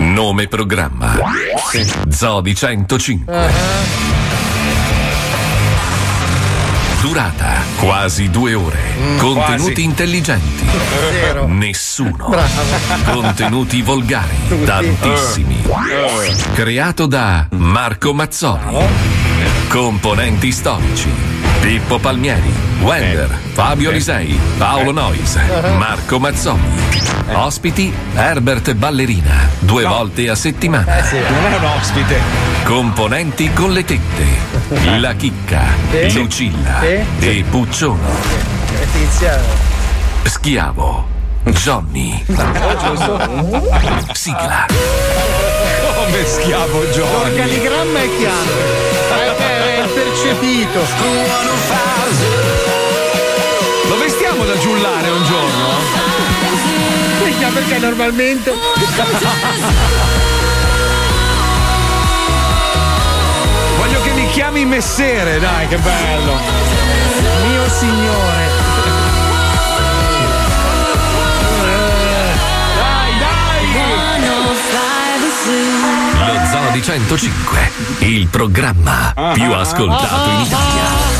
Nome programma. Zodi 105 Durata quasi due ore. Contenuti quasi. intelligenti. Zero. Nessuno. Contenuti volgari. Tantissimi. Creato da Marco Mazzoli. Componenti storici. Pippo Palmieri Wender Fabio Lisei Paolo Nois Marco Mazzoli Ospiti Herbert Ballerina Due volte a settimana Non è un ospite. Componenti con le tette La Chicca Sì. Lucilla Sì. e Puccione Letizia. Schiavo Johnny Sigla Come schiavo Johnny. L'organigramma è chiaro. È, è percepito. Lo vestiamo da giullare un giorno? Perché normalmente. Voglio che mi chiami messere, dai, che bello. Mio signore. Dai, dai. Lo Zoo di 105 Il programma più ascoltato in Italia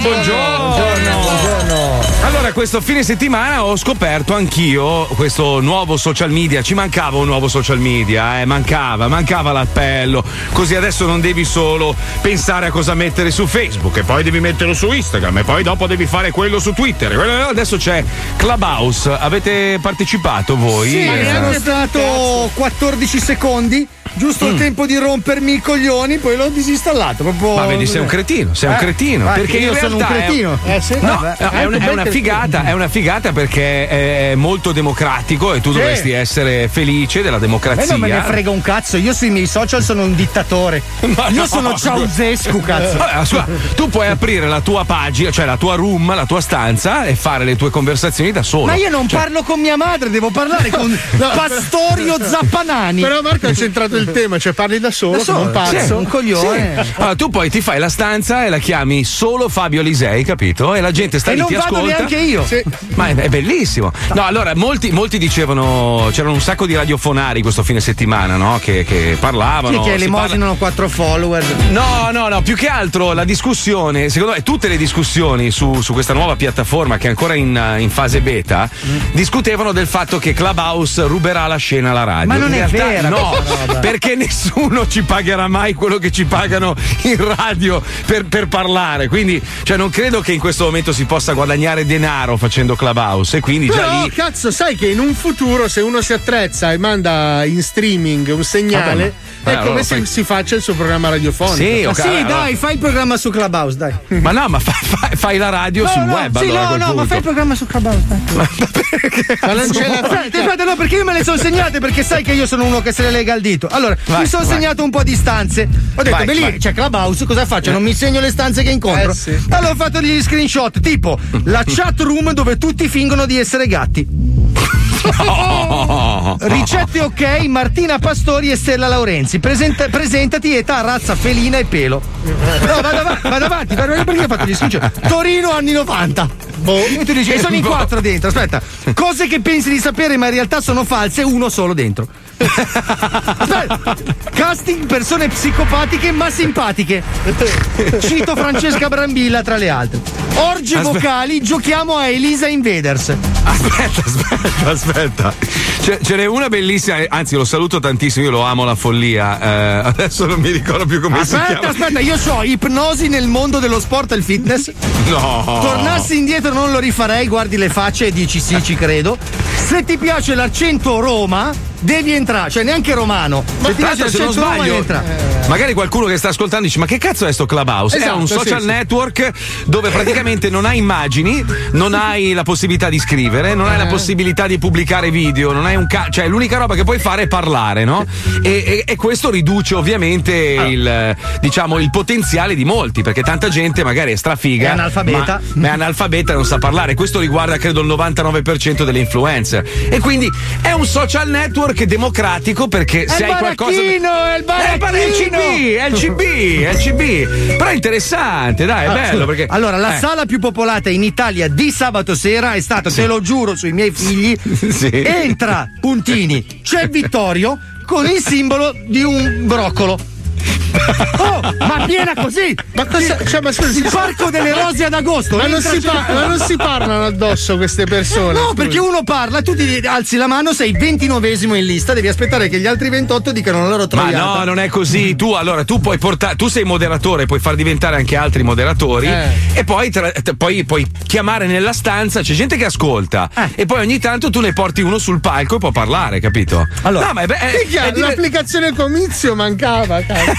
buongiorno, buongiorno. Allora, questo fine settimana ho scoperto anch'io questo nuovo social media. Ci mancava un nuovo social media, eh, mancava, mancava l'appello. Così adesso non devi solo pensare a cosa mettere su Facebook, e poi devi metterlo su Instagram, e poi dopo devi fare quello su Twitter. Adesso c'è Clubhouse. Avete partecipato voi? Sì, Eh, sono stato 14 secondi, giusto il tempo di rompermi i coglioni, poi l'ho disinstallato. Proprio... Ma vedi, sei un cretino, sei un Eh, cretino. vai, perché io sono un realtà è- cretino. Eh, sì, No, vabbè. è, una, è una cretino. Figata, è una figata perché è molto democratico e tu Sì. dovresti essere felice della A me democrazia. non me ne frega un cazzo, io sui miei social sono un dittatore. Ma io no. sono Ceausescu, cazzo. Vabbè, ascolta, tu puoi aprire la tua pagina, cioè la tua room, la tua stanza e fare le tue conversazioni da solo. Ma io non Cioè, parlo con mia madre, devo parlare con Pastorio Zappanani. Però Marco ha centrato il tema, cioè parli da solo, Da solo, un pazzo. sì, un coglione. Sì. Allora, tu poi ti fai la stanza e la chiami solo Fabio Lisei, capito? E la gente sta E lì, non ti vado ascolta. neanche io. Ma è, è bellissimo. No, allora, molti, molti dicevano, c'erano un sacco di radiofonari questo fine settimana, no? Che, che parlavano. Sì, che si elemosinano quattro follower. No, no, no, più che altro la discussione, secondo me tutte le discussioni su, su questa nuova piattaforma che è ancora in, in fase beta, discutevano del fatto che Clubhouse ruberà la scena alla radio. Ma non In è vera No, perché nessuno ci pagherà mai quello che ci pagano in radio per, per parlare. Quindi, cioè, non credo che in questo momento si possa guadagnare denaro facendo Clubhouse. E quindi già Però, lì. cazzo, sai che in un futuro, se uno si attrezza e manda in streaming un segnale, Vabbè, ma- è come se fai- si faccia il suo programma radiofonico. Sì, Ma ok, sì, allora- dai, fai il programma su Clubhouse, dai. Ma no, ma fai, fai- fai la radio No, sul no, web. sì, allora, no, no, ma punto. fai il programma su Clubhouse, dai. Ma non c'è la Aspetta, aspetta, no, perché io me le sono segnate perché sai che io sono uno che se le lega al dito. Allora, Vai, mi sono vai. segnato un po' di stanze. Ho detto, beh lì vai. c'è Clubhouse, cosa faccio? Non mi segno le stanze che incontro. Eh, sì. Allora ho fatto gli screenshot, tipo la chat room dove tutti fingono di essere gatti. Ricette ok, Martina Pastori e Stella Laurenzi. Presenta- presentati, età, razza, felina e pelo. No, vado avanti, vado avanti, perché ho fatto gli screenshot. Torino anni 90. Boh. E tu dici, e sono in quattro dentro, aspetta. Cose che pensi di sapere ma in realtà sono false, uno solo dentro. Aspetta. Casting persone psicopatiche ma simpatiche. Cito Francesca Brambilla tra le altre. Orge Aspetta. vocali, giochiamo a Elisa Invaders. Aspetta, aspetta, aspetta. Ce, ce n'è una bellissima, eh, anzi lo saluto tantissimo, io lo amo la follia. eh, adesso non mi ricordo più come si Aspetta, chiama. aspetta, io ho ipnosi nel mondo dello sport e il fitness. No. Tornassi indietro non lo rifarei, guardi le facce e dici sì, ci credo. Se ti piace l'accento Roma, devi entrare, cioè neanche romano. Ma tra l'altro, se non sbaglio, magari qualcuno che sta ascoltando dice: Ma che cazzo è sto Clubhouse? Esatto, è un sì, social sì. network dove praticamente non hai immagini, non hai la possibilità di scrivere, non hai Eh. la possibilità di pubblicare video, non hai un ca- cioè l'unica roba che puoi fare è parlare, no? E, e- e questo riduce ovviamente Ah. il, diciamo, il potenziale di molti, perché tanta gente magari è strafiga. È analfabeta. Ma, ma è analfabeta e non sa parlare. Questo riguarda credo il 99% delle influencer. E quindi è un social network democratico perché È se hai qualcosa. baracchino, è il È il bar- è il CB, è il CB, è il CB. Però è interessante, dai, è Ah, bello scusa. perché. Allora, la eh, sala più popolata in Italia di sabato sera è stata, te lo giuro, sui miei figli. Sì. Entra, puntini, c'è Vittorio con il simbolo di un broccolo. Oh, ma piena così! Ma cosa. Cioè, ma scusi, Il parco delle rose ad agosto! ma non, si c'è- pa- ma non si parlano addosso queste persone. No, perché uno parla, tu ti alzi la mano, sei 29esimo in lista, devi aspettare che gli altri 28 dicano la loro Ma troiata. no, non è così. Tu allora tu puoi portare. Tu sei moderatore, puoi far diventare anche altri moderatori. Eh. E poi, tra- t- poi puoi chiamare nella stanza. C'è gente che ascolta. Eh. E poi ogni tanto tu ne porti uno sul palco e può parlare, capito? Allora, no, ma è, be- è- è diver- l'applicazione comizio mancava, cazzo.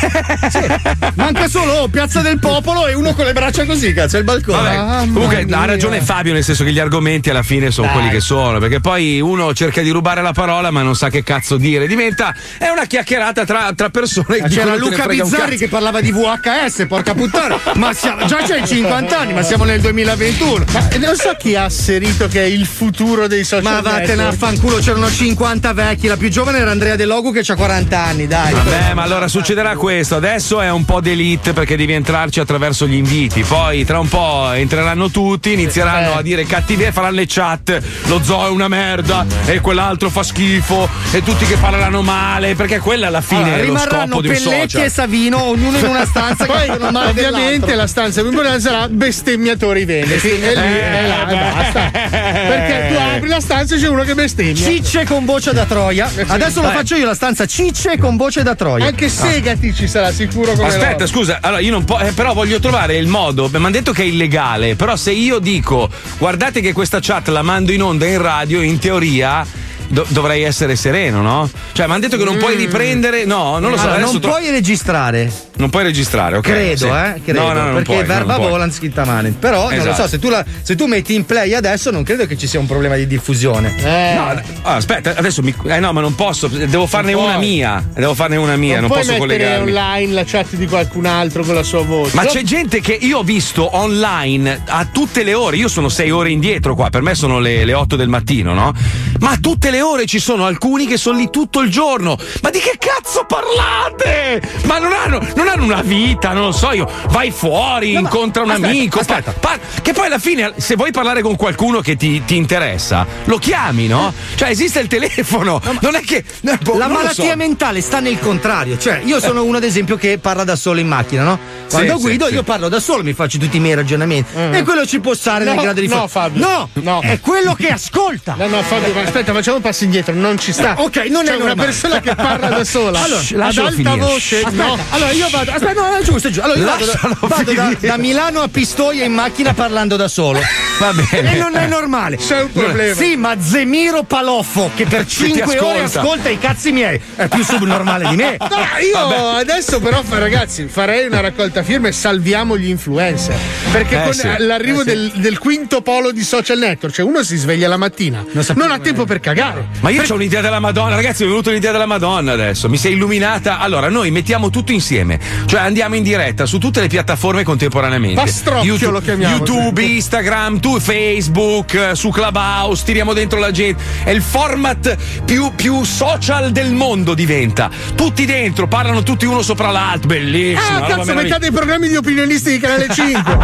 Manca solo oh, Piazza del Popolo e uno con le braccia così, cazzo, è il balcone. Vabbè, Mamma comunque mia. ha ragione Fabio, nel senso che gli argomenti alla fine sono Dai. quelli che sono, perché poi uno cerca di rubare la parola ma non sa che cazzo dire. Diventa è una chiacchierata tra, tra persone C'era non te ne Luca Bizzarri che parlava di VHS, porca puttana. Ma siamo, già c'hai 50 anni, ma siamo nel 2021. E non so chi ha asserito che è il futuro dei social Ma vattene a network. fanculo, c'erano 50 vecchi. La più giovane era Andrea De Logu che ha 40 anni, dai. Vabbè, ma allora succederà questo. Adesso è un po' d'elite perché devi entrarci attraverso gli inviti. Poi tra un po' entreranno tutti, inizieranno a dire cattiverie, faranno le chat. Lo zoo è una merda e quell'altro fa schifo e tutti che parleranno male perché quella alla fine Allora, è lo rimarranno scopo di un social. e Savino, ognuno in una stanza che Poi, ovviamente, la stanza più importante sarà bestemmiatori veneti. E lì è là, e basta. Perché tu apri la stanza e c'è uno che bestemmia. Cicce con voce da Troia. Adesso lo faccio io la stanza Cicce con voce da Troia. Anche Segati ci sarà sicuro come Aspetta, loro. scusa, allora io non posso, però voglio trovare il modo. Mi hanno detto che è illegale, però se io dico guardate che questa chat la mando in onda in radio, in teoria do- dovrei essere sereno, no? Cioè, mi hanno detto che non puoi riprendere. No, non lo so. Allora, non tro- puoi registrare, non puoi registrare, ok? credo, sì. eh? Credo. No, no, no, non perché puoi, verba volant scritta mano. Però non lo Esatto. so, se tu, la- se tu metti in play adesso, non credo che ci sia un problema di diffusione. Eh, No, ah, aspetta, adesso mi. Eh no, ma non posso. Devo farne una mia. Devo farne una mia, non, non, puoi posso mettere collegarmi. online la chat di qualcun altro con la sua voce. Ma No, c'è gente che io ho visto online a tutte le ore, io sono sei ore indietro qua, per me sono le, le 8 del mattino, no? Ma a tutte le ore ci sono alcuni che sono lì tutto il giorno. Ma di che cazzo parlate? Ma non hanno, non hanno una vita, non lo so io. Vai fuori, No, incontra un aspetta, amico. aspetta. pa- pa- che poi alla fine, se vuoi parlare con qualcuno che ti, ti interessa, lo chiami, no? Cioè esiste il telefono. non è che. no, boh, La malattia so. mentale sta nel contrario, cioè io sono uno ad esempio che parla da solo in macchina, no? Quando Sì, guido sì, io sì. parlo da solo, mi faccio tutti i miei ragionamenti e quello ci può stare nel grado di no, fa- Fabio. No, No. è quello che ascolta. No, no, Fabio, ma aspetta, facciamo un passo indietro, non ci sta. Ok, non Cioè, è una normale. persona che parla da sola. Allora, ad alta finire. voce. Aspetta, No. allora io vado, aspetta, no, è giusto, è giusto. Allora io vado, da, Lascialo vado da, da Milano a Pistoia in macchina parlando da solo. Va bene. E non è normale. C'è un problema. Sì, ma Zemiro Paloffo, che per 5 ore ascolta. i cazzi miei, è più subnormale di me. No, io adesso però, ragazzi, farei una raccolta firme e salviamo gli influencer. Perché Eh, con sì. l'arrivo del, del quinto polo di social network, cioè uno si sveglia la mattina, non, ha tempo per cagare. Ma io ho un'idea della Madonna, ragazzi, mi è venuta un'idea della Madonna adesso. Mi sei illuminata. Allora, noi mettiamo tutto insieme. Cioè andiamo in diretta su tutte le piattaforme contemporaneamente. Pastrocchio lo chiamiamo, YouTube, Instagram, tu, Facebook, eh, su Clubhouse, tiriamo dentro la gente. È il format più, più social del mondo diventa. Tutti dentro, parlano tutti uno sopra l'altro. Bellissimo. Ah, cazzo, metà dei programmi di opinionisti di Canale 5.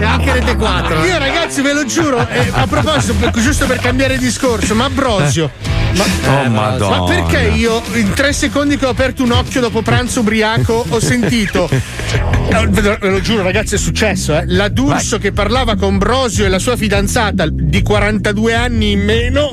E anche Rete 4. Io ragazzi ve lo giuro, eh, a proposito, giusto per cambiare discorso, ma Brosio, Oh, Madonna. ma perché io in tre secondi che ho aperto un occhio dopo pranzo ubriaco ho sentito, eh, ve lo, giuro ragazzi è successo, eh, la D'Urso che parlava con Brosio e la sua fidanzata di 42 anni in meno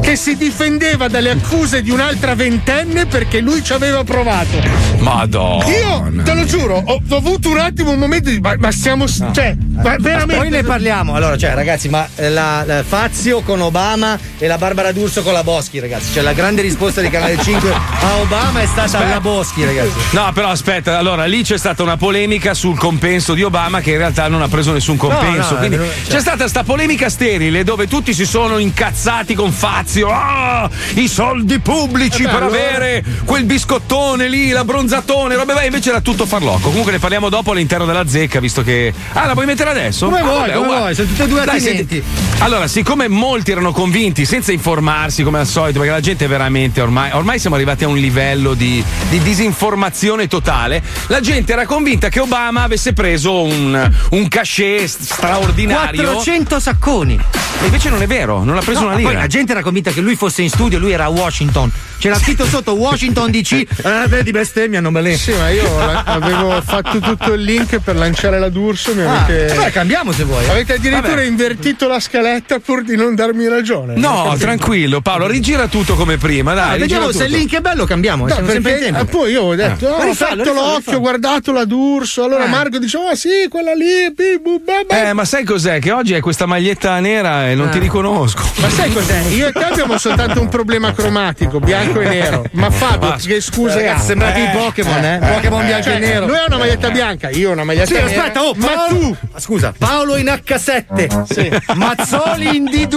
che si difendeva dalle accuse di un'altra ventenne perché lui ci aveva provato. Madonna. Io te lo giuro, ho, ho avuto un attimo un momento di. Ma, ma siamo. Cioè, Ma veramente. Poi ne parliamo. Allora, cioè, ragazzi, ma la, la Fazio con Obama e la Barbara D'Urso con la Boschi, ragazzi. Cioè, la grande risposta di Canale 5 a Obama è stata la Boschi, ragazzi. No, però aspetta, allora lì c'è stata una polemica sul compenso di Obama che in realtà non ha preso nessun compenso. no, quindi non- c'è cioè- stata sta polemica sterile dove tutti si sono incazzati con Fazio. Ah, i soldi pubblici Vabbè, per allora- avere quel biscottone lì, la bronzatone, robe vai, invece era tutto farlocco. Comunque ne parliamo dopo all'interno della zecca, visto che. Ah, la vuoi mettere adesso? Come Ah, vuoi, vabbè, come vuoi, sono tutte e due Dai, senti, allora, siccome molti erano convinti, senza informarsi come al solito, perché la gente veramente ormai, ormai siamo arrivati a un livello di, di disinformazione totale, la gente era convinta che Obama avesse preso un, un cachet straordinario. 400 sacconi. E invece non è vero, non ha preso No, una lira. poi la gente era convinta che lui fosse in studio, lui era a Washington. C'era scritto sotto Washington DC. Eh, vedi bestemmia, non me le. Sì, ma io avevo fatto tutto il link per lanciare la D'Urso. Mi Ah, avete. vabbè, cambiamo se vuoi. eh. Avete addirittura Vabbè. invertito la scaletta pur di non darmi ragione. No, tranquillo, Paolo, rigira tutto come prima. Dai, Ah, vediamo se il tutto. link è bello, cambiamo. No, siamo sempre in perché tempo. eh, poi io ho detto, oh, Ma ho fatto rifallo, l'occhio, rifallo. ho guardato la D'Urso. Allora Eh. Marco diceva, oh, sì, quella lì, bi, bu, ba, ba. Eh, ma sai cos'è? Che oggi hai questa maglietta nera e non ti riconosco. Ma sai cos'è? Io e te abbiamo soltanto un problema cromatico, bianco e nero. Ma Fabio, Ah, che scuse Ragazzi, ha? sembrate i Pokémon, eh? Pokémon bianco Cioè, e nero. Lui ha una maglietta bianca, io ho una maglietta Sì, nera. aspetta, oh, ma tu Ah, Scusa, Paolo in H7. Mazzoli in D2.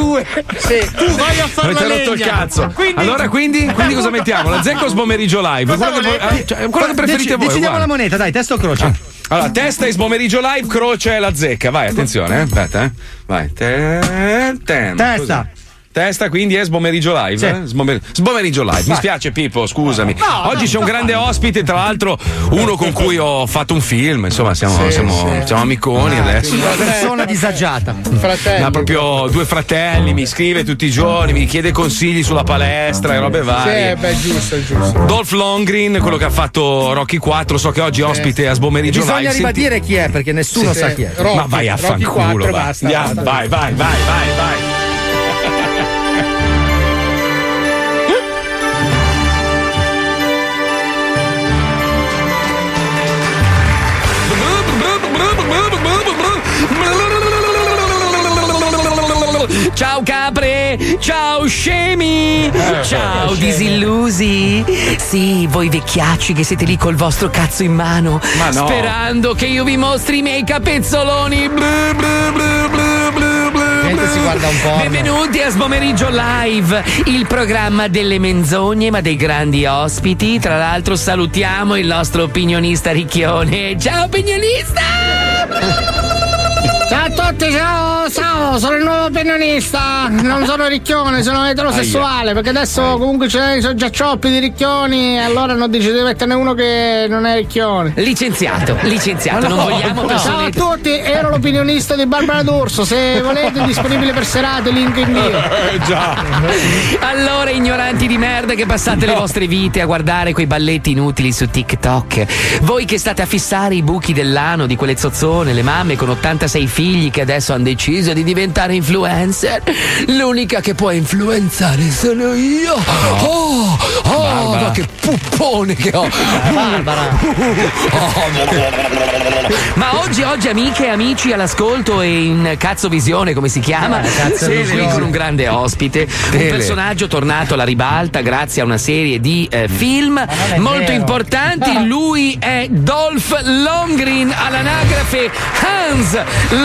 tu vai a fare la rotto il legna. cazzo. Quindi- allora, quindi, quindi cosa mettiamo? La zecca o sbomeriggio live? Quello che, eh, cioè, quello che preferite Deci- voi. Decidiamo uguale. la moneta, dai, testa o croce? Allora, testa e sbomeriggio live, croce e la zecca. Vai, attenzione, eh. Aspetta, eh. Vai. Te- tem. Testa. Così. Testa quindi è sbomeriggio live. Sì. eh? Sbomer- sbomeriggio live. Mi spiace Pippo, scusami. Oggi c'è un grande ospite, tra l'altro uno con cui ho fatto un film. Insomma, siamo, Sì, siamo, sì. siamo amiconi adesso. Una persona disagiata. Fratelli. Ma proprio due fratelli, mi scrive tutti i giorni, mi chiede consigli sulla palestra e robe Sì, varie. beh, giusto, è giusto. Dolph Longgreen, quello che ha fatto Rocky 4, so che oggi è ospite a Sbomeriggio Bisogna Live. Senti- ribadire chi è, perché nessuno Sì, sa sì. chi è. Rocky, Ma vai a fanculo, 4 va. basta. Andiamo, basta. vai, vai, vai, vai, vai. Ciao capre, ciao scemi, ciao disillusi. Sì, voi vecchiacci che siete lì col vostro cazzo in mano, Ma no. sperando che io vi mostri i miei capezzoloni. Blu, blu, blu, blu, blu, blu, Gente si guarda un po'. Benvenuti a Sbomeriggio Live, il programma delle menzogne ma dei grandi ospiti. Tra l'altro salutiamo il nostro opinionista Ricchione. Ciao opinionista! Ciao a tutti, ciao, ciao, sono il nuovo opinionista. Non sono ricchione, sono eterosessuale. Perché adesso comunque c'è, sono già troppi di ricchioni. E allora hanno deciso di metterne uno che non è ricchione. Licenziato, licenziato, non vogliamo Ciao persone. a tutti, ero l'opinionista di Barbara D'Urso. Se volete, disponibile per serate, link in bio. Allora, ignoranti di merda che passate le vostre vite a guardare quei balletti inutili su TikTok. Voi che state a fissare i buchi dell'ano di quelle zozzone, le mamme con 86 figli che adesso hanno deciso di diventare influencer. L'unica che può influenzare sono io. Oh, oh, ma che puppone che ho. Barbara. Ma oggi, oggi, amiche e amici all'ascolto e in cazzo visione, come si chiama? Eh, siamo qui con un grande ospite, un Tele. personaggio tornato alla ribalta grazie a una serie di eh, film molto vero. importanti. Lui è Dolph Longgreen all'anagrafe Hans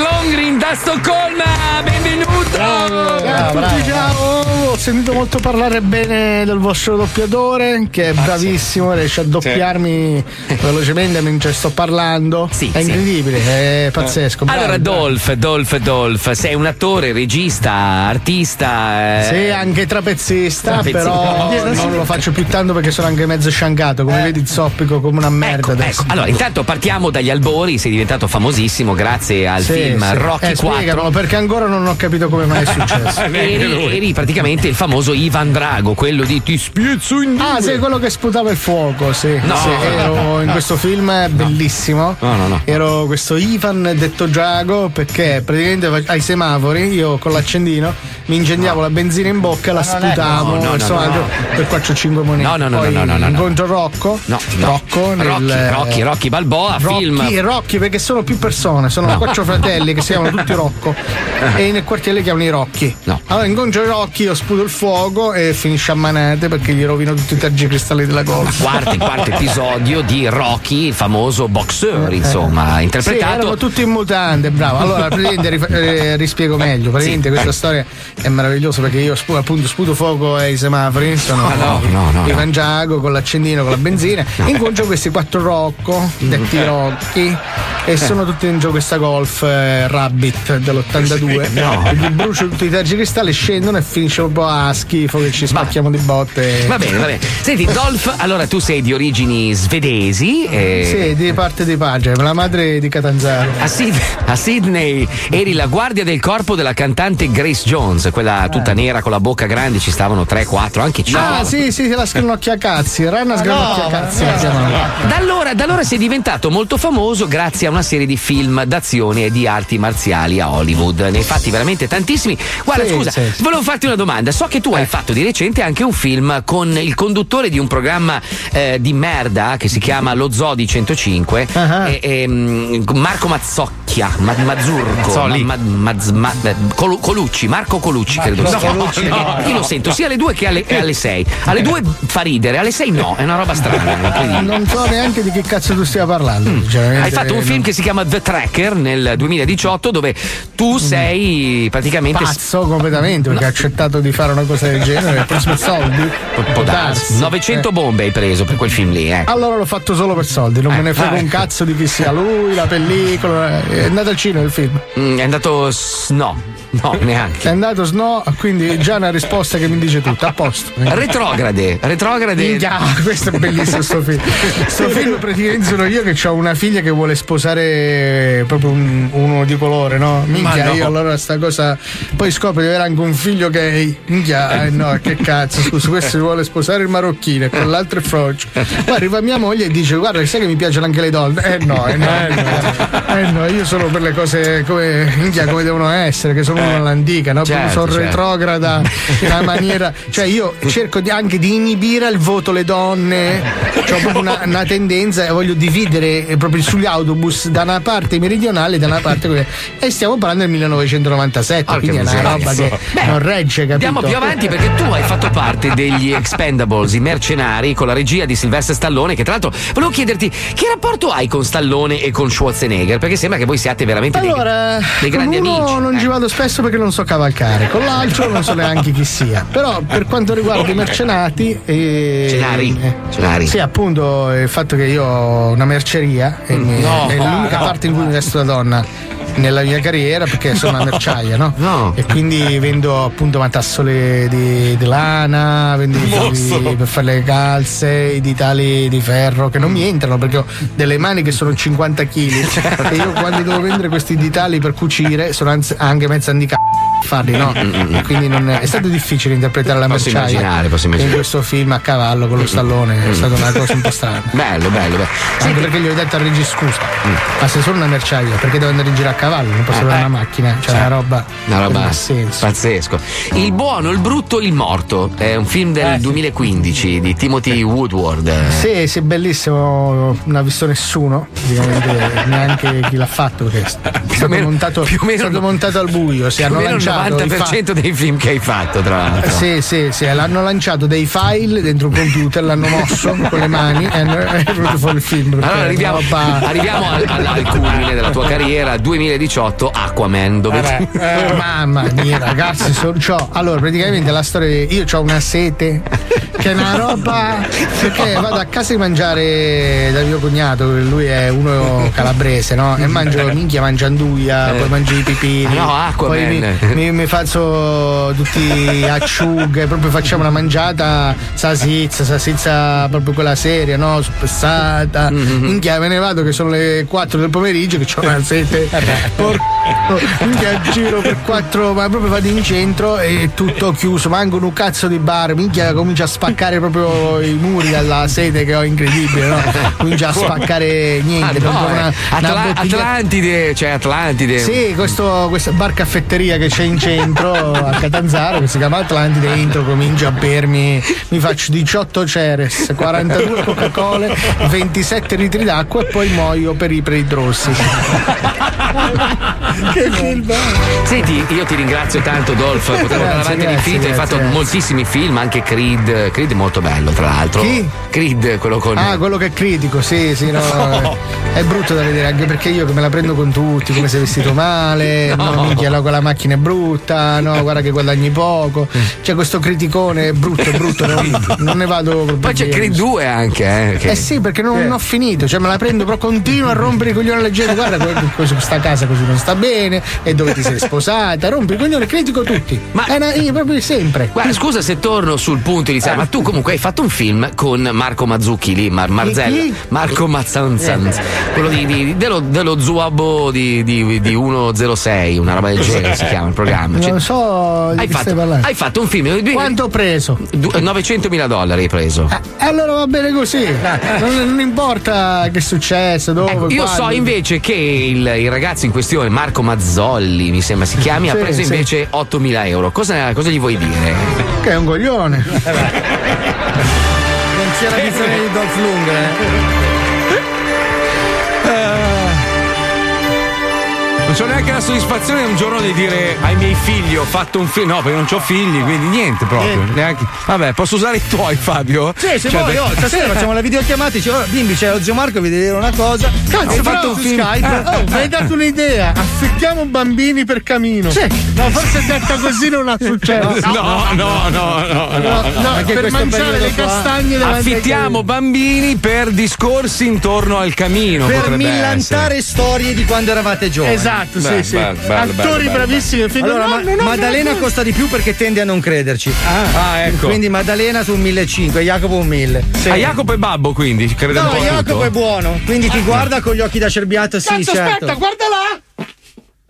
Longgreen da Stoccolma. Benvenuto! Ciao a tutti, ciao. Ho sentito molto parlare bene del vostro doppiatore, che è bravissimo, riesce a doppiarmi velocemente mentre sto parlando. Sì, è sì. incredibile, è pazzesco. bravo, Allora. Dolph, Dolph, Dolph, sei un attore, regista, artista. eh, Sì, anche trapezzista, Trapezzista. però non lo faccio più tanto perché sono anche mezzo sciancato. Come vedi, zoppico come una merda Ecco, adesso. ecco. Allora, intanto partiamo dagli albori, sei diventato famosissimo grazie al Sì, film sì. Rocky Eh, 4. spiegamelo, perché ancora non ho capito come mai è successo. Eri, eri praticamente il famoso Ivan Drago, quello di Ti spiezzo in due. Ah, sei quello che sputava il fuoco, sì. No, Sì, no, ero in questo film bellissimo. No, no, no. Ero questo Ivan detto Drago perché praticamente ai semafori io con l'accendino mi incendiavo la benzina in bocca, la sputavo, no, no, insomma, no, no. per 4-5 monete. No, no, no, Poi no, no, no, no. incontro Rocco. No, no. Rocco nel Rocky, Rocky, Rocky Balboa, Rocky film. e Rocky perché sono più persone, sono quattro fratelli che si chiamano tutti Rocco e nel quartiere li chiamano i Rocchi. No. Allora incontro i Rocchi, io sputo il fuoco e finisce a manete perché gli rovino tutti i tergicristalli della golf. Quarto, quarto episodio di Rocky, il famoso boxer, insomma, Sì, interpretato. erano tutti in mutande, bravo. Allora, praticamente rif- eh, rispiego meglio. Praticamente Sì, questa storia è meravigliosa perché io spu- appunto sputo fuoco ai semafori, sono Ah, no, no, no, di no. Mangiago con l'accendino, con la benzina. Incontro questi quattro Rocco, detti Mm. Rocchi, e sono tutti dentro questa golf eh, Rabbit dell'82. No. Gli brucio tutti i tergicristalli, scendono e finisce un po' a schifo che ci spacchiamo di botte. Va bene, va bene. Senti, Dolph, allora tu sei di origini svedesi. eh, Sì, di parte di padre, la madre di Catanzaro. A, Sid- a Sydney eri la guardia del corpo della cantante Grace Jones, quella tutta nera con la bocca grande, ci stavano 3, 4, anche 5. Ah, sì, sì, la scrannocchia cazzi, Ranna scrannocchia cazzi. la chiamano. Da allora, da allora sei diventato molto famoso grazie a una serie di film d'azione e di arti marziali a Hollywood. Ne hai fatti veramente tantissimi. Guarda, Sì, scusa, sì, sì. volevo farti una domanda. So che tu hai fatto di recente anche un film con il conduttore di un programma eh, di merda che si chiama Lo Zoo di 105, Ah. e- e, mm, Marco Mazzocchia, Ma- Mazzurco. Ma- ma- ma- eh, Colu- Colucci, Marco Colucci, credo. sia. Colucci, no, Io lo sento sia alle 2 che alle, e alle 6. Alle 2 fa ridere, alle 6 no, è una roba strana. Non so neanche di che cazzo tu stia parlando. Mm. Hai fatto un film che si chiama The Tracker nel 2018 dove tu sei praticamente Pazzo completamente perché ha accettato di fare una cosa del genere per preso soldi. può darsi. 900 bombe hai preso per quel film lì, eh. Allora l'ho fatto solo per soldi, non me ne frega ah, un cazzo di chi sia lui, la pellicola. È andato al cinema il film. Mm, è andato s- no, no, È neanche. andato sno, quindi già una risposta che mi dice tutto. A posto. Retrograde, retrograde. Minchia, questo è bellissimo sto film. Sto film praticamente sono io che ho una figlia che vuole sposare proprio un- uno di colore, no? Minchia, no. io allora sta cosa. Poi scopro di avere anche un figlio gay. Minchia, eh, no, che cazzo, scusa, questo vuole sposare il marocchino e con l'altro è frocio. Poi arriva mia moglie e dice: Guarda, sai che mi piacciono anche le donne? Eh no, eh no, eh no, eh no, io sono per le cose come, minchia, come devono essere, che sono uno all'antica, no? Certo, sono certo. retrograda in una maniera. Cioè, io cerco di- anche di inibire al voto le donne. Ho proprio una, una tendenza e voglio dividere eh, proprio sugli autobus da una parte meridionale e da una parte quella- e stiamo parlando del 1997 Porca quindi è una roba che Beh, non regge capito Andiamo più avanti perché tu hai fatto parte degli Expendables, i mercenari, con la regia di Sylvester Stallone, che tra l'altro volevo chiederti che rapporto hai con Stallone e con Schwarzenegger? Perché sembra che voi siate veramente dei- allora, dei, con grandi amici. non eh. ci vado spesso perché non so cavalcare, con l'altro non so neanche chi sia. Però per quanto riguarda i mercenati. eh, Cenari. eh, Cenari. Sì, appunto il fatto che io ho una merceria e mi- No. è l'unica parte in cui mi vesto da donna nella mia carriera perché sono una merciaia, no? No. E quindi vendo appunto matassole di, di lana, vendo i fili per fare le calze, i ditali di ferro che non mi entrano perché ho delle mani che sono 50 kg e io quando devo vendere questi ditali per cucire sono anche mezza handicap farli, no? E quindi non è, è stato difficile interpretare la Mm, Posso merciaia immaginare, posso immaginare. in questo film a cavallo con lo stallone, è stata una cosa un po' strana. Bello, bello, bello. Anche perché gli ho detto al regista scusa, ma sei solo una merciaia, perché devo andare in giro a cavallo, non posso avere eh. una macchina, cioè una roba. Una non roba ha senso. pazzesco. Il buono, il brutto, il morto. È un film del 2015 di Timothy Woodward. Sì, sì, bellissimo, non ha visto nessuno, neanche chi l'ha fatto questo. È stato, meno- montato, più o meno- è stato montato al buio, si hanno il lanciato. i 90% dei film che hai fatto, tra l'altro. Sì, sì, sì, l'hanno lanciato dei file dentro un computer, l'hanno mosso con le mani e hanno- è venuto fuori il film. Allora arriviamo, arriviamo al, al- al culmine della tua carriera 2018 Aquaman dove tu- Eh, mamma mia, ragazzi, sono, c'ho- allora praticamente la storia. Io ho una sete che è una roba. Perché vado a casa di mangiare da mio cognato, lui è uno calabrese, no? E mangio minchia, mangio anduia, poi mangio i pipini. Ah, no, Aquaman. Poi mi, mi, mi faccio tutti acciughe, proprio facciamo una mangiata salsiccia, salsiccia proprio quella seria, no? Spessata. Minchia, me ne vado che sono le 4 del pomeriggio che ho una sete. Porco. Minchia giro per 4, ma proprio vado in centro e tutto chiuso, manco un cazzo di bar, minchia comincia a spaccare proprio i muri dalla sete che ho incredibile, no? Comincia a spaccare Ah, niente, no, proprio eh. una, una Atla- bottiglia- Atlantide, cioè Atlantide. sì, questo, questa bar caffetteria che c'è in centro a Catanzaro che si chiama Atlantide. Entro, comincio a bermi, mi faccio 18 Ceres, 42 Coca-Cola, 27 litri d'acqua e poi muoio per i preidrossi. che film! Senti, io ti ringrazio tanto, Dolph. Potremmo andare avanti all'infinito. Hai fatto moltissimi film, anche Creed. Creed è molto bello, tra l'altro. Chi? Creed, quello con. Ah, quello che è critico, sì, sì, no. No. È brutto da vedere, anche perché io che me la prendo con tutti, come sei vestito male, no, No. minchia, la- quella macchina è brutta, no, guarda che guadagni poco. C'è questo criticone, brutto, brutto, non, non ne vado proprio Poi c'è. Creed 2 anche, eh. che- Eh sì, perché non, non ho finito, cioè me la prendo, però continuo a rompere i coglioni alla gente. Guarda, que- que- questa casa così non sta bene, e dove ti sei sposata, rompi i coglioni, critico tutti. Ma è una, io proprio sempre. Guarda, scusa se torno sul punto iniziale, ma tu comunque hai fatto un film con Marco Mazzucchi lì, Mar- Marzella. Chi? Marco Mazzanzanz, quello di, di- dello, dello Zuabo di, di, di 106, una roba del genere si chiama programma. Cioè, Non so di hai, fatto, hai fatto un film Quanto ho preso? 900 mila dollari hai preso. E allora va bene così. Non, non importa che è successo, dove. Ecco, io so invece che il, il ragazzo in questione, Marco Mazzolli, mi sembra si chiami, ha Sì, preso sì. invece 8.000 euro. Cosa, cosa gli vuoi dire? Che è un coglione. Non c'era bisogno di Dolph Lundgren. Non c'ho neanche la soddisfazione un giorno di dire ai miei figli ho fatto un film. No, perché non ho figli, quindi niente proprio. Niente. Neanche- Vabbè, posso usare i tuoi, Fabio? Sì, se Cioè, vuoi, oh, stasera facciamo la videochiamata e dici, oh, bimbi, c'è lo zio Marco, vi deve dire una cosa. Cazzo, Hai fatto un su film. Skype. Eh, Oh, mi hai dato un'idea. Affittiamo bambini per camino. Sì. No, forse detta così non ha successo. No, no, no, no, no, no. no, per mangiare le qua. castagne ai Affittiamo bambini per discorsi intorno al camino. per millantare storie di quando eravate giovani. Esatto, Beh, sì, sì. bello, bello, Attori bello, bravissimi. Film. Allora, no, ma- no, Maddalena no, costa di più perché tende a non crederci. Ah, ecco. Quindi Maddalena su un 1500 e Jacopo un 1000. A Jacopo e Babbo, quindi, crede un No, po' Jacopo tutto? è buono, quindi ti guarda con gli occhi da cerbiato, sì, Cazzo, certo. aspetta, guarda là.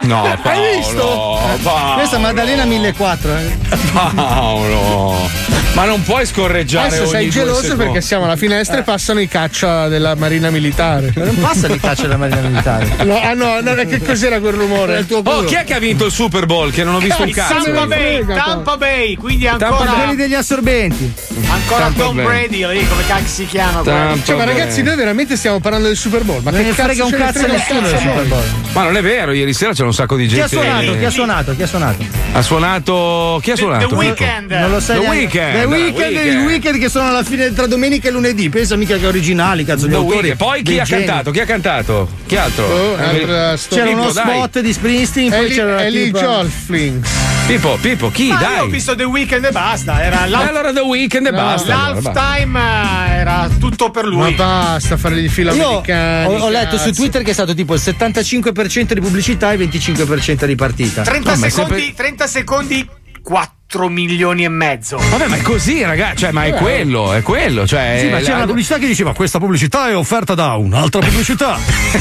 No, Paolo. Hai visto? Paolo. Questa Maddalena 1400. eh. Paolo. Ma non puoi scorreggiare Adesso sei geloso perché siamo alla finestra e passano i caccia della Marina Militare. Non passa di caccia della Marina Militare. No, ah no, no, che cos'era quel rumore? il tuo Oh, chi è che ha vinto il Super Bowl? Che non ho visto un cazzo. Tampa. Bay, Tampa Bay, quindi Tampa ancora, Quelli degli assorbenti. ancora Tampa Tom Bay. Brady lì, come cazzo si chiama? Tampa Cioè, ma ragazzi, noi veramente stiamo parlando del Super Bowl. Ma Non che ne cazzo frega un cazzo nessuno un del Super? Bowl. Ma non è vero, ieri sera c'era un sacco di Chi ha gente. suonato? Chi ha suonato? Chi ha suonato? Ha suonato. Chi ha The, suonato? The Weeknd. Non lo sai The neanche. The Weeknd, Weeknd. il weekend che sono alla fine tra domenica e lunedì. Pensa mica che originali, cazzo, gli The autori. Poi chi ha geni. cantato? Chi ha cantato? Chi altro? Oh, Eh, storia. C'era uno Pippo, dai. spot di Springsteen, poi lì, c'era la è lì tipa- Jolflings. Pippo, Pippo, chi? Ma io ho Dai. visto The Weeknd e basta. Era E l'half- allora The Weeknd e basta. allora, basta. l'halftime, eh, era tutto per Ma lui. basta fare di filo Io americani. ho, ho letto su. Twitter che è stato tipo il 75% di pubblicità e il 25% di partita. 30 No, ma secondi, sempre- 30 secondi, 4 milioni e mezzo. Vabbè, ma è così, ragazzi. Cioè, ma è quello, è quello. Cioè, Sì, ma c'era la- una pubblicità che diceva questa pubblicità è offerta da un'altra pubblicità.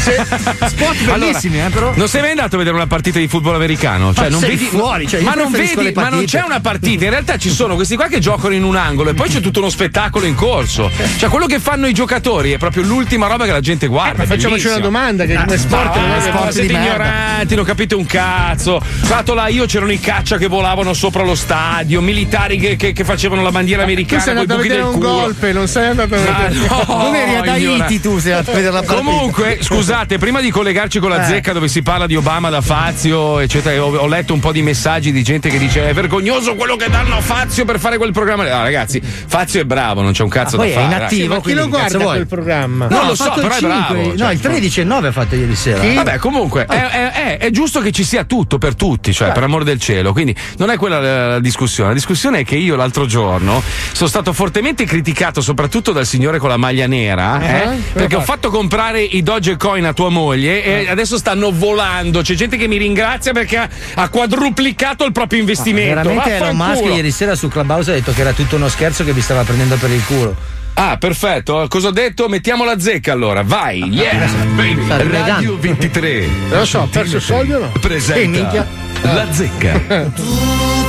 Spot bellissimi, eh, però. Non sei mai andato a vedere una partita di football americano? Cioè, Ma non sei vedi, fuori, cioè, io ma, non vedi ma non c'è una partita. In realtà ci sono questi qua che giocano in un angolo e poi c'è tutto uno spettacolo in corso. Cioè, quello che fanno i giocatori è proprio l'ultima roba che la gente guarda. Ma facciamoci una domanda: che come sport non è che Ah, sport siete ignoranti, non capite un cazzo. Stato là io c'erano i caccia che volavano sopra lo stadio, militari che, che- che facevano la bandiera Tu americana sei con i andato a buchi vedere un culo. golpe, non sei andato a Ma vedere. no, non eri ad. Haiti tu, sei andato a vedere la partita. Comunque, scusate, prima di collegarci con la Eh. zecca dove si parla di Obama da Fazio, eccetera, ho, ho letto un po' di messaggi di gente che dice è vergognoso quello che danno a Fazio per fare quel programma. No, ragazzi, Fazio è bravo, non c'è un cazzo poi da è fare. inattivo. Ma chi lo guarda vuoi? quel programma? Non No, lo ha so, però il è bravo, 5, cioè, no, il 13 e il 9 ha fatto ieri sera. Vabbè, comunque è, è- è- è giusto che ci sia tutto per tutti, cioè per amor del cielo. Quindi non è quella la, la discussione. La discussione è che io l'altro giorno sono stato fortemente criticato, soprattutto dal signore con la maglia nera, eh, perché ho fatto comprare i Dogecoin a tua moglie e adesso stanno volando. C'è gente che mi ringrazia perché ha, ha quadruplicato il proprio investimento. Veramente Elon Musk ieri sera su Clubhouse ha detto che era tutto uno scherzo che vi stava prendendo per il culo. Ah, perfetto. Cosa ho detto? Mettiamo la zecca allora. Vai. Yeah. Baby. Sta Radio pregando. 23 Non so, perso soldi o no? Eh, presenta. La Zecca.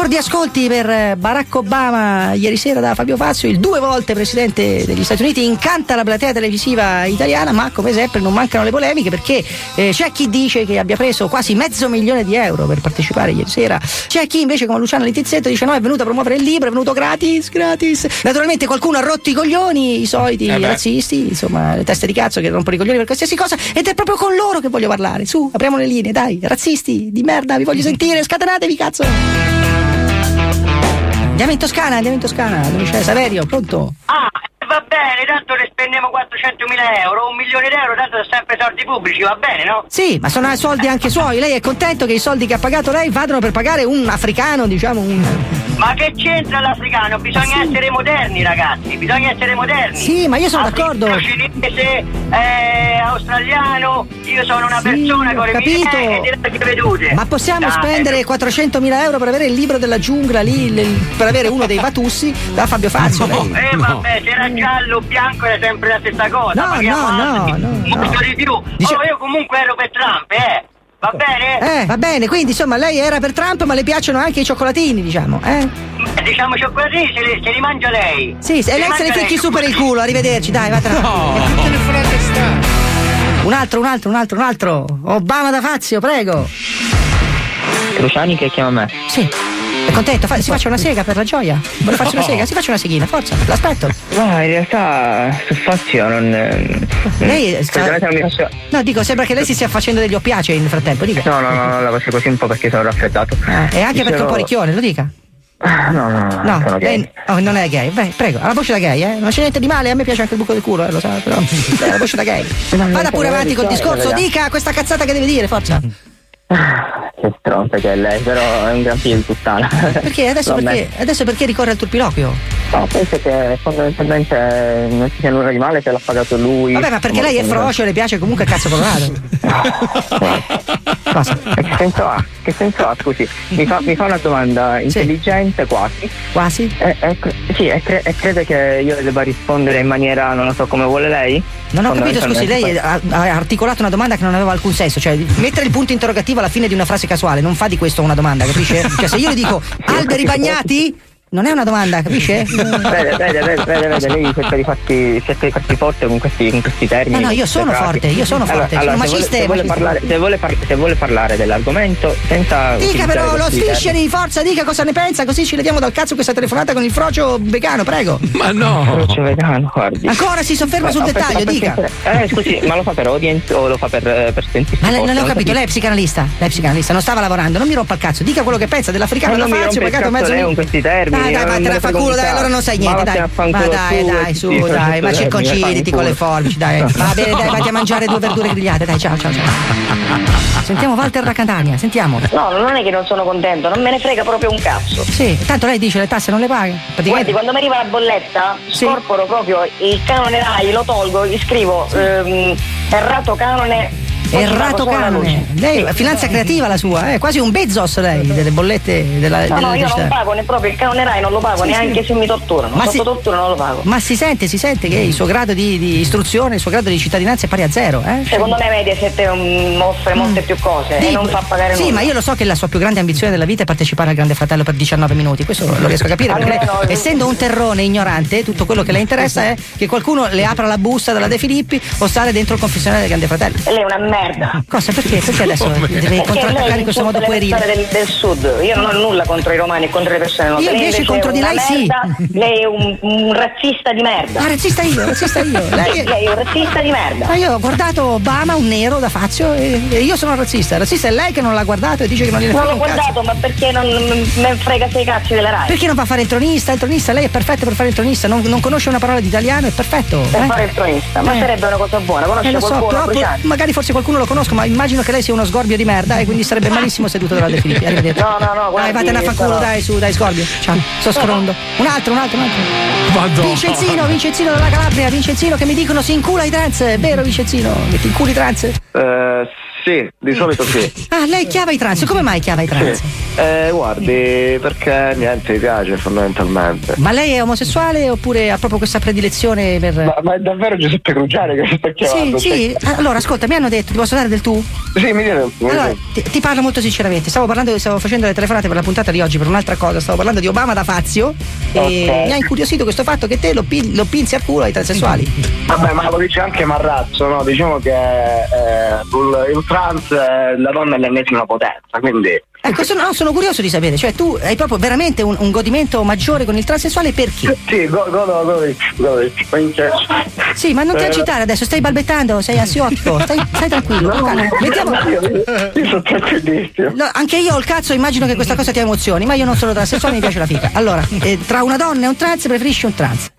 Record Ricordi ascolti per eh, Barack Obama ieri sera da Fabio Fazio, il due volte presidente degli Stati Uniti, incanta la platea televisiva italiana, ma come sempre non mancano le polemiche perché eh, c'è chi dice che abbia preso quasi mezzo milione di euro per partecipare ieri sera, c'è chi invece come Luciano Litizzetto dice no è venuto a promuovere il libro, è venuto gratis, gratis. Naturalmente qualcuno ha rotto i coglioni, i soliti Eh razzisti, insomma le teste di cazzo che rompono i coglioni per qualsiasi cosa ed è proprio con loro che voglio parlare. Su, apriamo le linee, dai, razzisti di merda, vi voglio sentire, scatenatevi cazzo. Andiamo in Toscana, andiamo in Toscana, dove c'è Saverio, pronto? Ah, va bene, tanto ne spendiamo 400.000 euro, un milione di euro, tanto sono sempre soldi pubblici, va bene, no? Sì, ma sono soldi anche suoi. Lei è contento che i soldi che ha pagato lei vadano per pagare un africano, diciamo, un. Ma che c'entra l'africano? Bisogna essere moderni, ragazzi, bisogna essere moderni. Sì, ma io sono d'accordo. Africano, cinese, eh, australiano, io sono una persona con le capito. mie e delle mie vedute. Ma possiamo Dai, spendere 400.000 euro per avere il libro della giungla lì, per avere uno dei Vatussi da Fabio Fazio? lei? Eh vabbè, se era giallo bianco era sempre la stessa cosa. No, no, no, no, molto no. di più. Dice- Oh, io comunque ero per Trump, eh. Va bene? Eh, va bene, quindi insomma lei era per Trump, ma le piacciono anche i cioccolatini, diciamo, eh? Eh, Diciamo cioccolatini se li, se li mangia lei. Sì, e lei se mangia ne ficchi su per il culo, arrivederci, dai, va tra. Un altro, un altro, un altro, un altro. Obama da Fazio, prego. Cruciani che chiama me. Sì. È contento? Fa- si faccia una sega per la gioia? Vuole farsi una sega? Si faccia una seghina, forza, l'aspetto. No, in realtà su Fazio non. eh, Lei sta- non mi faccio. No, dico, sembra che lei si stia facendo degli oppiacei nel frattempo, dica. No, no, no, no, la faccio così un po' perché sono raffreddato. Ah, e anche perché è un po' ricchione, lo dica. Ah, No, no, no, No, sono gay. lei oh, non è gay. Beh, prego, ha la voce da gay, eh? Non c'è niente di male, a me piace anche il buco del culo, eh, lo sa, però. La voce da gay. Vada pure avanti col discorso, dica questa cazzata che deve dire, forza. Che stronza che è lei, però è un gran figlio di puttana. Perché adesso perché, adesso perché ricorre al turpiloquio? No, penso che fondamentalmente non ci sia nulla di male se l'ha pagato lui. Vabbè, ma perché lei è frocio e le piace comunque cazzo colorato. Cosa? Che senso ha? Che senso ha? Scusi, mi fa, mi fa una domanda intelligente quasi. Quasi? E, e cre- sì, e, cre- e crede che io le debba rispondere in maniera, non lo so, come vuole lei? Non ho capito, scusi, lei ha, ha articolato una domanda che non aveva alcun senso, cioè mettere il punto interrogativo alla fine di una frase casuale non fa di questo una domanda, capisce? Cioè se io le dico alberi bagnati, non è una domanda, capisce? Vede, vede, vede, vede, lei cerca di farsi, cerca di farsi forte con questi, con questi termini. No, no, io sono forte, io sono Allora- forte, allora, sono se vuole- macista e se vuole, parlare, se, vuole par- se vuole parlare dell'argomento senza. Dica però lo sfisceri, forza, dica cosa ne pensa, così ci leviamo dal cazzo questa telefonata con il frocio vegano, prego. Ma no! Frocio vegano, guardi. Ancora si sofferma sul Eh, aspetta, dettaglio, dica. aspetta, Eh, scusi, ma lo fa per audience o lo fa per, eh, per sentirsi Ma forte? non ho Non capito, lei è psicanalista, lei è psicanalista, non stava lavorando, non mi rompa il cazzo, dica quello che pensa dell'africano Ma da non mi Fazio, rompe il pagato cazzo mezzo lei con questi termini, Dai, dai, non me vattene ne a fa culo, dai, allora non sai niente, dai. Ma dai, dai, e su, dai, ma circonciditi con le forbici, dai. Va bene, dai, vatti a mangiare due verdure grigliate, dai, ciao, ciao, ciao. Sentiamo Walter da Catania, sentiamo. No, non è che non sono contento, non me ne frega proprio un cazzo. Sì, tanto lei dice le tasse non le paga. Guardi, Praticamente. quando mi arriva la bolletta, scorporo proprio il canone RAI, lo tolgo, gli scrivo ehm, errato canone. Errato canone. luce. Lei, Sì. finanza creativa la sua, eh? quasi un Bezos lei delle bollette della, No, no, io non pago né proprio il canone RAI, non lo pago Sì, neanche sì. se mi torturano. Ma Sotto si- tortura non lo pago. Ma si sente, si sente che il suo grado di, di istruzione, il suo grado di cittadinanza è pari a zero, eh? Secondo me Mediaset mm, offre molte più cose e Dico- non fa pagare Sì, nulla. ma io lo so che la sua più grande ambizione della vita è partecipare al Grande Fratello per 19 minuti, questo lo riesco a capire, perché lei, essendo un terrone ignorante, tutto quello che le interessa è che qualcuno le apra la busta della De Filippi o stare dentro il confessionale del Grande Fratello. E lei è una merda. Cosa? Perché? Perché adesso deve Perché contrattaccare in questo modo le puerile? del, del sud. Io non ho nulla contro i romani e contro le persone note. Io Lei invece contro di lei sì. merda, Lei è un, un razzista di merda. Ah, razzista io, razzista io. Lei- Lei è un razzista di merda. Ma io ho guardato Obama, un nero da Fazio, e, e io sono razzista. Razzista è lei che non l'ha guardato e dice che non gliene Non frega l'ho un cazzo. guardato, ma perché non me frega sei cazzi della RAI? Perché non va a fare il tronista? Il tronista, lei è perfetto per fare il tronista, non, non conosce una parola di italiano, è perfetto. Per eh? fare il tronista, ma Eh. sarebbe una cosa buona. Conosce Eh, so, qualcuno? però po- magari forse qualcuno lo conosco, ma immagino che lei sia uno sgorbio di merda e quindi sarebbe malissimo seduto dalla De Filippi. Arrivederci. No, no, no, Dai, guardi, vattene a fa culo, dai, su, dai, sgorbio. Ciao, sto scrondo. Un altro, un altro, un altro. Madonna. Vincenzino, Vincenzino dalla Calabria, Vincenzino che mi dicono si incula i trans, è vero Vincenzino? Che ti inculi i trans? Eh, Sì, di solito sì. Ah, lei chiava i trans. Come mai chiava i trans? Sì. Eh, guardi, perché niente mi piace fondamentalmente. Ma lei è omosessuale oppure ha proprio questa predilezione per. Ma, ma è davvero Giuseppe Cruciani che sta Sì, chiamando? sì. Allora, ascolta, mi hanno detto, ti posso dare del tu? Sì, mi mi Allora, ti, ti parlo molto sinceramente. Stavo parlando, stavo facendo le telefonate per la puntata di oggi per un'altra cosa. Stavo parlando di Obama da Fazio e Ok. mi ha incuriosito questo fatto che te lo, pin- lo pinzi al culo ai transessuali. Vabbè, ma lo dice anche Marrazzo, no? Diciamo che eh, il, trans è la donna è l'ennesima potenza, quindi. Ecco, sono, no, sono curioso di sapere, cioè tu hai proprio veramente un, un godimento maggiore con il transessuale perché? Sì, go- godo, godo, godo, minchia. Sì, ma non ti Eh, agitare adesso, stai balbettando, sei ansiotico, stai, stai tranquillo. con calma. Mettiamo- Io sono tranquillissimo. No, anche io ho il cazzo, immagino che questa cosa ti emozioni, ma io non sono transessuale, mi piace la figa. Allora, eh, tra una donna e un trans preferisci un trans.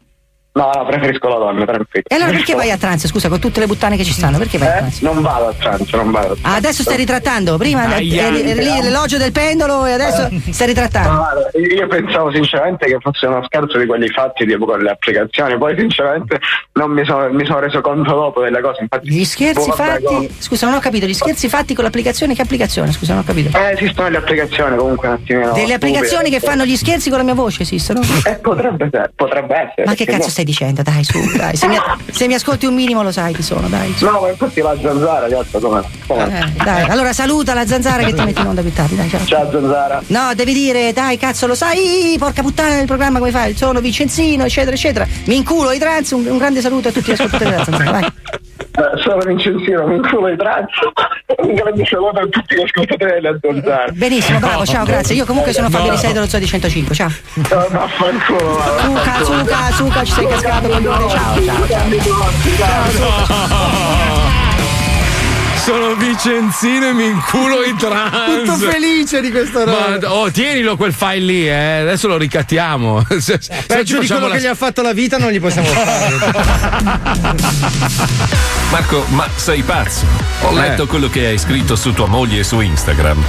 No, no, preferisco la donna, tranquillo. E allora perché vai a trans, scusa, con tutte le puttane che ci stanno, perché vai a Eh? trans? Non vado a trans, non vado a trans. Ah, adesso stai ritrattando, prima eri eri lì l'elogio del pendolo e adesso stai ritrattando. Guarda, Io pensavo sinceramente che fosse uno scherzo di quelli fatti tipo con le applicazioni, poi sinceramente non mi sono, mi sono reso conto dopo delle cose. Infatti, Gli scherzi boh, fatti, scusa, non ho capito, gli scherzi fatti con l'applicazione, che applicazione? Scusa, non ho capito. Eh, esistono le applicazioni comunque un attimino. Delle applicazioni che fanno gli scherzi con la mia voce esistono? Eh, potrebbe, essere, potrebbe essere. Ma che cazzo no? Stai dicendo? Dai, su, dai. Se mi, se mi ascolti un minimo lo sai chi sono, dai. su. No, ma infatti la zanzara, cazzo, come? Eh, dai, allora saluta la zanzara che ti metti in onda più tardi, dai, ciao. Ciao zanzara. No, devi dire, dai, cazzo, lo sai, porca puttana del programma come fai? Sono Vicenzino, eccetera, eccetera. Mi inculo i trans, un, un grande saluto a tutti gli ascoltatori della zanzara, vai. Eh, Sono Vincenzino, mi inculo i trans. Un grande saluto a tutti gli ascoltatori della zanzara. Benissimo, bravo, ciao, grazie. Io comunque sono Fabio Risei dello Zoo di 105, ciao. No, vaffanculo, va. Suca, suca, suca, ci sei cascato con ciao, ciao, ciao. Sono Vicenzino e mi inculo i trans. Tutto felice di questa roba. Ma, oh, tienilo quel file lì, eh. Adesso lo ricattiamo. Se, se Peggio di quello la- che gli ha fatto la vita non gli possiamo fare. Marco, ma sei pazzo? Ho Eh. letto quello che hai scritto su tua moglie su Instagram.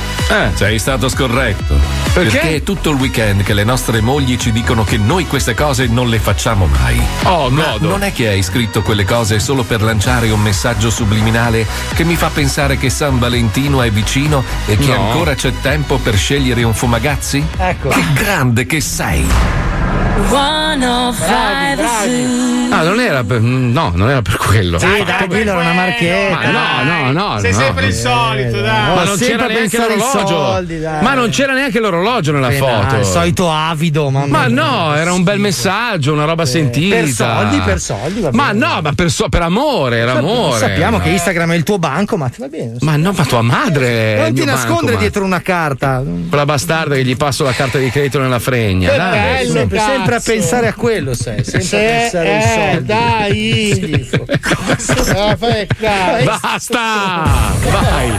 Sei stato scorretto. Perché? è tutto il weekend che le nostre mogli ci dicono che noi queste cose non le facciamo mai. Oh, Ma godo. non è che hai scritto quelle cose solo per lanciare un messaggio subliminale che mi fa pensare che San Valentino è vicino e che No. ancora c'è tempo per scegliere un fumagazzi? Ecco. Che grande che sei! Ah, non era per. No, non era per quello. Sì, dai, quello era una marchetta. Ma no, no, no. Sei no. sempre il solito, dai. Ma non c'era neanche l'orologio. soldi. Ma non c'era neanche l'orologio nella Eh, foto. dai, il solito avido, mamma Ma mia. no, era un bel messaggio, una roba sentita. Per soldi, per soldi, va Ma bene. no, ma per, so- per amore, era amore. Sappiamo che Instagram è il tuo banco, ma va bene. Ma no, ma tua madre. non il ti mio nascondere bancomat. dietro una carta. Quella bastarda che gli passo la carta di credito nella fregna. Che dai. bello, sempre, sempre a pensare a quello, sei. Sempre Sì, a pensare ai eh, soldi. dai. Ah, fai cazzo. Basta! Vai!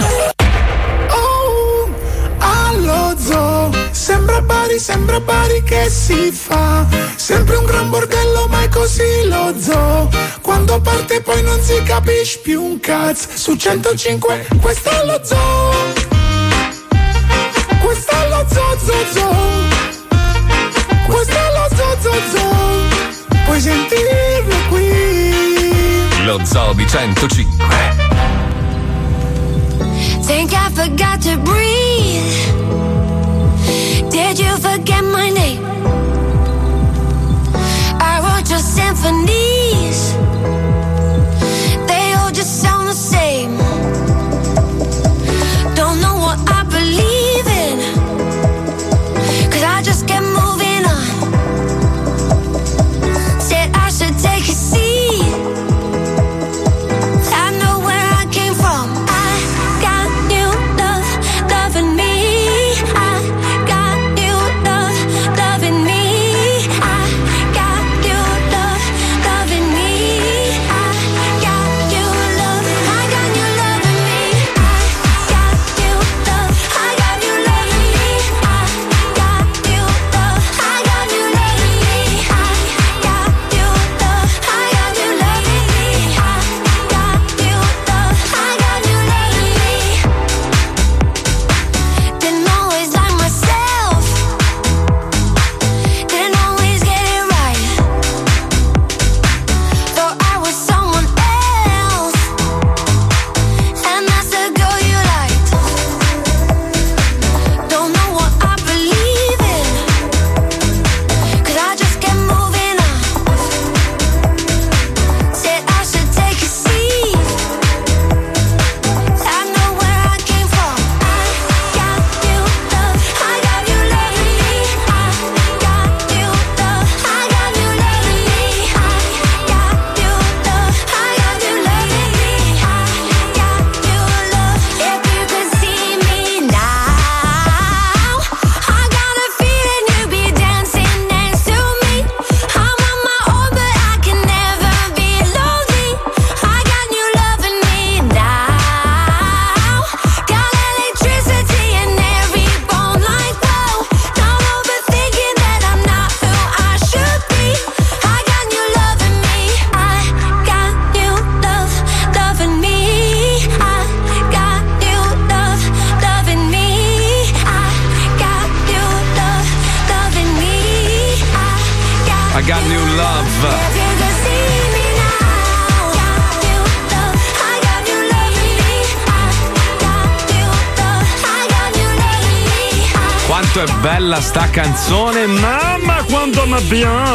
Oh, allo zoo, sembra Bari, sembra Bari che si fa. Sempre un gran bordello, ma è così lo zoo. Quando parte poi non si capisce più un cazzo. Su 105, questo è lo zoo. Questo è lo zoo, zoo, zoo. Puoi sentirlo qui. Lo Zoo di 105. Think I forgot to breathe. Did you forget my name? I wrote your symphonies. Canzone, mamma quanto mi piace!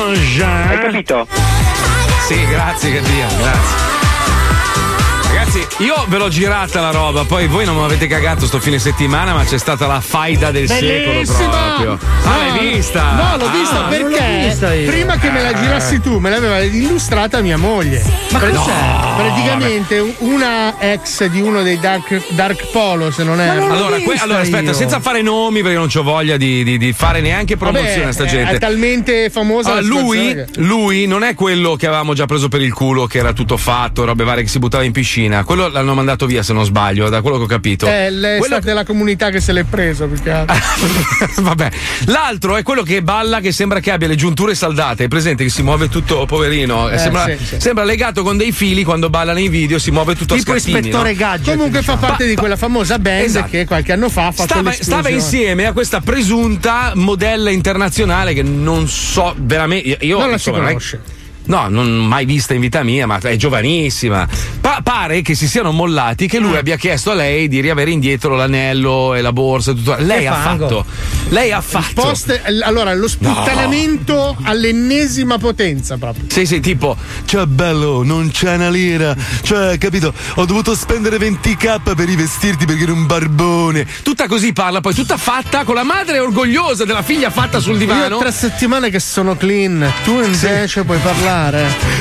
Ve l'ho girata la roba, poi voi non mi avete cagato sto fine settimana, ma c'è stata la faida del secolo proprio. Ah, l'hai vista? No, l'ho vista Ah, perché prima che me la girassi tu, me l'aveva illustrata mia moglie. Ma Pre- cos'è? Praticamente una ex di uno dei Dark, Dark Polo, se non è. Allora, que- allora, aspetta, senza fare nomi perché non ho voglia di, di- di fare neanche promozione Vabbè, a sta gente. È talmente famosa. Ah, la lui, che- lui non è quello che avevamo già preso per il culo, che era tutto fatto, robe varie che si buttava in piscina. Quello l'hanno mandato via, se non sbaglio, da quello che ho capito. È l'estate Quello- della comunità che se l'è preso. Perché... Vabbè, l'altro è quello che balla che sembra che abbia le giunture saldate. È presente che si muove tutto poverino. Eh, sembra, sì, sì. sembra legato con dei fili quando balla nei video, si muove tutto a scattini. no? Comunque fa parte di quella famosa band Esatto. che qualche anno fa ha fatto Stava, stava insieme a questa presunta modella internazionale che non so veramente. Io, Non la si conosce. No, non mai vista in vita mia, ma è giovanissima. Pa- pare che si siano mollati, che lui abbia chiesto a lei di riavere indietro l'anello e la borsa e tutto. Lei ha fatto. Lei ha fatto. Post- allora, lo sputtanamento all'ennesima potenza proprio. Sì, sì, tipo, Cioè, bello, non c'è una lira. Cioè, capito? Ho dovuto spendere 20k per rivestirti perché eri un barbone. tutta così parla, poi tutta fatta con la madre orgogliosa della figlia fatta sul Io divano. ho tre settimane che sono clean, tu invece puoi parlare.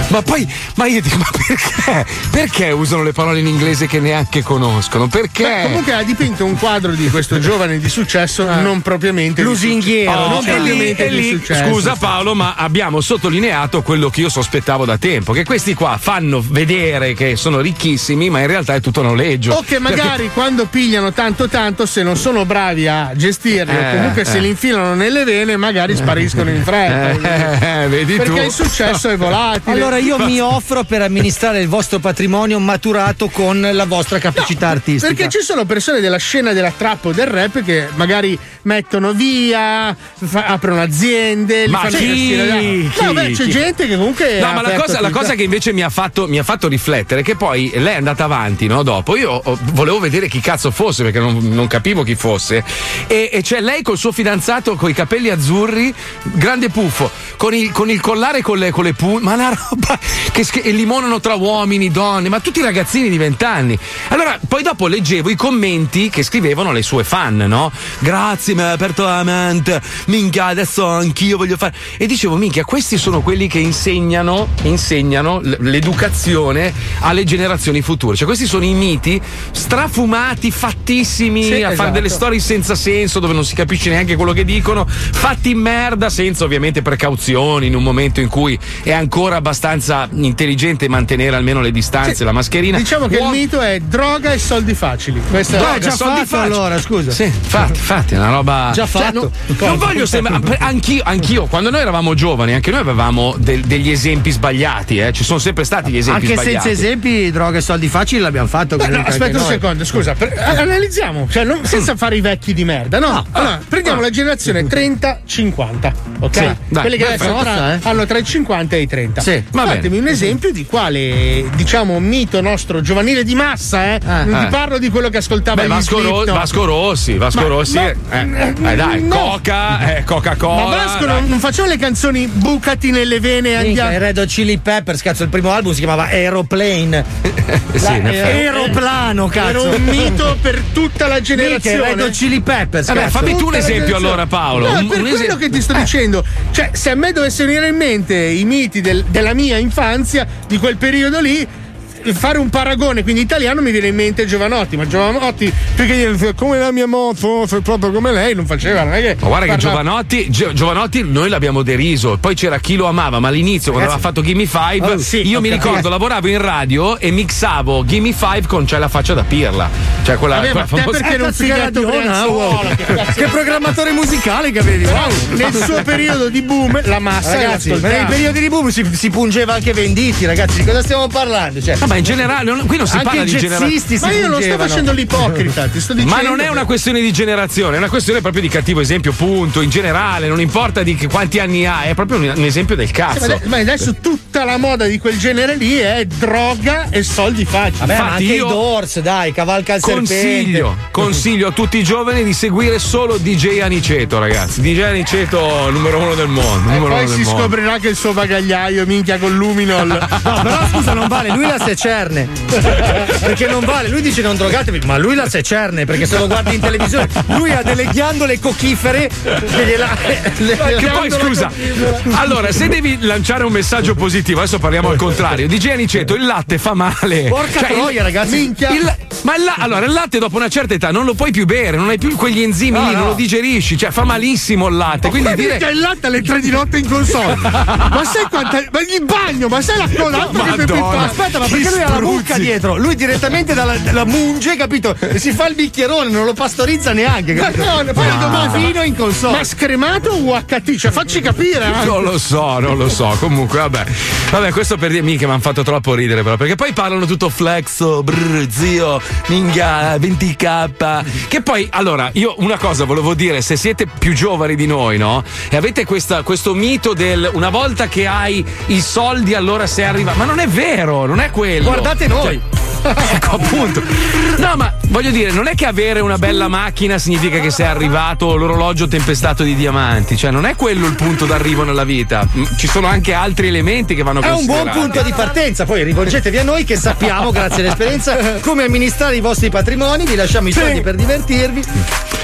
Ma poi, ma io dico, ma perché? Perché usano le parole in inglese che neanche conoscono? Perché? Beh, comunque ha dipinto un quadro di questo giovane di successo, non propriamente Lusinghiero. successo. non lì, propriamente e di lì, successo. scusa Paolo, ma abbiamo sottolineato quello che io sospettavo da tempo: che questi qua fanno vedere che sono ricchissimi, ma in realtà è tutto noleggio. O che magari quando pigliano tanto tanto, se non sono bravi a gestirli, o Eh, comunque se eh. li infilano nelle vene, magari spariscono in fretta. Eh, vedi Perché tu. il successo è volatile. Allora io mi offro per amministrare il vostro patrimonio maturato con la vostra capacità artistica. Perché ci sono persone della scena della trap o del rap che magari mettono via, fa- aprono aziende, Ma fanno chi? da- No, beh, c'è Chi? gente che comunque. No, ma la cosa, la cosa che invece mi ha, fatto, mi ha fatto riflettere è che poi lei è andata avanti, no? Dopo io oh, volevo vedere chi cazzo fosse perché non, non capivo chi fosse. E, e c'è lei col suo fidanzato con i capelli azzurri, grande puffo, con il, con il collare con le, con le punte, ma una roba che, sch- e limonano tra uomini, donne, ma tutti ragazzini di vent'anni. Allora, poi dopo leggevo i commenti che scrivevano le sue fan, no? Grazie, mi hai aperto la mente. Minchia, adesso anch'io voglio fare. E dicevo, minchia, questi sono quelli che insegnano, insegnano l- l'educazione alle generazioni future. Cioè, questi sono i miti strafumati, fattissimi, Sì, a fare esatto. delle storie senza senso, dove non si capisce neanche quello che dicono, fatti in merda, senza ovviamente precauzioni, in un momento in cui è ancora abbastanza intelligente mantenere almeno le distanze, Sì. la mascherina. Diciamo che Uom- il mito è droga e soldi facili. Questo Droga, è già soldi fatto facili. allora, scusa. Sì, infatti, è una roba. Già Cioè, fatto. non, non voglio sembrare. Anch'io, anch'io, quando noi eravamo giovani, anche noi avevamo del- degli esempi sbagliati, eh. Ci sono sempre stati gli esempi Anche sbagliati. senza esempi, droga e soldi facili l'abbiamo fatto. Beh, no, aspetta anche un noi. secondo, scusa, per- a- analizziamo, cioè non- senza fare i vecchi di merda, no? allora, prendiamo la generazione 30-50, ok? Sì, dai, Quelli che adesso eh. hanno tra i 50 e i 30. Sì, Fatemi un esempio di quale, diciamo, mito nostro giovanile di massa, eh? non eh. ti parlo di quello che ascoltava Beh, Vasco, Ro-. Vasco Rossi, Vasco Ma- Rossi. no, eh, eh, dai, no. Coca, eh, Coca-Cola. Ma Vasco dai. non, faceva le canzoni bucati nelle vene e andiamo. il Red Hot Chili Peppers, cazzo, il primo album si chiamava Aeroplane. Sì, La- aeroplano, cazzo. Era un mito per tutta la generazione. Red Hot Chili Peppers. Vabbè, fammi tu un esempio allora, Paolo. No, Un- per un quello esempio- che ti sto dicendo. Cioè, se a me dovesse venire in mente i miti del- della mia infanzia, di quel periodo lì. Fare un paragone, quindi italiano mi viene in mente Giovanotti, ma Giovanotti, perché come la mia moto, proprio come lei, non faceva, non è che. Ma guarda che parlava- Giovanotti, Gio- Giovanotti noi l'abbiamo deriso, poi c'era chi lo amava, ma all'inizio quando aveva fatto Gimme Five, Oh, sì, io ho mi ricordo lavoravo in radio e mixavo Gimme Five con C'è la faccia da pirla. Cioè quella, Vabbè, quella famosa. perché Eh, non cazzo, sei che che Che programmatore musicale che avevi, wow. Nel suo periodo di boom, la massa Ragazzi, nei periodi di boom si, si pungeva anche venditi, ragazzi. Di cosa stiamo parlando? Cioè, Ma in generale, qui non si Anche parla i di jazzisti generazione. Ma io non sto facendo l'ipocrita, ti sto dicendo Ma non è una questione di generazione, è una questione proprio di cattivo esempio, punto. In generale, non importa di quanti anni ha, è proprio un, esempio del cazzo. ma, ade- ma adesso tutta la moda di quel genere lì è droga e soldi facili. Vabbè, Infatti anche io- i Doors, dai, cavalca il Consiglio, serpente. consiglio a tutti i giovani di seguire solo DJ Aniceto, ragazzi. DJ Aniceto, numero uno del mondo. E poi si mondo. scoprirà che il suo bagagliaio minchia con Luminol. No, però scusa, non vale, lui la secerne. Perché non vale, lui dice non drogatevi, ma lui la secerne, perché se lo guardi in televisione, lui ha delle ghiandole cochifere che gliela. le- Che poi scusa, allora se devi lanciare un messaggio positivo, adesso parliamo al contrario. DJ Aniceto, il latte fa male. Porca Cioè, il- troia, ragazzi. Minchia. Il- ma il, allora, il latte dopo una certa età non lo puoi più bere, non hai più quegli enzimi No, lì, no. non lo digerisci, cioè fa malissimo il latte. Quindi Ma dire. minchia, il latte alle 3 di notte in console. ma sai quanta. Ma il bagno, ma sai la? Altro che pippare. Aspetta, ma perché lui ha la bucca dietro? Lui direttamente dalla, dalla munge, capito? E si fa il bicchierone, non lo pastorizza neanche. Ma capito? no, poi Ma domani fino in console. Ma scremato o UHT? Cioè, facci capire. eh. Non lo so, non lo so. Comunque, vabbè. Vabbè, questo per dire mica mi hanno fatto troppo ridere, però. Perché poi parlano tutto flexo, brr, zio, minchia, 20k. Che poi, allora, io una cosa volevo dire: se siete più giovani di noi, no? E avete questa- questo mito del una volta che hai i soldi, allora sei arrivato. Ma non è vero, non è quello. Guardate noi. ecco appunto. No, ma voglio dire, non è che avere una bella macchina significa che sei arrivato l'orologio tempestato di diamanti, cioè non è quello il punto d'arrivo nella vita. Ci sono anche altri elementi che vanno È un buon considerati. punto di partenza, poi rivolgetevi a noi che sappiamo, grazie all'esperienza, come amministrare i vostri patrimoni, vi lasciamo i soldi per divertirvi.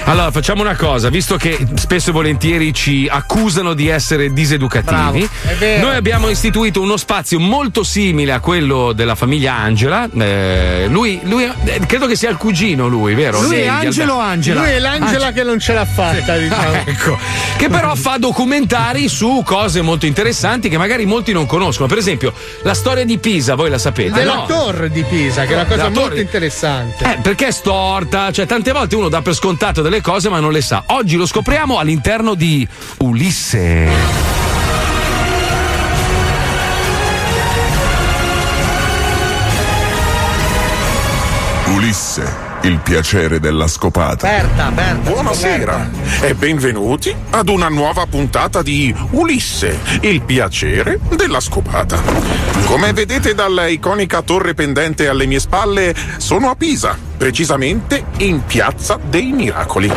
Allora, facciamo una cosa, visto che spesso e volentieri ci accusano di essere diseducativi, Bravo, è noi abbiamo istituito uno spazio molto simile a quello della famiglia Angela. Eh, lui, lui eh, credo che sia il cugino, lui, vero? Lui è Angelo Alberto. Angela. Lui è l'Angela Ange- che non ce l'ha fatta, diciamo. ecco, che però fa documentari su cose molto interessanti che magari molti non conoscono. Per esempio, la storia di Pisa, voi la sapete? Della no? torre di Pisa, che è una cosa La molto torre- interessante. Eh, perché è storta, cioè tante volte uno dà per scontato delle cose ma non le sa. Oggi lo scopriamo all'interno di Ulisse. Ulisse, il piacere della scopata. Berta, Berta. Buonasera e benvenuti ad una nuova puntata di Ulisse, il piacere della scopata. Come vedete dalla iconica torre pendente alle mie spalle, sono a Pisa, precisamente in Piazza dei Miracoli.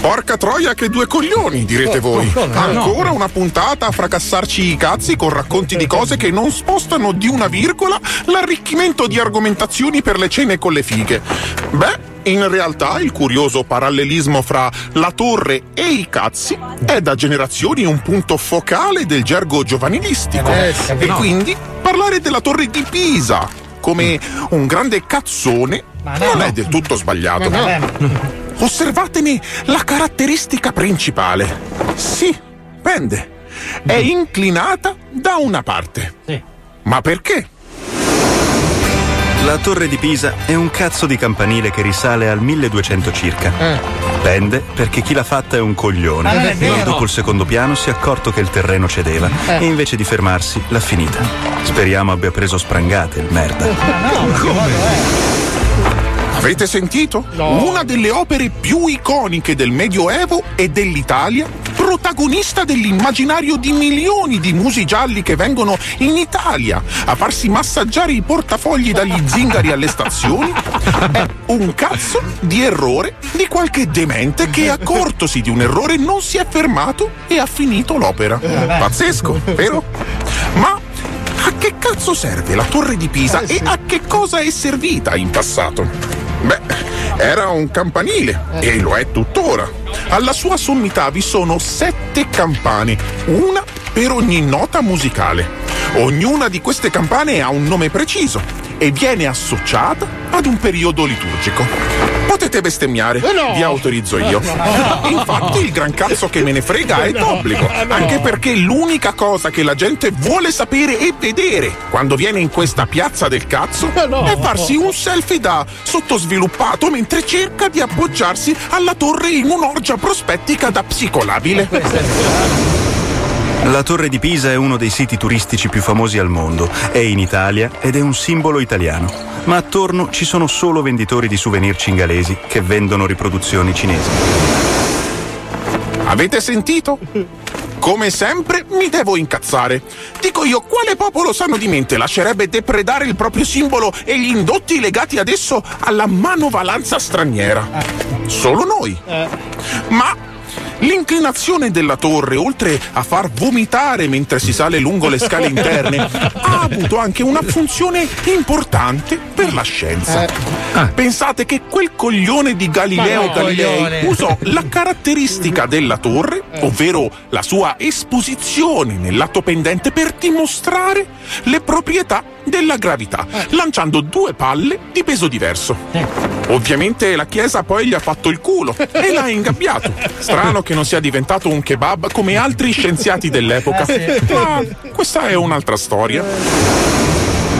Porca troia che due coglioni, direte voi. Ancora una puntata a fracassarci i cazzi con racconti di cose che non spostano di una virgola l'arricchimento di argomentazioni per le cene con le fighe. Beh, in realtà il curioso parallelismo fra la torre e i cazzi è da generazioni un punto focale del gergo giovanilistico. Eh, e quindi parlare della torre di Pisa come un grande cazzone non è del tutto sbagliato. No. Osservatene la caratteristica principale. Sì, pende. È inclinata da una parte. Ma perché? La torre di Pisa è un cazzo di campanile che risale al 1200 circa. Pende perché chi l'ha fatta è un coglione. Ma non. Dopo il secondo piano si è accorto che il terreno cedeva Eh. e invece di fermarsi l'ha finita. Speriamo abbia preso sprangate il merda. Avete sentito? Una delle opere più iconiche del Medioevo e dell'Italia, protagonista dell'immaginario di milioni di musi gialli che vengono in Italia a farsi massaggiare i portafogli dagli zingari alle stazioni, è un cazzo di errore di qualche demente che accortosi di un errore non si è fermato e ha finito l'opera. Pazzesco, vero? Ma a che cazzo serve la torre di Pisa e a che cosa è servita in passato? Beh, era un campanile e lo è tuttora. Alla sua sommità vi sono sette campane, una per ogni nota musicale. Ognuna di queste campane ha un nome preciso e viene associata ad un periodo liturgico. Potete bestemmiare, vi autorizzo io. Infatti il gran cazzo che me ne frega è d'obbligo, anche perché l'unica cosa che la gente vuole sapere e vedere quando viene in questa piazza del cazzo è farsi un selfie da sottosviluppato mentre cerca di appoggiarsi alla torre in un'orgia prospettica da psicolabile. La Torre di Pisa è uno dei siti turistici più famosi al mondo, è in Italia ed è un simbolo italiano. Ma attorno ci sono solo venditori di souvenir cingalesi che vendono riproduzioni cinesi. Avete sentito? Come sempre mi devo incazzare. Dico io, quale popolo sano di mente lascerebbe depredare il proprio simbolo e gli indotti legati ad esso alla manovalanza straniera? Solo noi. Ma L'inclinazione della torre, oltre a far vomitare mentre si sale lungo le scale interne, ha avuto anche una funzione importante per la scienza. Pensate che quel coglione di Galileo Galilei usò la caratteristica della torre, ovvero la sua esposizione nel lato pendente, per dimostrare le proprietà della gravità, lanciando due palle di peso diverso. Ovviamente la Chiesa poi gli ha fatto il culo e l'ha ingabbiato. Strano che non sia diventato un kebab come altri scienziati dell'epoca. Eh sì. Ma questa è un'altra storia.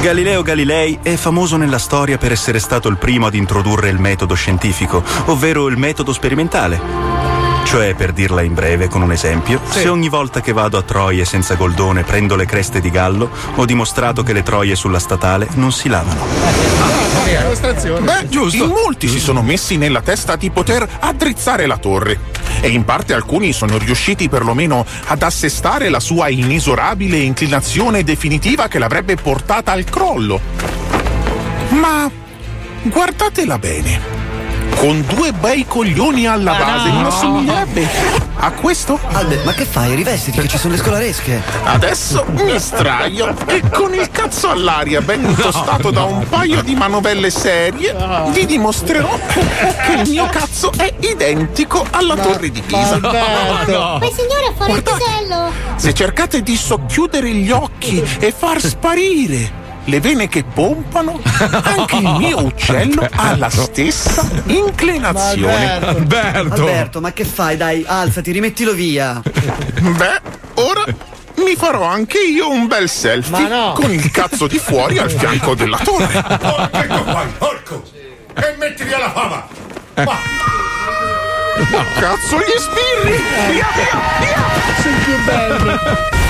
Galileo Galilei è famoso nella storia per essere stato il primo ad introdurre il metodo scientifico, ovvero il metodo sperimentale. Cioè, per dirla in breve con un esempio, se ogni volta che vado a Troie senza goldone prendo le creste di gallo, ho dimostrato che le troie sulla statale non si lavano. Beh, giusto. In molti si sono messi nella testa di poter addrizzare la torre. E in parte alcuni sono riusciti perlomeno ad assestare la sua inesorabile inclinazione definitiva che l'avrebbe portata al crollo. Ma guardatela bene. Con due bei coglioni alla base non assomiglierebbe a questo? Albe, ma che fai? Rivestiti che ci sono le scolaresche. Adesso mi sdraio e con il cazzo all'aria ben tostato da un paio di manovelle serie vi dimostrerò che il mio cazzo è identico alla torre di Pisa. Quel signore è fuori il pisello. Se cercate di socchiudere gli occhi e far sparire le vene che pompano, anche il mio uccello ha la stessa inclinazione. Alberto, ma che fai? Dai, alzati, rimettilo via. Beh, ora mi farò anche io un bel selfie con il cazzo di fuori al fianco della torre. Ecco qua, porco! E metti via la fava! Va! Cazzo gli sbirri! Via, via, via! Sei più bello.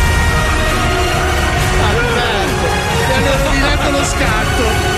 Hanno rovinato lo scatto.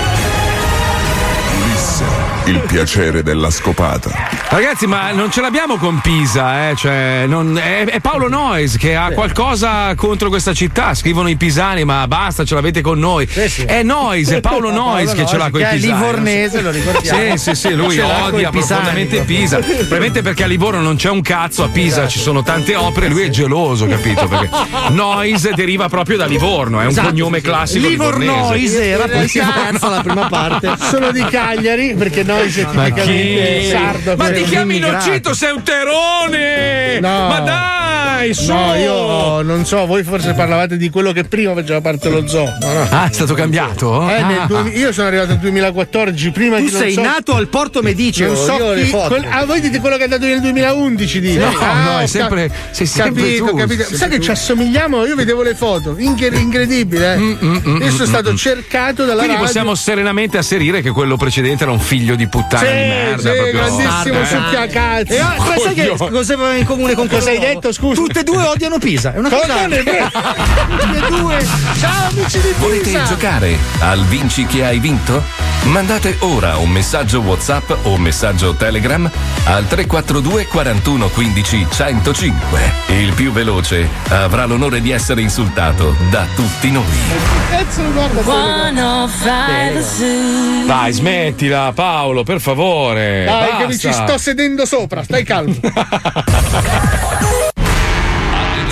Il piacere della scopata. Ragazzi, ma non ce l'abbiamo con Pisa, eh? cioè, non- è, è Paolo Noyes che ha qualcosa contro questa città. Scrivono i pisani, ma basta, ce l'avete con noi. È Noyes, è Paolo Noyes che ce l'ha con i che è pisani. livornese, lo ricordiamo. Sì, sì, sì, lui odia pisani, profondamente. Pisa. Probabilmente perché a Livorno non c'è un cazzo, a Pisa ci sono tante opere, lui è geloso, capito? Perché Noyes deriva proprio da Livorno, è un Esatto, cognome sì. classico Livornoise era, poi avanza la prima parte. Sono di Cagliari perché noi chi? sardo. Ma ti chiami. Nocito, sei un terone! No. Ma dai, su! No, io non so, voi forse parlavate di quello che prima faceva parte dello zoo. No, no. Ah, è stato cambiato? Eh, nel Ah. duemi- io sono arrivato nel 2014, prima Tu sei so- nato al Porto Mediceo, Non so ho le chi- quel- ah, voi dite quello che è andato nel 2011, dite? No, Ah, no, è sempre- sei sempre capito, tu, capito. sempre Sai che tu. ci assomigliamo? Io vedevo le foto, Inc- incredibile. eh. mm, io sono mm, stato mm. cercato dalla Quindi radio. possiamo serenamente asserire che quello precedente era un figlio di puttana Sì, di merda. sì, proprio. grandissimo Eh. succhiacazzi. E ah, ma sai che cosa aveva in comune con Cosa hai quello detto, scusa? Tutte e due odiano Pisa. È una Cosa cosa. non è vero? Tutti e due. Ciao amici di Volete Pisa. giocare al Vinci che hai vinto? Mandate ora un messaggio WhatsApp o messaggio Telegram al 342 41 15 105. Il più veloce avrà l'onore di essere insultato da tutti noi. Cazzo, guarda Dai, smettila, Paolo, per favore. Dai, che mi basta. ci sto sedendo sopra, stai calmo.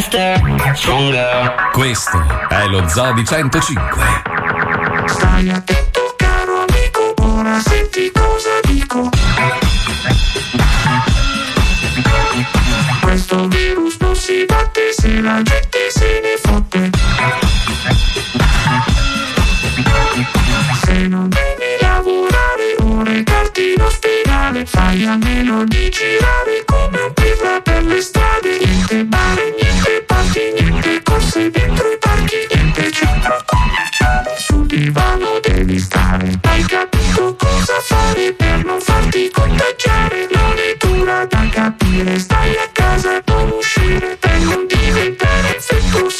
Questo è lo Zoo di 105. Stai attento caro amico, ora senti cosa dico. Questo virus non si batte se la gente se ne fotte. fai a meno di girare come un pirla per le strade. Niente mare, niente parchi, niente corse dentro i parchi. Niente centro commerciale, sul divano devi stare. Hai capito cosa fare per non farti contagiare? Non è dura da capire, stai a casa e non uscire Per non diventare infettoso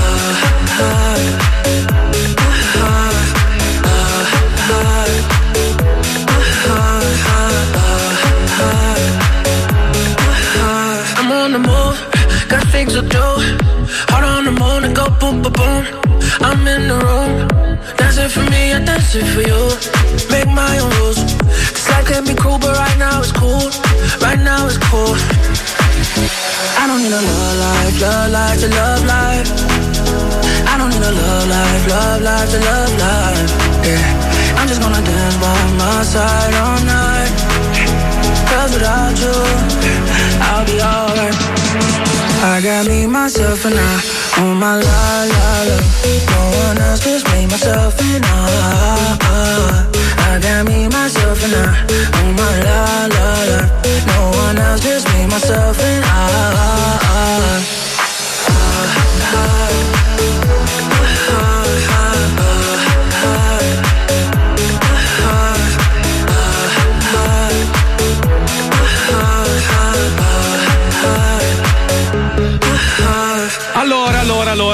boom. I'm in the room, dancing for me, I dance it for you. Make my own rules. This life can be cruel, but right now it's cool. Right now it's cool. I don't need a love life, love life to love life. I don't need a love life, love life to love life. Yeah, I'm just gonna dance by my side all night. Cause without you, I'll be alright. I got me, myself, and I. On my la la la. No one else, just me, myself, and I. I got me, myself, and I. On my la la la. No one else, just me, myself, and I. Allora,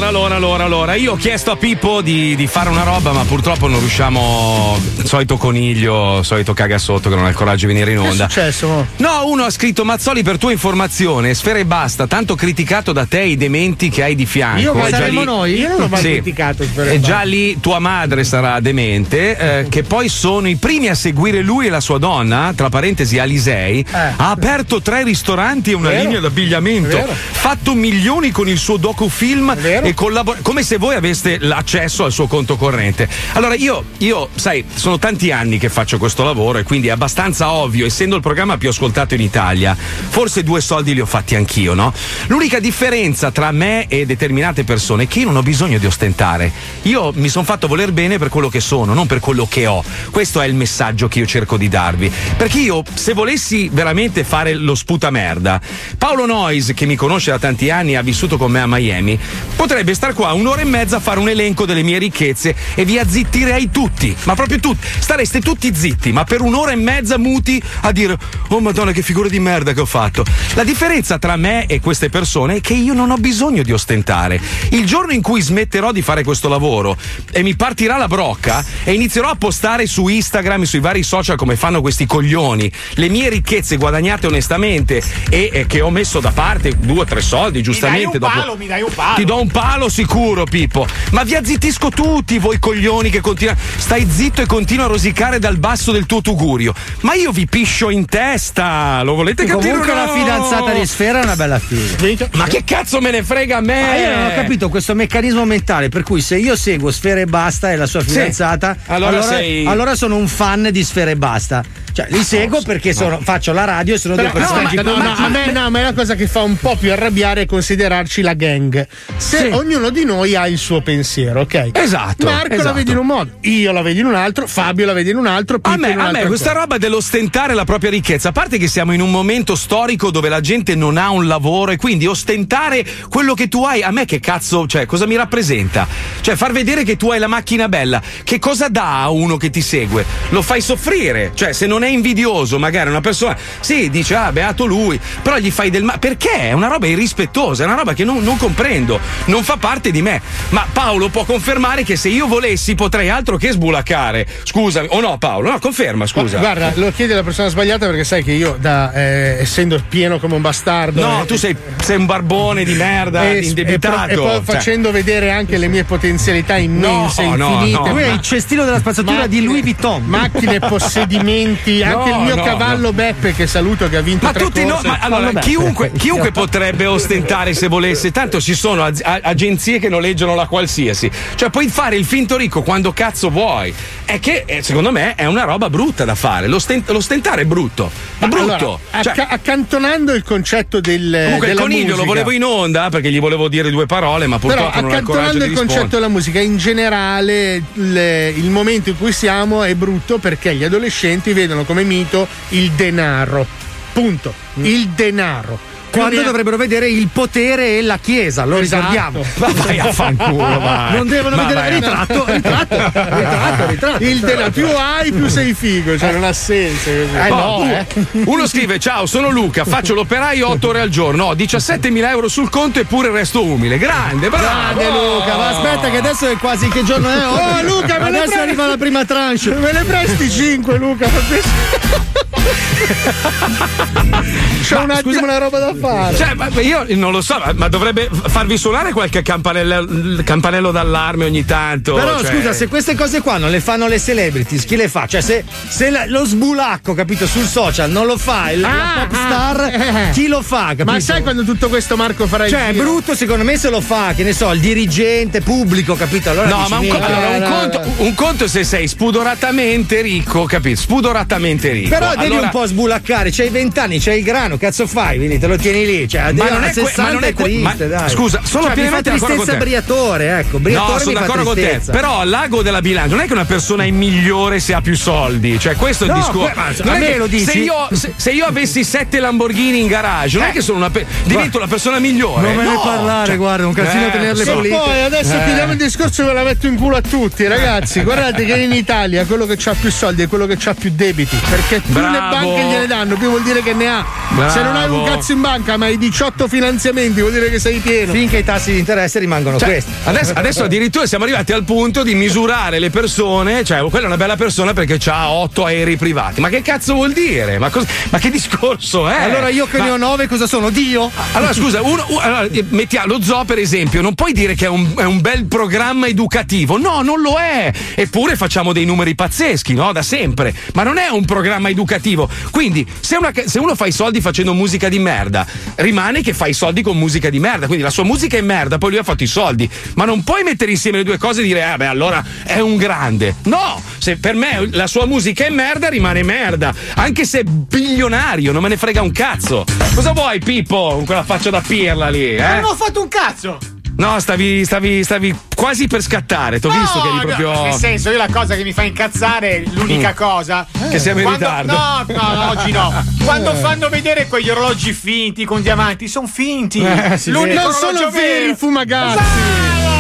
allora, allora, allora. Io ho chiesto a Pippo di, di fare una roba, ma purtroppo non riusciamo. Solito coniglio, solito caga sotto che non ha il coraggio di venire in Che è onda. successo? No, uno ha scritto Mazzoli per tua informazione, sfera e basta, tanto criticato da te i dementi che hai di fianco. Io, ma È già saremmo lì- noi? Io non l'ho mai Sì. criticato. Sfera e già lì tua madre sarà demente, eh, che poi sono i primi a seguire lui e la sua donna, tra parentesi Alisei, ha aperto tre ristoranti e una Vero. linea d'abbigliamento, Vero. fatto milioni con il suo docufilm e collabor- come se voi aveste l'accesso al suo conto corrente. Allora io, io, sai, sono tanti anni che faccio questo lavoro e quindi è abbastanza ovvio, essendo il programma più ascoltato in Italia, forse due soldi li ho fatti anch'io, no? L'unica differenza tra me e determinate persone è che io non ho bisogno di ostentare. Io mi sono fatto voler bene per quello che sono, non per quello che ho. Questo è il messaggio che io cerco di darvi. Perché io, se volessi veramente fare lo sputamerda, Paolo Noyes, che mi conosce da tanti anni e ha vissuto con me a Miami, potrebbe star qua un'ora e mezza a fare un elenco delle mie ricchezze e vi azzittirei tutti, ma proprio tutti. Stareste tutti zitti, ma per un'ora e mezza muti a dire: Oh madonna, che figura di merda che ho fatto. La differenza tra me e queste persone è che io non ho bisogno di ostentare. Il giorno in cui smetterò di fare questo lavoro e mi partirà la brocca e inizierò a postare su Instagram e sui vari social come fanno questi coglioni le mie ricchezze guadagnate onestamente e, e che ho messo da parte due o tre soldi, giustamente. un dopo- palo, mi dai un palo. Ti do un palo sicuro, Pippo. Ma vi azzittisco tutti, voi coglioni che continuano. Stai zitto e continua a rosicare dal basso del tuo tugurio. Ma io vi piscio in testa. Lo volete capire? Comunque no? la fidanzata di Sfera è una bella figa. Ma che cazzo me ne frega a me? Ma io non ho capito questo meccanismo mentale per cui se io seguo Sfera e Basta e la sua Sì. fidanzata, Allora allora, sei- allora sono un fan di Sfera e Basta. Cioè, li seguo perché sono- faccio la radio e sono due Però, no, personaggi ma- no, no, a me, no, a me la cosa che fa un po' più arrabbiare è considerarci la gang. Se Sì. ognuno di noi ha il suo pensiero, ok? Esatto, Marco la esatto. vede in un modo, io la vedo in un altro, Fabio la vede in un altro, Pippo A me, in un a altro. me questa roba dell'ostentare la propria ricchezza, a parte che siamo in un momento storico dove la gente non ha un lavoro e quindi ostentare quello che tu hai, a me che cazzo, cioè, cosa mi rappresenta? Cioè, far vedere che tu hai la macchina bella, che cosa dà a uno che ti segue? Lo fai soffrire, cioè, se non è è invidioso, magari una persona, sì, dice, ah, beato lui, però gli fai del male. Perché? È una roba irrispettosa, è una roba che non, non comprendo, non fa parte di me. Ma Paolo può confermare che se io volessi potrei altro che sbulaccare. Scusami, o no, Paolo? No, conferma, scusa. Guarda, lo chiedi alla persona sbagliata perché sai che io, da, eh, essendo pieno come un bastardo. No, eh, tu sei, sei un barbone di merda, e, indebitato. e poi Cioè, facendo vedere anche le mie potenzialità immense, No, no, infinite. no. Lui è il cestino della spazzatura di Louis Vuitton. Macchine, possedimenti, anche No, il mio no, cavallo Beppe che saluto che ha vinto Ma tre tutti no, corse. ma allora, chiunque, chiunque potrebbe ostentare se volesse, tanto ci sono az- a- agenzie che noleggiano la qualsiasi. Cioè, puoi fare il finto ricco quando cazzo vuoi. È che, eh, secondo me, è una roba brutta da fare. L'ostent- l'ostentare è brutto. È Ma brutto. allora, Cioè, acca- accantonando il concetto del comunque, il coniglio musica, lo volevo in onda perché gli volevo dire due parole, ma Però purtroppo non ha il coraggio il concetto della musica, in generale il, il momento in cui siamo è brutto perché gli adolescenti vedono come mito il denaro. Punto. Il denaro. Quando dovrebbero vedere il potere e la chiesa, lo Esatto. ricordiamo. Ma vai a fanculo, vai. Non devono Ma vedere vai. ritratto, ritratto, ritratto, ritratto. Il denaro, più hai, più sei figo, cioè non ha senso. così. Oh, u- Uno scrive: Ciao, sono Luca, faccio l'operaio 8 ore al giorno, ho 17.000 euro sul conto eppure resto umile. Grande, bravo! Grande Luca, ma aspetta che adesso è quasi che giorno è oggi. Oh Luca, me adesso arriva la prima tranche. Me ne presti 5 Luca? per piacere? C'ho un attimo una roba da fare. Cioè, ma io non lo so, ma- ma dovrebbe farvi suonare qualche campanello, campanello d'allarme ogni tanto. Però cioè- scusa, se queste cose qua non le fanno le celebrities, chi le fa? Cioè, se, se la- lo sbulacco, capito, sul social non lo fa il Ah, pop star, ah, eh. chi lo fa? Capito? Ma sai quando tutto questo Marco farà il Cioè, è brutto secondo me se lo fa, che ne so, il dirigente pubblico, capito? Allora No, ma un, co- allora, un conto, un conto è se sei spudoratamente ricco, capito? Spudoratamente ricco. Però devi Allora- un po' sbulaccare, c'hai 20 anni, c'hai il grano, cazzo fai? Quindi te lo tieni lì. Cioè, Ma a non è que- 60 ma non è que- triste, ma- dai. scusa, sono cioè, pienamente d'accordo con tristezza te. Briatore, ecco. Briatore No, sono d'accordo con te. Però lago della bilancia non è che una persona è migliore se ha più soldi. Cioè, questo è il No, discorso. que- a è me che lo dici? Se io, se, se io avessi sette Lamborghini in garage, non è che sono una pe- divento la persona migliore. Non me ne No! parlare, Cioè, guarda, un casino eh, a tenerle so. E pulite. poi adesso Eh. chiudiamo il discorso e ve la metto in culo a tutti, ragazzi. Guardate che in Italia quello che ha più soldi è quello che ha più debiti. Perché più le banche gliene danno, più vuol dire che ne ha. Bravo. Se non hai un cazzo in banca, ma hai 18 finanziamenti, vuol dire che sei pieno. Finché i tassi di interesse rimangono Cioè, questi. adesso, adesso addirittura siamo arrivati al punto di misurare le persone, cioè quella è una bella persona perché ha otto aerei privati. Ma che cazzo vuol dire? Ma, cos- ma che discorso è? Allora io che Ma- ne ho 9 cosa sono? Dio? Allora scusa, uno, u- allora, eh, mettiamo lo zoo per esempio, non puoi dire che è un, è un bel programma educativo, no, non lo è. Eppure facciamo dei numeri pazzeschi, no? Da sempre. Ma non è un programma educativo. Quindi, se, una- se uno fa i soldi facendo musica di merda, rimane che fa i soldi con musica di merda. Quindi la sua musica è merda, poi lui ha fatto i soldi. Ma non puoi mettere insieme le due cose e dire, ah, beh, allora è un grande. No, se per me la sua musica è merda, rimane merda. Anche se è bilionario, non me ne frega un cazzo. Cosa vuoi, Pippo, con quella faccia da pirla lì? Eh? Non ho fatto un cazzo! No, stavi, stavi, stavi quasi per scattare. T'ho visto che eri No, proprio. no, nel senso, io la cosa che mi fa incazzare, l'unica Mm. cosa. Che siamo in quando- ritardo. No, no, no, oggi no. Quando fanno vedere quegli orologi finti con diamanti, sono finti. Eh, sì, L'unico non sono veri fumagazzi. Quello volevo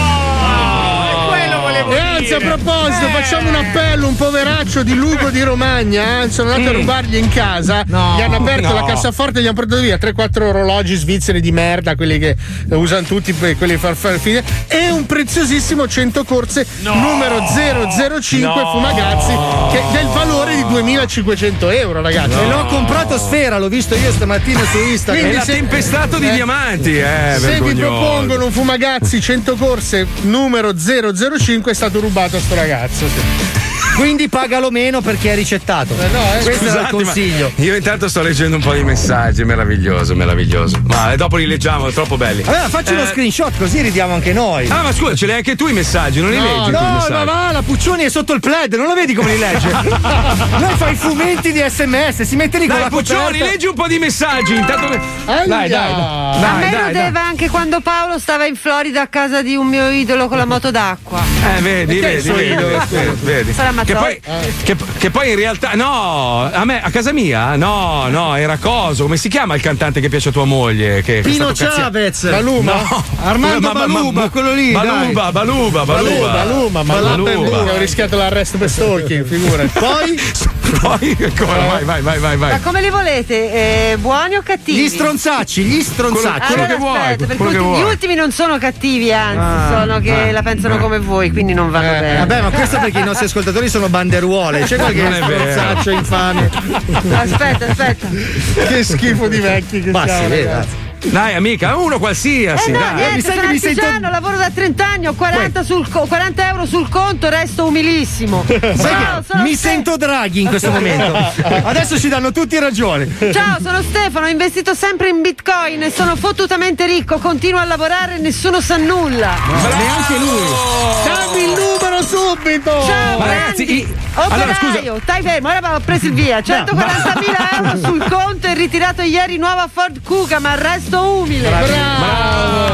E anzi, a proposito, Eh. facciamo un appello, un poveraccio di Lugo di Romagna. eh, sono andato a rubargli in casa. gli hanno aperto no. la cassaforte e gli hanno portato via 3-4 orologi svizzeri di merda, quelli che usano tutti, que- quelli far fare fine. E un preziosissimo 100 corse numero 005 No. Fumagazzi, che del valore di 2500 euro, ragazzi. E l'ho comprato a sfera, l'ho visto io stamattina su Instagram. E l'ha tempestato di diamanti, eh. Se vi propongono un Fumagazzi 100 corse numero 005 è stato rubato a sto ragazzo. sì. Quindi pagalo meno perché è ricettato. no, eh. Questo è il consiglio. Io intanto sto leggendo un po' di messaggi, meraviglioso, meraviglioso. Ma eh, dopo li leggiamo, troppo belli. Allora facci uno Eh, screenshot così ridiamo anche noi. Ah, ma scusa, ce li hai anche tu i messaggi, non li No, leggi? no, ma va, la Puccioni è sotto il plaid, non lo vedi come li legge? Noi fa i fumetti di sms, si mette lì con Dai, la Puccioni, coperta. leggi un po' di messaggi. Intanto. Dai, dai, dai. a Dai, me dai, rodeva anche quando Paolo stava in Florida a casa di un mio idolo con la moto d'acqua. Eh, vedi, vedi, vedi, vedi, vedi. Sarà Che poi, che, che poi in realtà, no, a me, a casa mia, no, no, era coso. Come si chiama il cantante che piace a tua moglie? Che, Pino Chavez. Baluma? No. Armando Ma- ma- Baluba, ma- quello lì. Baluba, dai. Baluba, Baluba, Baluma, Baluma, ma Baluba. ho rischiato l'arresto per stalking, figurati. Poi Poi ancora, vai, vai, vai, vai, vai. Ma come li volete? Eh, buoni o cattivi? Gli stronzacci, gli stronzacci. Allora, che vuoi, aspetta, quello che ultimi- vuoi. gli ultimi non sono cattivi, anzi, Ah, sono che ah, la pensano ah. come voi, quindi non vanno Eh, bene. vabbè, ma questo perché i nostri ascoltatori sono banderuole. C'è qualche Non è vero. stronzaccio infame. Aspetta, aspetta. che schifo di vecchi che Ma siamo, ragazzi. Dai, amica, uno qualsiasi. Eh no, dai. niente, mi sono mi sento- lavoro da 30 anni, ho 40, sul co- 40 euro sul conto, resto umilissimo. Ciao, sono mi Ste- sento draghi in questo momento. Adesso ci danno tutti ragione. Ciao, sono Stefano, ho investito sempre in bitcoin e sono fottutamente ricco, continuo a lavorare e nessuno sa nulla. Neanche lui. Dammi il numero subito! Ciao, Ma ragazzi, i- allora, scusa- Operaio, stai fermo, ora ho preso il via. 140.000 euro sul conto e ritirato ieri nuova Ford Kuga, ma resto umile. Bravo! Dammene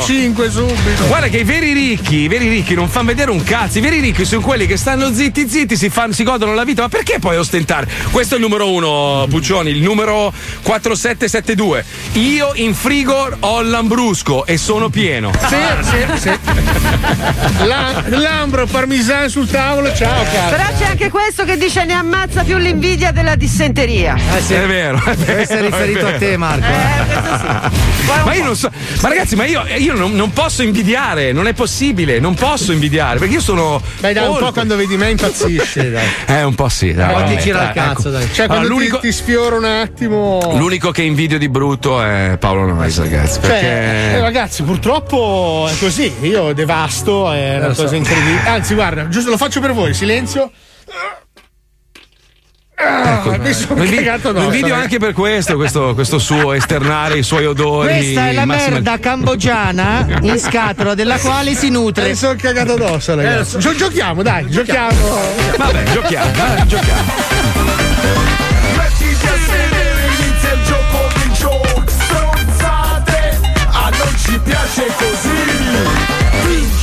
5 subito! Guarda che i veri ricchi, i veri ricchi non fanno vedere un cazzo. I veri ricchi sono quelli che stanno zitti zitti, si, fanno, si godono la vita. Ma perché poi ostentare? Questo è il numero uno, Puccioni, il numero 4772. Io in frigo ho lambrusco e sono pieno. Sì, sì, sì. La- Lambro, parmigiano sul tavolo, ciao caro. Però c'è anche questo che dice ne ammazza più l'invidia della dissenteria. Eh sì. È vero, è vero. Questo è riferito è a te. Marco. Ma io non so, ma ragazzi, ma io, io non, non posso invidiare, non è possibile, non posso invidiare, perché io sono. Beh, dai, un oltre. po' quando vedi me impazzisci, dai. Eh, un po' sì, dai. Poi ti gira il dai, cazzo, ecco. dai. Cioè, Allora, l'unico, ti, ti sfioro un attimo. l'unico che invidio di brutto è Paolo Noyes, ragazzi. Cioè, Perché. eh, ragazzi, purtroppo è così. Io devasto, è una lo so. cosa incredibile. Anzi, guarda, giusto lo faccio per voi, silenzio. Ah, mi sono invi- cagato addosso, invidio ragazzi. anche per questo, questo, questo suo esternare i suoi odori. Questa è la massima- merda cambogiana in scatola della quale si nutre. Mi sono cagato addosso, ragazzi. Gio- giochiamo, dai, giochiamo. Vabbè, giochiamo, dai, giochiamo. Mettiti a sedere, inizia il gioco di Joe Stronzate, a non ci piace così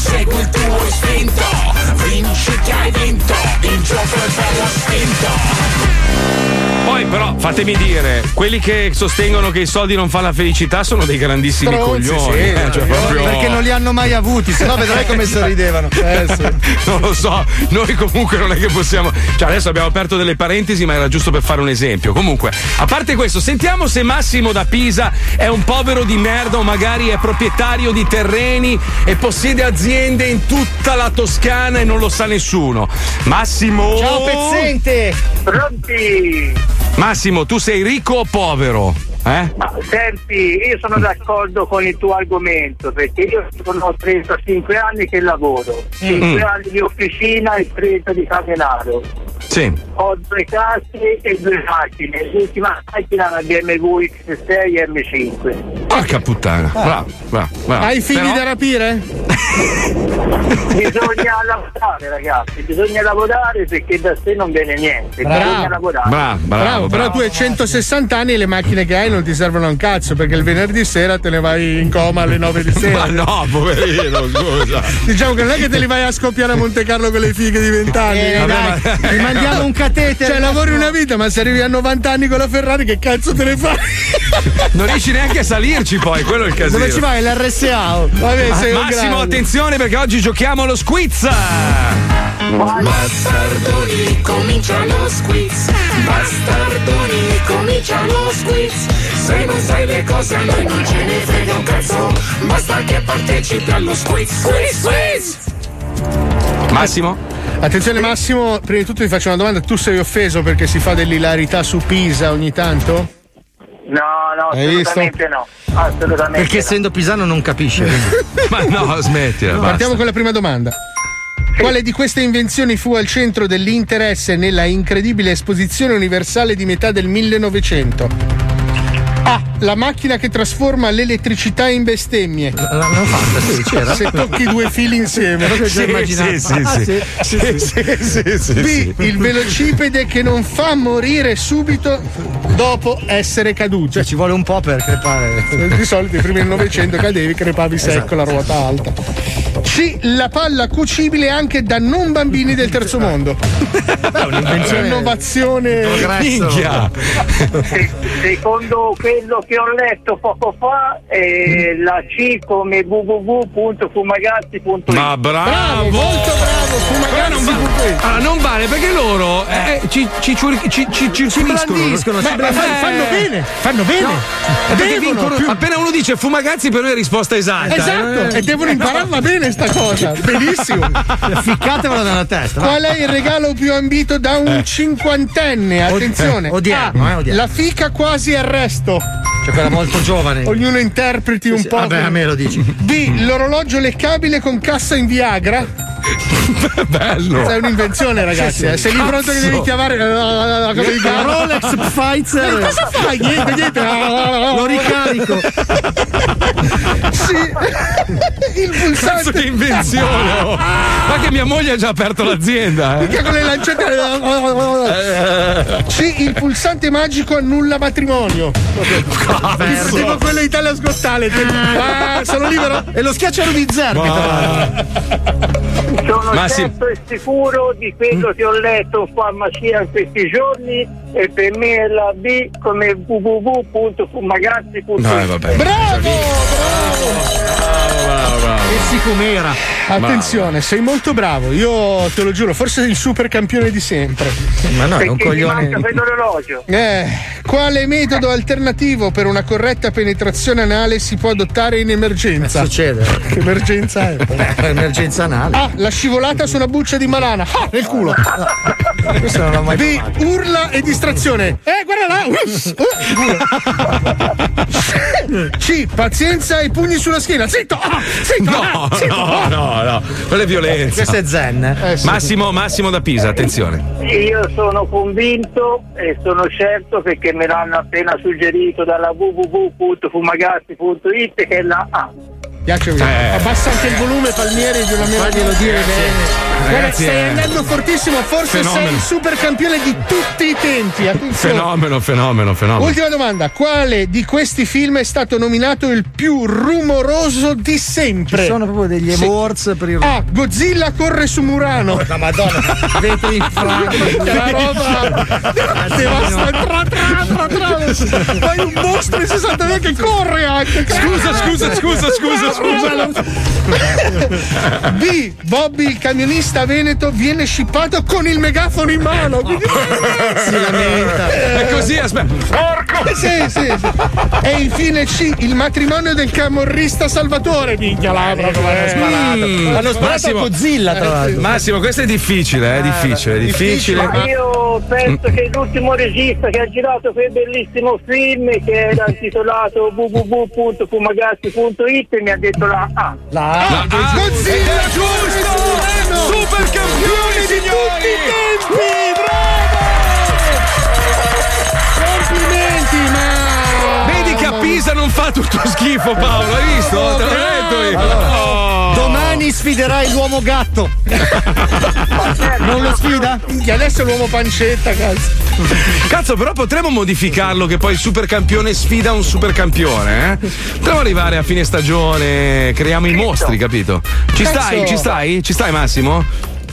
segui il tuo istinto Vinci che hai vinto, il gioco è bello spinto Poi, però, fatemi dire, quelli che sostengono che i soldi non fanno la felicità sono dei grandissimi Stronzi, coglioni. sì, eh, cioè, proprio- Perché non li hanno mai avuti, sennò vedrai come sorridevano. Eh, sì. non lo so, noi comunque non è che possiamo. Cioè, adesso abbiamo aperto delle parentesi, ma era giusto per fare un esempio. Comunque, a parte questo, sentiamo se Massimo da Pisa è un povero di merda o magari è proprietario di terreni e possiede aziende in tutta la Toscana e non lo sa nessuno. Massimo. Ciao pezzente! Pronti? Massimo, tu sei ricco o povero? Eh? Ma senti, io sono d'accordo con il tuo argomento perché io sono 35 anni che lavoro, 5 Mm. anni di officina e 30 di camenario. Sì. Ho due case e due macchine. L'ultima macchina è una BMW X6 M5. Porca puttana. Bravo, bravo, bravo. Hai figli Però- da rapire? Bisogna lavorare ragazzi, bisogna lavorare perché da sé non viene niente. Bravo. Bisogna lavorare. Bravo, bravo, però bravo. tu hai 160 anni e le macchine che hai non ti servono a un cazzo perché il venerdì sera te ne vai in coma alle 9 di sera. Ma no, poverino, scusa. Diciamo che non è che te li vai a scoppiare a Monte Carlo con le fighe di 20 anni. Eh, dai, ti mandiamo un catetere. Cioè, lavori una vita, ma se arrivi a 90 anni con la Ferrari, che cazzo te ne fai? Non riesci neanche a salirci poi, quello è il casino. Dove ci vai? L'RSA? Vabbè, sei un Massimo, grande. attenzione perché oggi giochiamo allo squiz. Bastardoni, comincia lo squiz Bastardoni, comincia lo squiz Se non sai le cose a noi non ce ne frega un cazzo Basta che partecipi allo squiz Squiz, squiz Massimo? Attenzione Massimo, prima di tutto ti faccio una domanda, tu sei offeso perché si fa dell'ilarità su Pisa ogni tanto? No, no, Hai visto? assolutamente no. Assolutamente Perché no. essendo pisano non capisce. Ma no, smettila. basta. Partiamo con la prima domanda. Quale di queste invenzioni fu al centro dell'interesse nella incredibile esposizione universale di metà del 1900? A. La macchina che trasforma l'elettricità in bestemmie. L'hanno fatta, sì, c'era. Se tocchi due fili insieme. Ah, B. Il velocipede che non fa morire subito dopo essere caduto. Cioè, ci vuole un po' per crepare. Di solito prima del Novecento cadevi, crepavi secco Esatto, la ruota alta. C. La palla cucibile anche da non bambini del terzo mondo. un'invenzione- Innovazione. Minchia. Se- secondo quello che ho letto poco fa è la C come www.fumagazzi.it. Ma bravo! molto bravo, Però non, va- allora, non vale perché loro eh, ci, ci, ci, ci circoscrivono. blandiscono, si Beh, blandiscono. eh, fanno bene, fanno bene. Eh, perché Devono, vincono- più- appena uno dice fumagazzi per noi è risposta esatta. Esatto, eh. e devono impararla bene sta cosa. Benissimo. Ficcatevela nella testa. Qual è il regalo più ambito da un cinquantenne? Attenzione. Eh, odierno, A, eh, odierno. La fica quasi arresto. Cioè quella molto giovane. Ognuno interpreti un Sì, sì, po'. vabbè, a me lo dici. B. L'orologio leccabile con cassa in Viagra. Bello. È un'invenzione, ragazzi. Sì, sì. eh. Sei lì pronto che Cazzo. devi chiamare la, la- la- la cosa di gara. Rolex Pfizer. Ma cosa fai? Niente, niente. Lo ricarico. Sì. Il pulsante. Cazzo che invenzione! oh. Ma che mia moglie ha già aperto l'azienda. eh. Mica con le lancette. Sì, il pulsante magico annulla matrimonio. Tipo quello Italia Got Talent. Ah, sono libero? E lo schiacciano di zerbi, tra l'altro. Sono Massimo. certo e sicuro di quello che ho letto in farmacia in questi giorni e per me è la B come www.fumagazzi.it. No, vabbè. Bravo! Bravo, bravo. E sicumera. Attenzione, sei molto bravo. Io te lo giuro, forse sei il super campione di sempre. Ma no, è un Perché coglione. Eh, quale metodo alternativo per una corretta penetrazione anale si può adottare in emergenza? Succede. Che emergenza è? Eh, Emergenza anale. A. La scivolata su una buccia di banana. Ah, nel culo. Questo non l'ho mai B. provato. Urla e distrazione. Eh, guarda là. Uff, uh, C. Pazienza e pugni sulla schiena. Zitto. Ah, zitto. No, ah, zitto. no, no, no. Quella è violenza. Questo è zen. Eh, sì. Massimo, Massimo da Pisa, attenzione. Io sono convinto e sono certo perché me l'hanno appena suggerito dalla www.fumagazzi.it che è la A. Piace Eh. Abbassa anche il volume, Palmieri, Faglielo dire bene. Ragazzi, stai eh. andando fortissimo, forse Fenomeno. sei il super campione di tutti i tempi. Attenzione. Fenomeno, fenomeno, fenomeno. Ultima domanda: quale di questi film è stato nominato il più rumoroso di sempre? Ci sono proprio degli Sì. awards per il. A. Godzilla corre su Murano. La madonna, vetri in franco. La roba devasta- tra, tra, tra, tra. Poi un mostro in 62 che corre anche. Scusa, scusa, scusa, scusa, scusa. B. Bobby il camionista veneto viene scippato con il megafono in mano. Quindi- Si lamenta. È così, aspetta. Porco! Sì, sì, sì. E infine C. Il matrimonio del camorrista Salvatore. Minchia la proprio l'hanno sparato. Mm. L'hanno sparato Massimo. a Godzilla, tra l'altro. Massimo, questo è difficile, è difficile, è difficile. Ma io penso che l'ultimo regista che ha girato quel bellissimo film che era intitolato www.fumagazzi.it mi ha detto la A. La Ah, Godzilla ed è giusto! Super campioni, signori! tempi, Pisa non fa tutto schifo, Paolo, hai visto? Te l'ho detto io. Oh. Domani sfiderai l'uomo gatto. non lo sfida? Minchia, adesso è l'uomo pancetta, cazzo. Cazzo, però potremmo modificarlo che poi il supercampione sfida un supercampione, eh? Potremmo arrivare a fine stagione, creiamo i mostri, capito? Ci stai? Ci stai? Ci stai Massimo?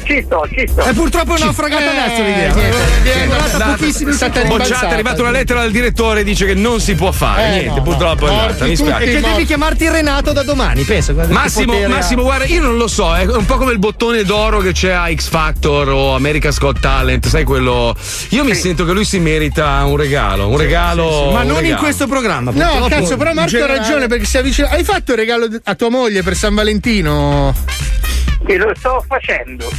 Ci sto, ci sto. E purtroppo è naufragato Eh, adesso l'idea. niente, È è stata. Bocciata, è arrivata una lettera dal direttore dice che non si può fare. Eh, Niente, no, purtroppo no. è andata. Mi spiace. E che devi chiamarti Renato da domani, che Massimo. Massimo, guarda, io non lo so, è un po' come il bottone d'oro che c'è a X Factor o America's Got Talent, sai quello. Io mi sento che lui si merita un regalo, un regalo. Ma un non in regalo. questo programma. No, purtroppo. cazzo, però In Marco ha ragione perché si avvicina. Hai fatto il regalo a tua moglie per San Valentino? E lo sto facendo.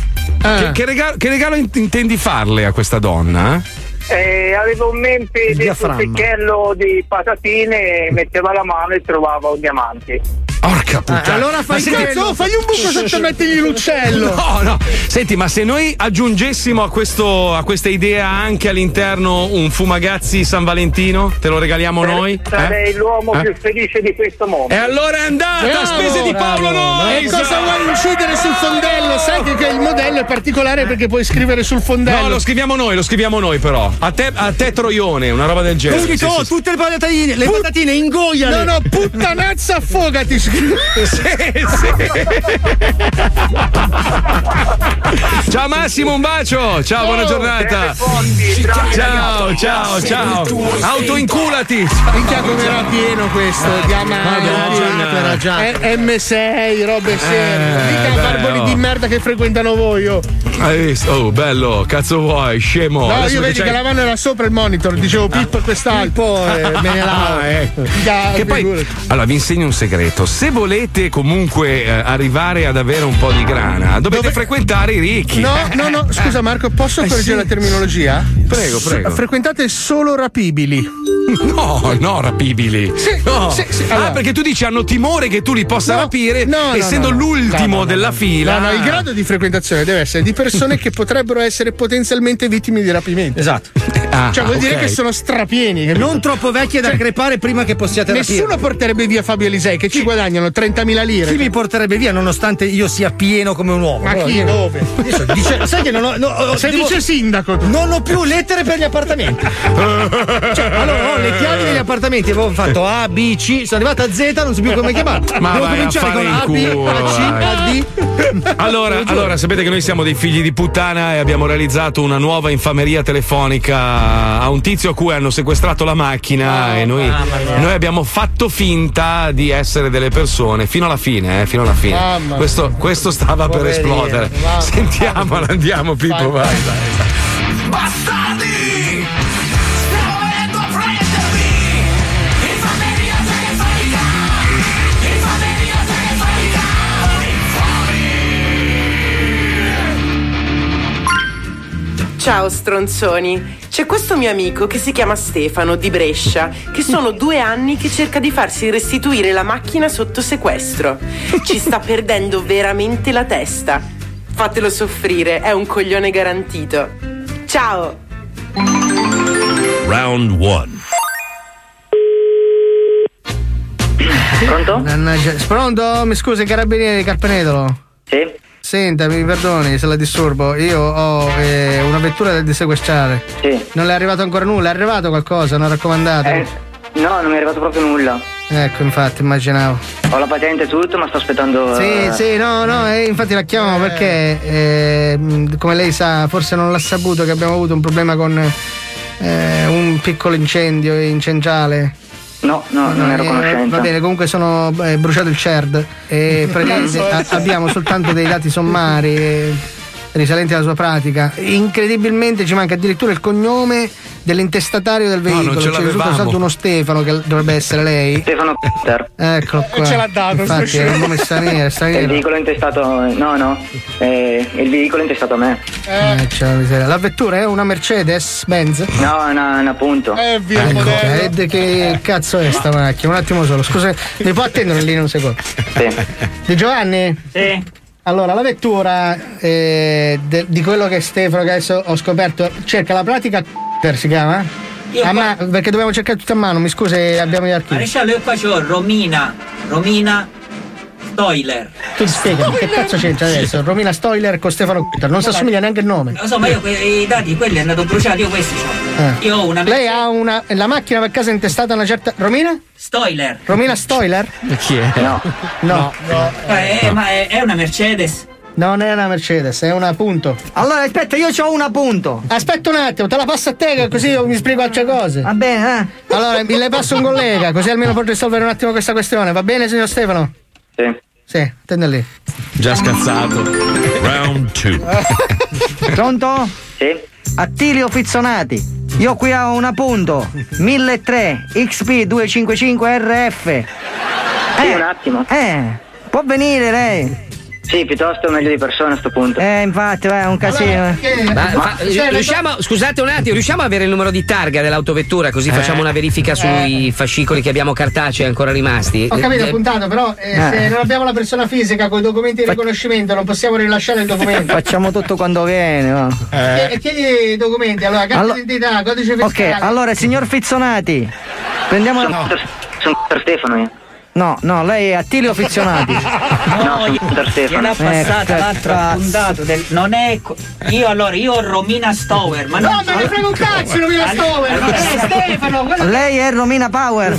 Ah. Che, che regalo, che regalo int- intendi farle a questa donna? Eh, avevo in mente diaframma. secchiello di patatine, metteva la mano e trovava un diamante. Porca Ah, puttana. allora fai Ma Cazzo, fagli un buco sotto e mettigli l'uccello. No, no. Senti, ma se noi aggiungessimo a, questo, a questa idea anche all'interno un Fumagazzi San Valentino, te lo regaliamo noi? Eh? Sarei l'uomo Eh? più felice di questo mondo. E allora è andata a Bravo, spese di Paolo bravo. E cosa vuoi incidere sul fondello? Sai che, che il modello è particolare perché puoi scrivere sul fondello. No, lo scriviamo noi, lo scriviamo noi però. A te, a te Troione, una roba del genere. Sì, oh, sì, sì. tutte le patatine, le patatine ingoiale. No, no, puttanazza affogati c'è Ciao Massimo, un bacio. Ciao, buona giornata. Ciao, ciao, ciao. Autoinculati. Minchia come era pieno questo, diamanti, Madonna. Eh, M6, robe serie. Mica barboni di merda che frequentano voi, oh. Hai visto? Oh, bello, cazzo vuoi, scemo. No, Adesso io vedi che la mano era sopra il monitor, dicevo Pippo e quest'altro, eh, me ne lavo. Ah, ecco. Mica, Che poi, allora vi insegno un segreto: se volete comunque eh, arrivare ad avere un po' di grana, dovete frequentare i ricchi. No, no, no, scusa Marco, posso Eh, correggere sì. la terminologia? Prego, prego. Frequentate solo rapibili. No, no, rapibili. Sì, No. sì, sì, Ah, allora. perché tu dici hanno timore che tu li possa No, rapire, no, no, essendo no, no. l'ultimo No, no, no, della no. fila. No, no, il grado di frequentazione deve essere di persone che potrebbero essere potenzialmente vittime di rapimento. Esatto. Ah, cioè, vuol dire ok. che sono strapieni. capito? Non troppo vecchie da Cioè, crepare prima che possiate Nessuno rapire. porterebbe via Fabio Elisei, che ci guadagnano 30.000 lire. Chi mi porterebbe via nonostante io sia pieno come un uomo? Ma Allora, chi? Dove? Dice- sai che non ho. no, ho- devo- vice sindaco tu. Non ho più lettere per gli appartamenti. cioè, allora ho le chiavi degli appartamenti, avevo fatto A, B, C, sono arrivato a Z, non so più come chiamarlo. Ma Devo cominciare con A, B, culo, A, C. A, D. Allora, allora, sapete che noi siamo dei figli di puttana e abbiamo realizzato una nuova infameria telefonica a un tizio a cui hanno sequestrato la macchina e noi, noi abbiamo fatto finta di essere delle persone fino alla fine, eh, fino alla fine. Questo, questo stava per Poverino, esplodere. mamma. Sentiamola, andiamo, Pippo, vai. vai. Bastardi! Ciao stronzoni, c'è questo mio amico che si chiama Stefano di Brescia, che sono due anni che cerca di farsi restituire la macchina sotto sequestro. Ci sta perdendo veramente la testa. Fatelo soffrire, è un coglione garantito. Ciao! Round 1. Pronto? Pronto? Mi scusi, carabinieri Carpenedolo. Sì. Senta, mi perdoni se la disturbo. Io ho eh, una vettura da dissequestrare. Sì. Non le è arrivato ancora nulla? È arrivato qualcosa? Una raccomandata? Eh, no, non mi è arrivato proprio nulla. Ecco, infatti, immaginavo. Ho la patente e tutto, ma sto aspettando. Sì, eh, sì, no, no, eh, infatti la chiamo perché, eh, come lei sa, forse non l'ha saputo che abbiamo avuto un problema con eh, un piccolo incendio in centrale. No, no, non ero a eh, conoscenza. Va bene, comunque sono eh, bruciato il CERD e abbiamo soltanto dei dati sommari risalenti alla sua pratica. Incredibilmente ci manca addirittura il cognome dell'intestatario del No, non veicolo. ce Ci risulta l'avevamo. soltanto uno Stefano che dovrebbe essere lei. Stefano Peter. Eccolo qua. ce l'ha dato, Infatti è un nome straniero, Il veicolo è intestato. No, no. eh, il veicolo è intestato a me. Eh, c'è la miseria. La vettura è una Mercedes Benz? No, è una, una punto. Eh, via Ecco, ed che cazzo è sta macchina? Un attimo solo, scusa, mi può attendere lì un secondo? Di Giovanni? Sì. Allora, la vettura eh, de- di quello che Stefano che adesso ho scoperto cerca la pratica si chiama? A ma- perché dobbiamo cercare tutto a mano, mi scusi, abbiamo gli archivi. Maresciallo, io qua c'ho Romina, Romina Stoiler. Tu spiegami, che cazzo c'entra adesso? Romina Stoiler con Stefano Cutter, non si assomiglia neanche il nome. Non lo so, ma io que- i dati, quelli è andato bruciato, io questi c'ho. Eh. Io ho una Lei ha una. La macchina per caso è intestata a una certa. Romina? Stoiler. Romina Stoiler? Chi è? No. No. Eh, eh, ma è, è una Mercedes. Non è una Mercedes, è una punto. Allora, aspetta, io ho una punto. Aspetta un attimo, te la passo a te così io mi spiego altre cose. Va bene, eh? Allora, mi le passo un collega, così almeno potrei risolvere un attimo questa questione. Va bene, signor Stefano? Sì. Sì, attende lì. Già scazzato. Round 2. Pronto? Sì. Attilio Fizzonati. Io qui ho un appunto. 1003 XP255 RF. Sì, un attimo. Eh, può venire lei? Sì, piuttosto meglio di persona a sto punto. Eh, infatti, è un casino. Ma- fa- cioè, riusciamo, scusate un attimo, riusciamo a avere il numero di targa dell'autovettura così Eh. facciamo una verifica sui fascicoli che abbiamo cartacei ancora rimasti? Ho capito, Eh, appuntato, però eh, Eh. se non abbiamo la persona fisica con i documenti di riconoscimento non possiamo rilasciare il documento. Facciamo tutto quando viene, va. E chiedi i documenti, allora, carta Allo- d'identità, codice Ok, fiscale. allora, signor Fizzonati, prendiamo Sono, sono per Stefano io. No, no, lei è Attilio Fizzionati. No, io gliel'ha passata Eh, l'altro cazzo. appuntato del- non è io allora io ho Romina Stower ma No, non me ne frega un cazzo, Romina Stower! allora, eh, Stefano Lei è Romina Power.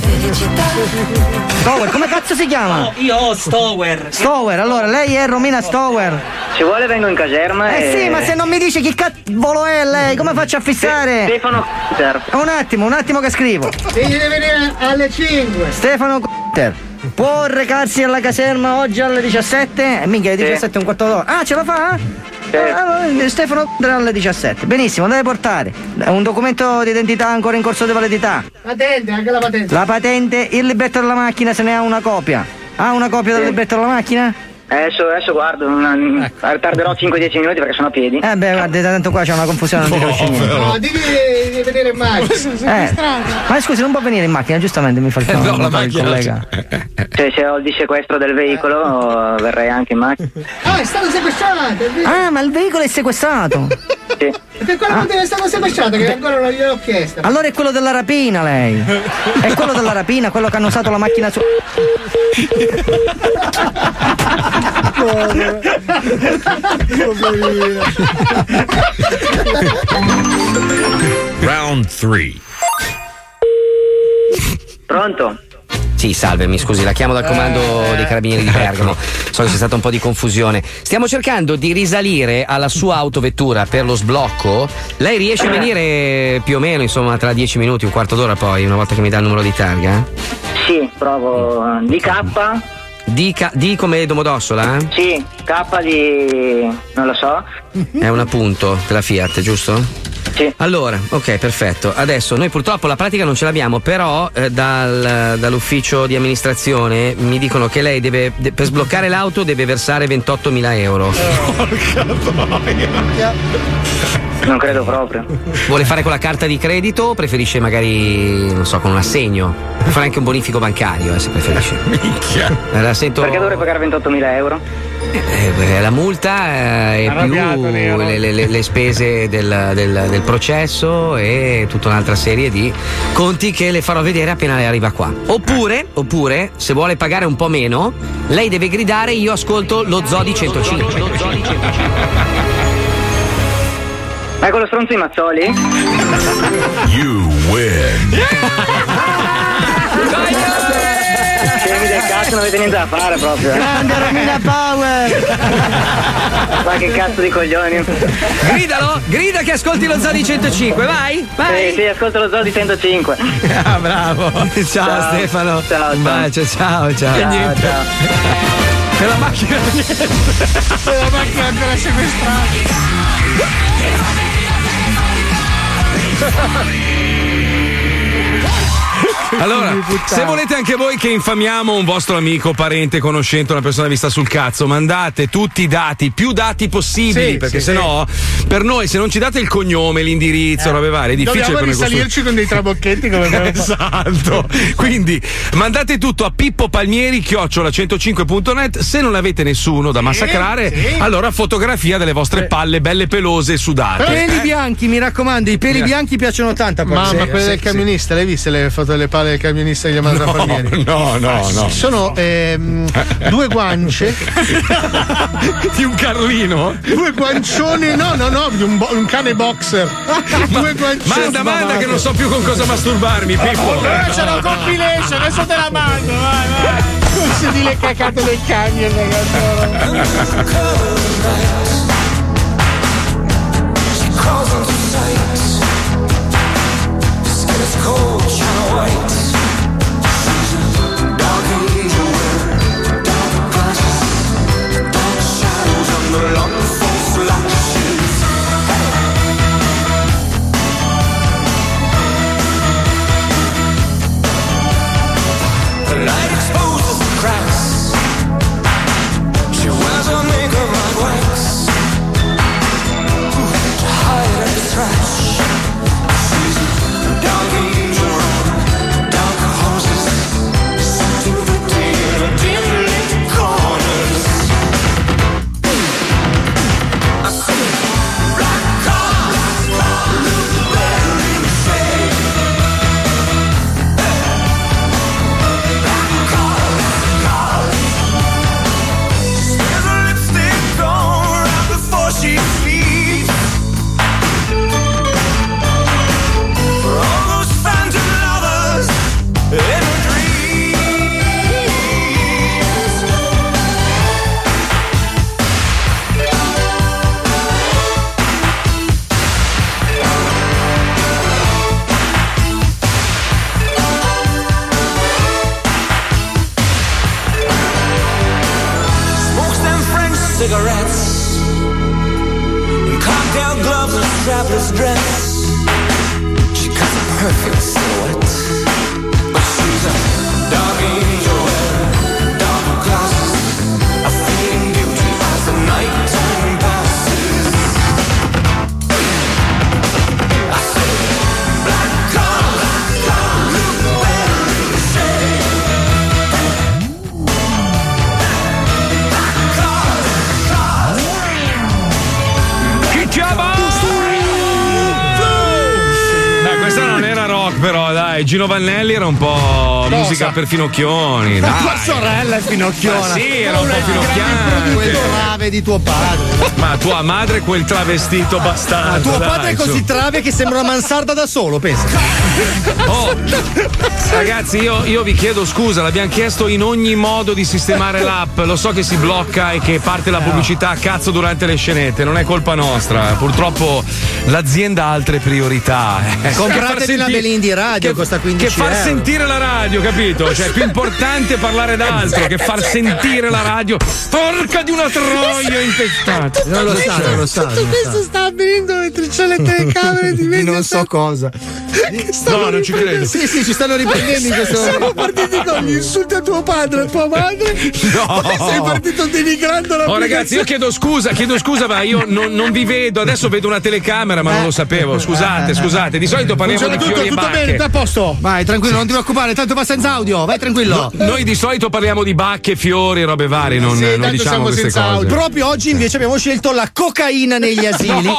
Stower, come cazzo si chiama? No, io ho Stower Stower, allora lei è Romina Stower. Ci vuole vengo in caserma Eh e... sì, ma se non mi dice chi cavolo è lei, come faccio a fissare? Stefano Cutter. Un attimo, un attimo che scrivo. Devi venire alle 5. Stefano Cutter. Può recarsi alla caserma oggi alle 17? Eh, minchia, alle 17 un quarto d'ora. Ah, ce la fa? Allora, Stefano Cutter alle 17. Benissimo, deve portare un documento di identità ancora in corso di validità. Patente, anche la patente. La patente, il libretto della macchina se ne ha una copia. Ha una copia del libretto della macchina? Adesso, adesso guardo, una- tarderò 5-10 minuti perché sono a piedi. Eh beh, guarda, tanto qua c'è una confusione, non ti capisci niente. No, devi, devi vedere in macchina. Eh, ma scusi, non può venire in macchina, giustamente mi fa il, Eh, no, la macchina collega. Cioè, se ho il dissequestro del veicolo, verrei anche in macchina. Ah, è stato sequestrato. Ah, ma il veicolo è sequestrato. Sì. Per quale motivo è stato sequestrato? Che ancora non gliel'ho chiesto. Allora è quello della rapina lei. È quello della rapina, quello che hanno usato la macchina su. Round 3. Pronto? Sì, salve, mi scusi, la chiamo dal comando dei carabinieri di Bergamo. So che c'è stata un po' di confusione. Stiamo cercando di risalire alla sua autovettura per lo sblocco. Lei riesce a venire più o meno, insomma, tra dieci minuti, un quarto d'ora poi, una volta che mi dà il numero di targa? Sì, provo. Di K? D, ca- D come Domodossola? eh? Sì, K di. non lo so. È un appunto della Fiat, giusto? Sì. Allora, ok, perfetto. Adesso noi purtroppo la pratica non ce l'abbiamo, però eh, dal- dall'ufficio di amministrazione mi dicono che lei deve, de- per sbloccare l'auto deve versare 28.000 euro. Non credo proprio. Vuole fare con la carta di credito o preferisce magari, non so, con un assegno? Può fare anche un bonifico bancario, eh, se preferisce. Minchia. La sento... Perché dovrei pagare 28.000 euro? Eh, la multa eh, è più le, le- le- spese del, del- del processo e tutta un'altra serie di conti che le farò vedere appena lei arriva qua. Oppure, oppure, se vuole pagare un po' meno, lei deve gridare io ascolto lo Zodi 105. Lo Zodi 105. Ma è quello stronzo di Mazzoli? You win. Cazzo, non avete niente da fare proprio. eh. Grande Romina Power! Ma che cazzo di coglioni. Gridalo, grida che ascolti lo Zodi 105, vai, vai. Sì, sì, ascolto lo zoo di 105. Ah, bravo. Ciao, Stefano. Ciao, bacio, ciao, ciao. Ciao, Niente. ciao. Per la macchina niente. E la macchina ancora sequestrata. Allora, se volete anche voi che infamiamo un vostro amico, parente, conoscente, una persona vista sul cazzo, mandate tutti i dati, più dati possibili, Sì, perché sì, sennò per noi se non ci date il cognome, l'indirizzo, robe varie, è difficile Dobbiamo risalirci con dei trabocchetti come. Esatto. Quindi mandate tutto a Pippo Palmieri chiocciola105.net. Se non avete nessuno da massacrare, sì. allora fotografia delle vostre palle belle pelose e sudate. Peli bianchi, mi raccomando, i peli Eh. bianchi piacciono tanto a Mamma, Sì, quelle sì, del camionista, le hai viste le foto delle palle del camionista che gli ha mandato No, Palmieri? no, no, no. Sono ehm, due guance di un Carlino? Due guancioni, no, no, no, di un, bo- un cane boxer. due guancioni. Manda, manda, che non so più con cosa masturbarmi, Pippo. Eh, c'è una compilation, adesso te la mando, vai, vai. Non si di le cacate del camion, The rock, però, dai. Gino Vannelli era un po' musica per finocchioni. Ma Dai. tua sorella è finocchiona. Ma sì, era un po' Quel finocchiante. trave di tuo padre. Ma tua madre quel travestito bastardo. Ma tuo dai, padre è così su. trave che sembra una mansarda da solo, pensa. Oh, ragazzi, io, io vi chiedo scusa, l'abbiamo chiesto in ogni modo di sistemare l'app. Lo so che si blocca e che parte la pubblicità a cazzo durante le scenette, non è colpa nostra. Purtroppo l'azienda ha altre priorità. eh. Compratevi una far Belindi radio, costa 15 Che far euro. sentire la radio, capito? Cioè, è più importante parlare d'altro che far sentire la radio. Porca di una troia infestata. Non lo sa, non lo sa. Tutto questo sta avvenendo mentre c'è le telecamere di Di non so cosa. No, non ci credo. Sì, sì, ci stanno riprendendo in questo Siamo partiti con gli insulti a tuo padre e a tua madre. No. Poi sei partito denigrando la Oh ragazzi, io chiedo scusa, chiedo scusa, ma io non, non vi vedo. Adesso vedo una telecamera, ma non lo sapevo. Scusate, scusate. Di solito parliamo di fiori e tutto, bacche. Bene, a posto. Vai, tranquillo, non ti preoccupare, tanto va senza audio, vai tranquillo. No, noi di solito parliamo di bacche, fiori, robe varie, non, Sì, non diciamo queste cose. audio. Proprio oggi invece abbiamo scelto la cocaina negli asili No,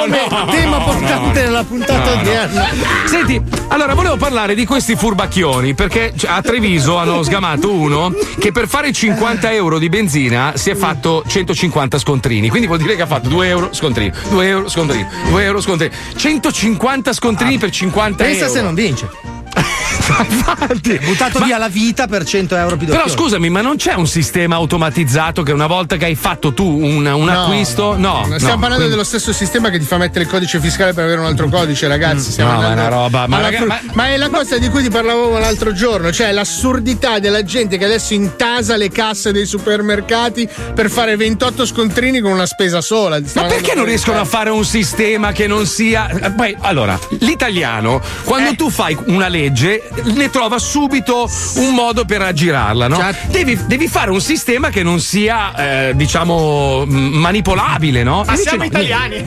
come no, tema portante no. della puntata odierna. Senti, allora volevo parlare di questi furbacchioni perché a Treviso hanno sgamato uno che per fare 50 euro di benzina si è fatto 150 scontrini. Quindi vuol dire che ha fatto 2 euro scontrini, 2 euro scontrini, 2 euro scontrini. 150 scontrini per 50 Pensa euro. Se non vince. Infatti, buttato via la vita per 100 euro più Però scusami, ma non c'è un sistema automatizzato che una volta che hai fatto tu un, un acquisto. No, Stiamo no, parlando quindi- dello stesso sistema che ti fa mettere il codice fiscale per avere un altro codice, ragazzi. Stiamo no, ma è una roba- ma raga- fru- ma- ma è la cosa di cui ti parlavamo l'altro giorno, cioè l'assurdità della gente che adesso intasa le casse dei supermercati per fare 28 scontrini con una spesa sola. Ma perché non riescono a fare un sistema che non sia. eh, Poi, allora, l'italiano, quando Eh. tu fai una legge, ne trova subito un modo per aggirarla, no? Certo. Devi, devi fare un sistema che non sia, eh, diciamo, manipolabile, no? Ma Invece siamo no, italiani.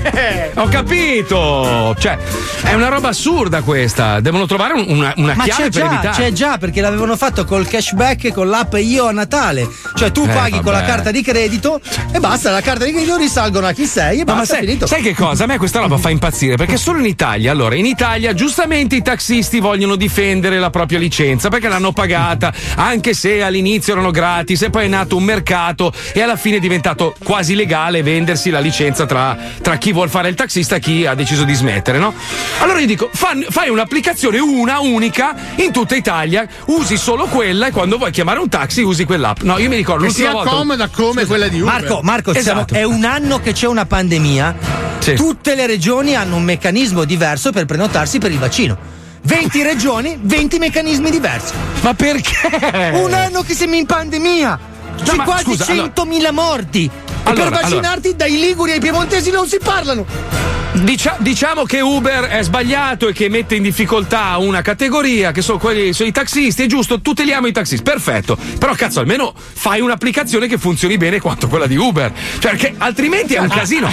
Ho capito! Cioè, è una roba assurda questa. Devono trovare un- una, una Ma chiave per già, evitare. c'è già perché l'avevano fatto col cashback e con l'app Io a Natale. Cioè tu Eh, paghi con la vabbè. carta di credito e basta, la carta di credito risalgono a chi sei e No, ma basta, sai, finito. sai che cosa? A me questa roba fa impazzire perché solo in Italia, allora, in Italia giustamente i taxisti vogliono difendere la propria licenza perché l'hanno pagata, anche se all'inizio erano gratis e poi è nato un mercato e alla fine è diventato quasi legale vendersi la licenza tra, tra chi vuol fare il taxista e chi ha deciso di smettere, no? Allora io dico, fan- fai un'applicazione una, unica, in tutta Italia, usi solo quella e quando vuoi chiamare un taxi usi quell'app. No, io mi ricordo Che l'ultima sia volta... comoda come quella di Uber. Marco, Marco siamo- Esatto. è un anno che c'è una pandemia. Tutte le regioni hanno un meccanismo diverso per prenotarsi per il vaccino. 20 regioni, 20 meccanismi diversi. Ma perché? Un anno che siamo in pandemia. C'è ma quasi scusa, 100.000 morti. E Allora, per vaccinarti dai Liguri ai Piemontesi non si parlano. Dicia- diciamo che Uber è sbagliato e che mette in difficoltà una categoria che sono quelli sono i taxisti, è giusto, tuteliamo i taxisti, perfetto. Però cazzo, almeno fai un'applicazione che funzioni bene quanto quella di Uber. Cioè, perché altrimenti è un casino.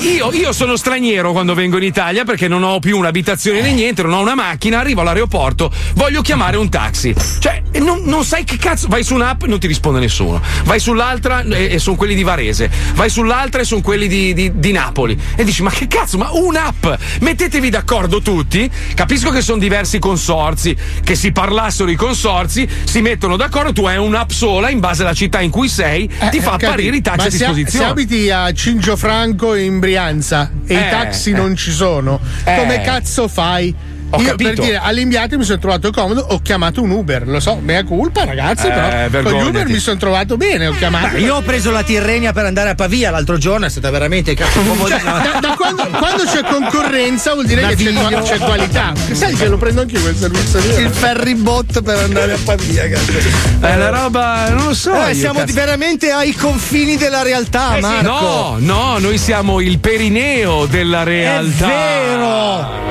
Io, io sono straniero quando vengo in Italia perché non ho più un'abitazione né niente, non ho una macchina, arrivo all'aeroporto, voglio chiamare un taxi. Cioè, non, non sai che cazzo. Vai su un'app non ti risponde nessuno. Vai sull'altra e, e sono quelli di Varese. Vai sull'altra e sono quelli di, di- di Napoli. E dici, ma che cazzo? Ma un'app! Mettetevi d'accordo tutti. Capisco che sono diversi consorzi. Che si parlassero i consorzi, si mettono d'accordo. Tu hai un'app sola in base alla città in cui sei, ti fa Eh, apparire i taxi ma a disposizione. Se, abiti a Cingio Franco in Brianza e Eh, i taxi eh. non ci sono, Eh. come cazzo fai? Ho Io capito. per dire all'imbiate mi sono trovato comodo, ho chiamato un Uber. Lo so, mea culpa, ragazzi, Eh, però con gli. Uber mi sono trovato bene, ho chiamato. Ma io ho preso la Tirrenia per andare a Pavia l'altro giorno, è stata veramente cazzo Cioè, da, da quando, quando c'è concorrenza vuol dire che c'è, Naviglio. c'è qualità. Sai che lo prendo anche io quel servizio lì. Il ferry bot per andare a Pavia, cazzo. È una roba, non lo so. Eh, siamo cazzo. veramente ai confini della realtà, Eh sì, Marco. No, no, noi siamo il perineo della realtà. vero!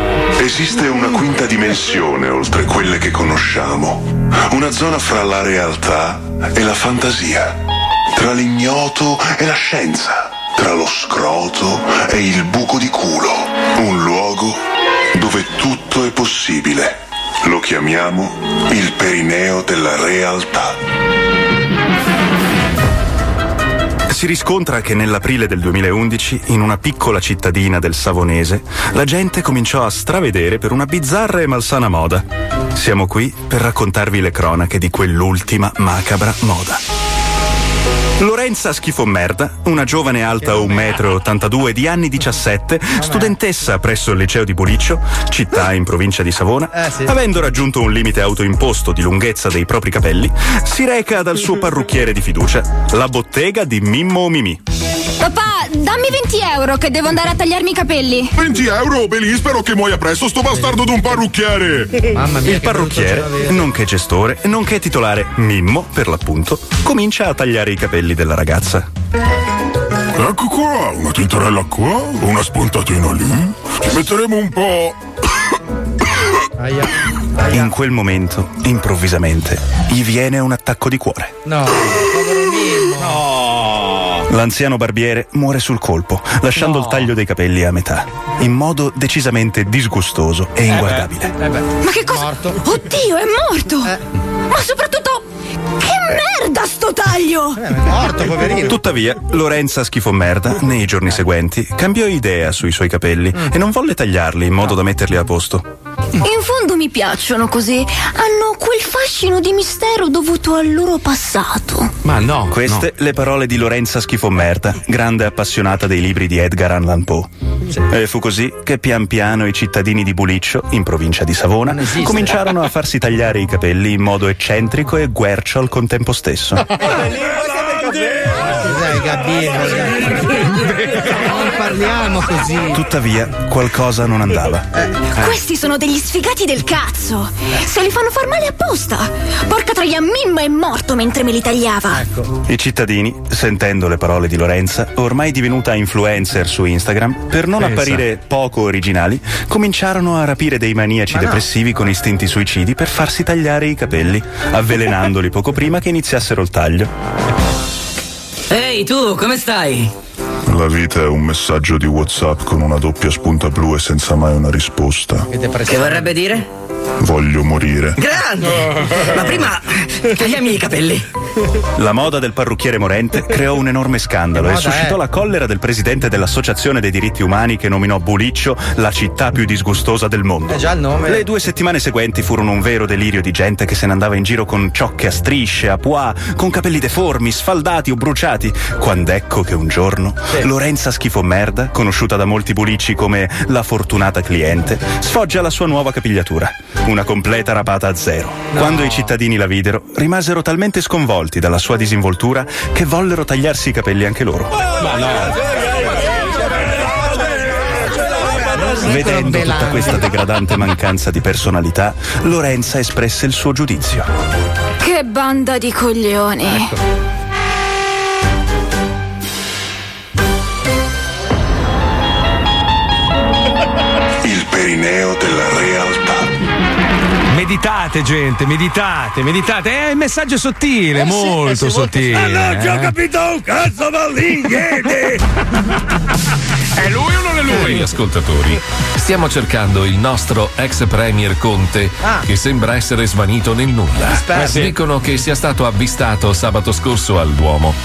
Esiste una quinta dimensione oltre quelle che conosciamo, una zona fra la realtà e la fantasia, tra l'ignoto e la scienza, tra lo scroto e il buco di culo, un luogo dove tutto è possibile. Lo chiamiamo il perineo della realtà. Si riscontra che nell'aprile del 2011, in una piccola cittadina del Savonese, la gente cominciò a stravedere per una bizzarra e malsana moda. Siamo qui per raccontarvi le cronache di quell'ultima macabra moda. Lorenza Schifomerda, una giovane alta 1,82 m di anni 17, studentessa presso il liceo di Boliccio, città in provincia di Savona, Eh, avendo raggiunto un limite autoimposto di lunghezza dei propri capelli, si reca dal suo parrucchiere di fiducia, la bottega di Mimmo Mimì. Papà, dammi 20 euro che devo andare a tagliarmi i capelli. 20 euro, Belì, spero che muoia presto sto bastardo d'un parrucchiere. Il parrucchiere, nonché gestore, nonché titolare Mimmo, per l'appunto, comincia a tagliare i capelli della ragazza. Ecco qua, una tintarella qua, una spuntatina lì. Ci metteremo un po'. In quel momento, improvvisamente, gli viene un attacco di cuore. No, povero. L'anziano barbiere muore sul colpo, lasciando il taglio dei capelli a metà, in modo decisamente disgustoso e inguardabile. Ma che cosa? Oddio, è morto! Eh. Ma soprattutto, che merda sto taglio! È morto, poverino. Tuttavia, Lorenza Schifomerda, nei giorni seguenti, cambiò idea sui suoi capelli e non volle tagliarli in modo da metterli a posto. In fondo mi piacciono così. Hanno quel fascino di mistero dovuto al loro passato. Ma no. Queste le parole di Lorenza Schifomerda, grande appassionata dei libri di Edgar Allan Poe. E fu così che pian piano i cittadini di Buliccio, in provincia di Savona, cominciarono a farsi tagliare i capelli in modo eccentrico e guercio al contempo stesso. Gabbino? Non parliamo così. Tuttavia, qualcosa non andava. Questi sono degli sfigati del cazzo. Se li fanno far male apposta. Porca troia, Mimma è morto mentre me li tagliava. I cittadini, sentendo le parole di Lorenza, ormai divenuta influencer su Instagram, per non Pensa. apparire poco originali, cominciarono a rapire dei maniaci depressivi con istinti suicidi per farsi tagliare i capelli, avvelenandoli poco prima che iniziassero il taglio. Ehi tu, come stai? La vita è un messaggio di WhatsApp con una doppia spunta blu e senza mai una risposta. Che vorrebbe dire? Voglio morire. Grande! Ma prima tagliami i capelli. La moda del parrucchiere morente creò un enorme scandalo e suscitò è? la collera del presidente dell'Associazione dei diritti umani che nominò Buliccio la città più disgustosa del mondo. È già il nome. Le due settimane seguenti furono un vero delirio di gente che se ne andava in giro con ciocche a strisce, a pois, con capelli deformi, sfaldati o bruciati. Quando ecco che un giorno Lorenza Schifomerda, conosciuta da molti bulicci come la fortunata cliente, sfoggia la sua nuova capigliatura. Una completa rapata a zero. Quando i cittadini la videro, rimasero talmente sconvolti dalla sua disinvoltura che vollero tagliarsi i capelli anche loro. Vedendo tutta questa degradante mancanza di personalità, Lorenza espresse il suo giudizio. Che banda di coglioni. Il perineo della. Meditate, gente, meditate, meditate. È un messaggio sottile, molto sottile. Ah, no, ci ho eh. capito un cazzo da lì, niente. È lui o non è lui? Ascoltatori, stiamo cercando il nostro ex premier Conte, Ah. che sembra essere svanito nel nulla. Eh sì. Dicono che sia stato avvistato sabato scorso al Duomo.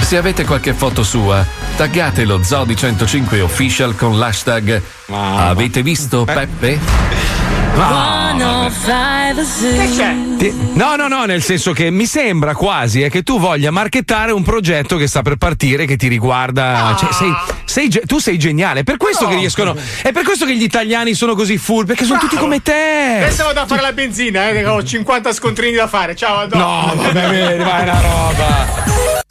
Se avete qualche foto sua, taggate lo Zodi 105 Official con l'hashtag Avete visto Peppe? Che c'è? Ti- No, no, no, nel senso che mi sembra quasi eh, che tu voglia marchettare un progetto che sta per partire che ti riguarda. Cioè, sei, sei ge- tu sei geniale. È per questo che riescono. È per questo che gli italiani sono così full, perché sono tutti come te. Adesso vado a fare la benzina, eh, che ho 50 scontrini da fare. Ciao, a dopo. No, vabbè, vedi, vai una roba.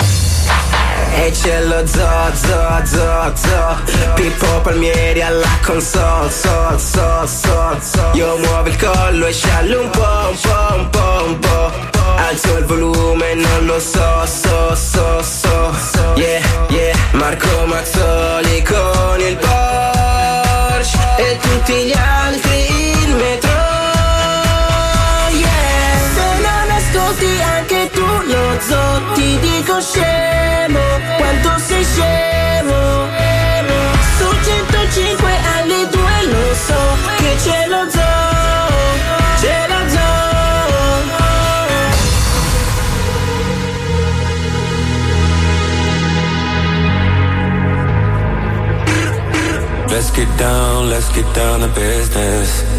E c'è lo zo, zo, zo, zo. Pippo Palmieri alla console, so, so, so, so. Io muovo il collo e sciallo un po', un po', un po', un po' Alzo il volume, non lo so, so, so, so. Yeah, yeah Marco Mazzoli con il Porsche E tutti gli altri in metro. Yeah. Se non ascolti anche tu lo zo Ti dico scemo Scemo Su 105 alle 2 lo so Che c'è lo zo C'è lo zo Let's get down, let's get down to business.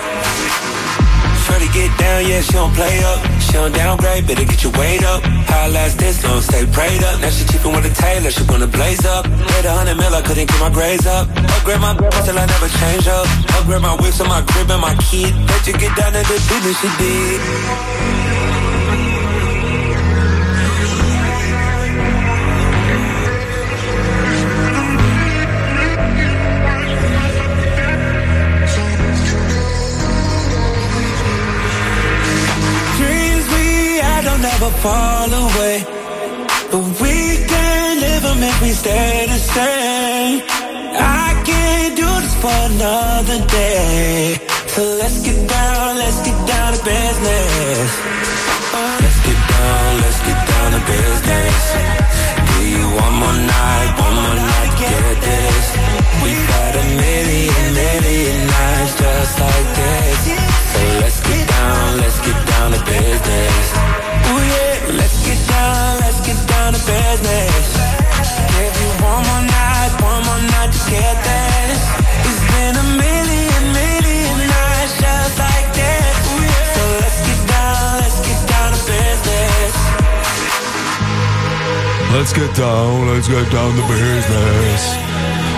Shorty get down, yeah, she don't play up. She don't downgrade, better get your weight up. How last this long, stay prayed up. Now she cheapin' with a tailor, she wanna blaze up. Made a hundred mil, I couldn't get my grades up. Upgrade my breath till I never change up. Upgrade my whips and my crib and my kid. Let you get down to the business she did. Fall away. But we can live them if we stay the same. I can't do this for another day. So let's get down, let's get down to business. Oh, let's get down, let's get down to business. Give you one more night, one more night get this. We've had a million, million nights just like this. So let's get down, let's get down to business. Let's get down, let's get down to business. You one night, one more night to get. It's been a million, million nights just like. So let's get down, let's get down to business. Let's get down, let's get down to business.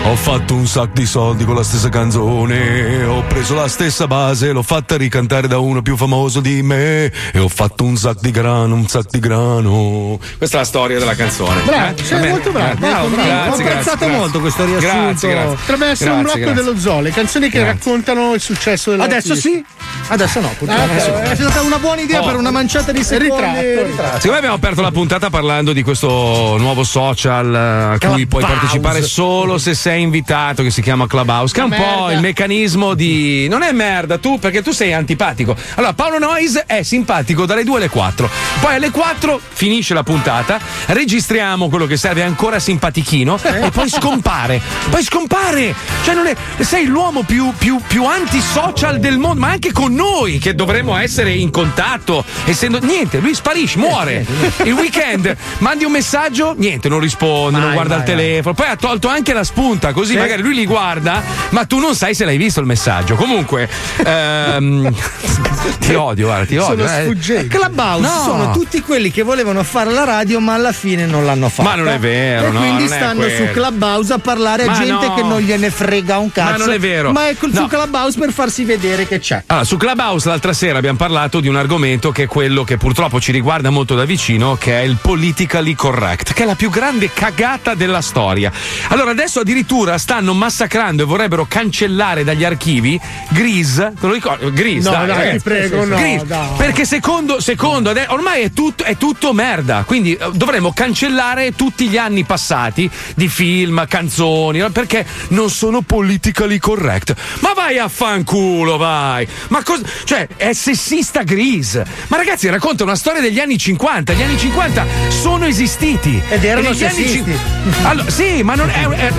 Ho fatto un sacco di soldi con la stessa canzone. Ho preso la stessa base, l'ho fatta ricantare da uno più famoso di me. E ho fatto un sacco di grano, un sacco di grano. Questa è la storia della canzone. Bravo, Eh? sei molto bravo. Eh, bravo, bravo. grazie, Ho grazie, apprezzato grazie. molto questo riassunto. Grazie, grazie. Potrebbe essere un Grazie, blocco grazie. dello zoo, le canzoni che Grazie. raccontano il successo dell'artista. Adesso sì? Adesso no, purtroppo. Ah, ok. È stata una buona idea Oh. per una manciata di secondi. Ritratto. Ritratto. Secondo me abbiamo aperto la puntata parlando di questo nuovo social eh, a cui puoi partecipare solo se sei invitato, che si chiama Clubhouse, che è un po' Merda. il meccanismo di. Non è merda, tu, perché tu sei antipatico. Allora, Paolo Noyes è simpatico dalle 2 alle 4. Poi alle 4 finisce la puntata, registriamo quello che serve ancora simpatichino e poi scompare. Poi scompare! Cioè, non è. Sei l'uomo più, più, più antisocial del mondo, ma anche con noi che dovremmo essere in contatto. Essendo. Niente, lui sparisce, muore. Il weekend mandi un messaggio, niente, non risponde, non Vai, guarda vai, il telefono. Poi ha tolto anche la spunta. Ascolta, così Sì. magari lui li guarda, ma tu non sai se l'hai visto il messaggio. Comunque, ehm, ti odio, guarda, ti odio. eh. Clubhouse No. sono tutti quelli che volevano fare la radio, ma alla fine non l'hanno fatta. Ma non è vero, E no, quindi stanno su Clubhouse a parlare a Ma gente no. che non gliene frega un cazzo. Ma non è vero. Ma è su Clubhouse per farsi vedere che c'è. Allora, su Clubhouse l'altra sera abbiamo parlato di un argomento che è quello che purtroppo ci riguarda molto da vicino, che è il politically correct, che è la più grande cagata della storia. Allora, adesso addirittura stanno massacrando e vorrebbero cancellare dagli archivi Grease, te lo ricordi? Grease, No, dai, dai, ti prego, no, Grease. dai. Perché secondo, secondo ormai è tutto, è tutto merda, quindi eh, dovremmo cancellare tutti gli anni passati di film, canzoni, no? perché non sono politically correct. Ma vai a fanculo, vai! Ma cosa. Cioè, è sessista Grease. Ma ragazzi, racconta una storia degli anni 50. Gli anni 50 sono esistiti. Ed erano anni sessisti. cin- Allora, sì, ma non è, è-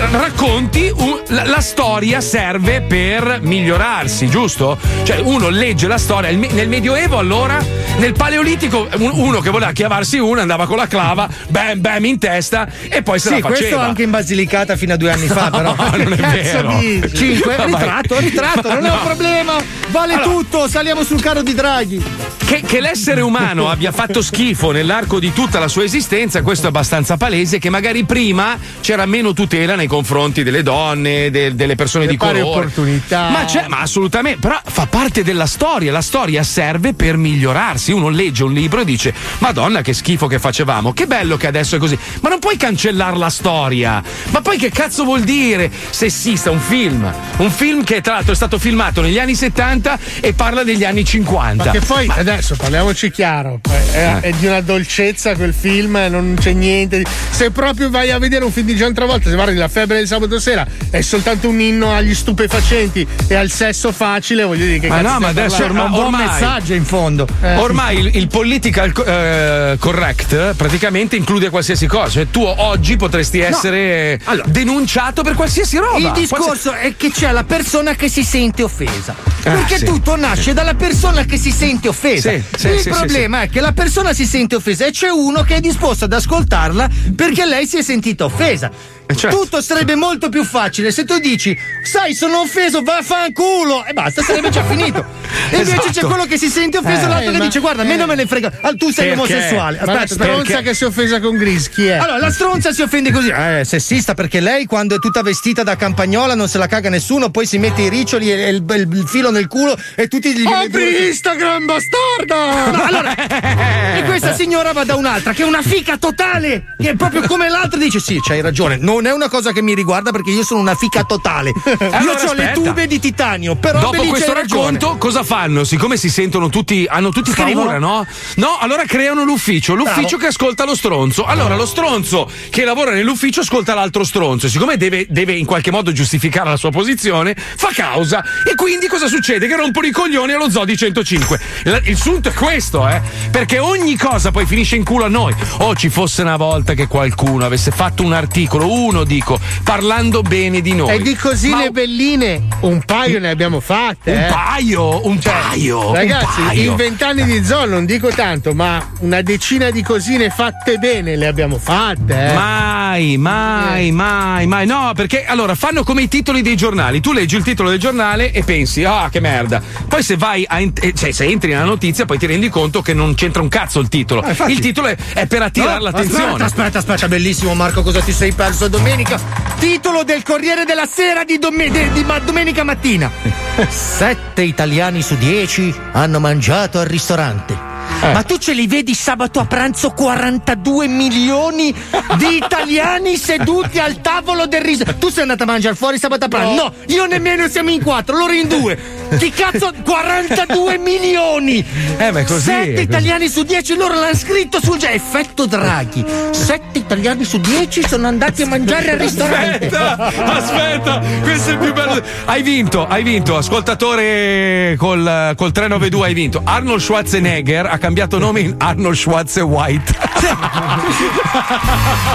racconti un- la, la storia serve per migliorarsi, giusto? Cioè, uno legge la storia. Il nel Medioevo, allora, nel Paleolitico, un- uno che voleva chiavarsi uno andava con la clava, bam bam in testa e poi se Sì, la questo faceva. anche in Basilicata fino a due anni fa, No, però. non è Cazzo vero. dici? Cinque, ritratto, ritratto, non è No. un problema. Vale Allora- tutto, saliamo sul carro di Draghi. Che, che l'essere umano abbia fatto schifo nell'arco di tutta la sua esistenza, questo è abbastanza palese, che magari prima c'era meno tutela nei confronti delle donne, de- delle persone Le di colore. opportunità. Ma, c'è, ma assolutamente, però fa parte della storia, la storia serve per migliorarsi. Uno legge un libro e dice, Madonna che schifo che facevamo, che bello che adesso è così. Ma non puoi cancellare la storia. Ma poi che cazzo vuol dire sessista un film? Un film che tra l'altro è stato filmato negli anni 70 e parla degli anni 50. Ma che poi adesso parliamoci chiaro, è, Eh. è di una dolcezza quel film, non c'è niente. Se proprio vai a vedere un film di Gian Travolta, se guardi la febbre del sabato sera, è soltanto un inno agli stupefacenti e al sesso facile, voglio dire che Ma cazzo no, ma adesso parlando? ormai, un buon ormai- messaggio in fondo. Eh. Ormai il, il political eh, correct praticamente include qualsiasi cosa. Cioè, tu oggi potresti essere denunciato per qualsiasi roba. Il discorso è che c'è la persona che si sente offesa. Perché sì. tutto nasce dalla persona che si sente offesa. Sì, sì, Il sì, problema è che la persona si sente offesa e c'è uno che è disposto ad ascoltarla perché lei si è sentita offesa. Certo. Tutto sarebbe molto più facile se tu dici, sai, sono offeso, vaffanculo! E basta, sarebbe già finito. E invece Esatto. c'è quello che si sente offeso Eh, l'altro che dice, guarda, a me non me ne frega. Ah, tu sei Perché? omosessuale. Ma la Aspetta, stronza perché? che si è offesa con Gris, chi è? Allora, la stronza si offende così. Eh, è sessista perché lei quando è tutta vestita da campagnola non se la caga nessuno, poi si mette i riccioli e il, il- il filo nel culo e tutti gli Apri Instagram, bastarda! No, allora, e questa signora va da un'altra che è una fica totale, che è proprio come l'altra dice: Sì, c'hai ragione, non è una cosa che mi riguarda perché io sono una fica totale. Io Allora, ho le tube di titanio, però Dopo questo hai ragione. racconto, cosa fanno? Siccome si sentono tutti, hanno tutti Scrivono. paura, no? No, allora creano l'ufficio, l'ufficio Bravo. che ascolta lo stronzo. Allora, lo stronzo che lavora nell'ufficio ascolta l'altro stronzo. Siccome deve, deve in qualche modo giustificare la sua posizione, fa causa. E quindi cosa succede? Che rompono i coglioni allo Zodi 105. La- Il sunto è questo, eh? Perché ogni cosa poi finisce in culo a noi. O ci fosse una volta che qualcuno avesse fatto un articolo, uno dico, parlando bene di noi. E di cosine Ma- belline, un paio ne abbiamo fatte. Un eh. paio, un paio. Ragazzi, un paio. in vent'anni di zoo non dico tanto, ma una decina di cosine fatte bene le abbiamo fatte. Eh. Mai, mai, mai, mai. No, perché allora fanno come i titoli dei giornali. Tu leggi il titolo del giornale e pensi, ah, che merda. Poi se vai a. eh, cioè, se entri nella notizia, poi ti rendi conto che non c'entra un cazzo il titolo. Ah, il titolo è, è per attirare No, l'attenzione. Aspetta, aspetta, aspetta, bellissimo Marco, cosa ti sei perso domenica? Titolo del Corriere della Sera di, dome- de- di ma- domenica mattina. Sette italiani su dieci hanno mangiato al ristorante. Ma tu ce li vedi sabato a pranzo 42 milioni di italiani seduti al tavolo del ristorante? Tu sei andata a mangiare fuori sabato a pranzo? No, io nemmeno siamo in quattro, loro in due. Chi cazzo? 42 milioni! Eh, ma è così, è Sette così. italiani su dieci, loro l'hanno scritto sul già effetto Draghi. Sette italiani su dieci sono andati a mangiare al ristorante. Aspetta, aspetta, questo è il più bello. Hai vinto, hai vinto, ascoltatore col, col 392 hai vinto. Arnold Schwarzenegger ha cambiato nome in Arnold Schwarzenegger White.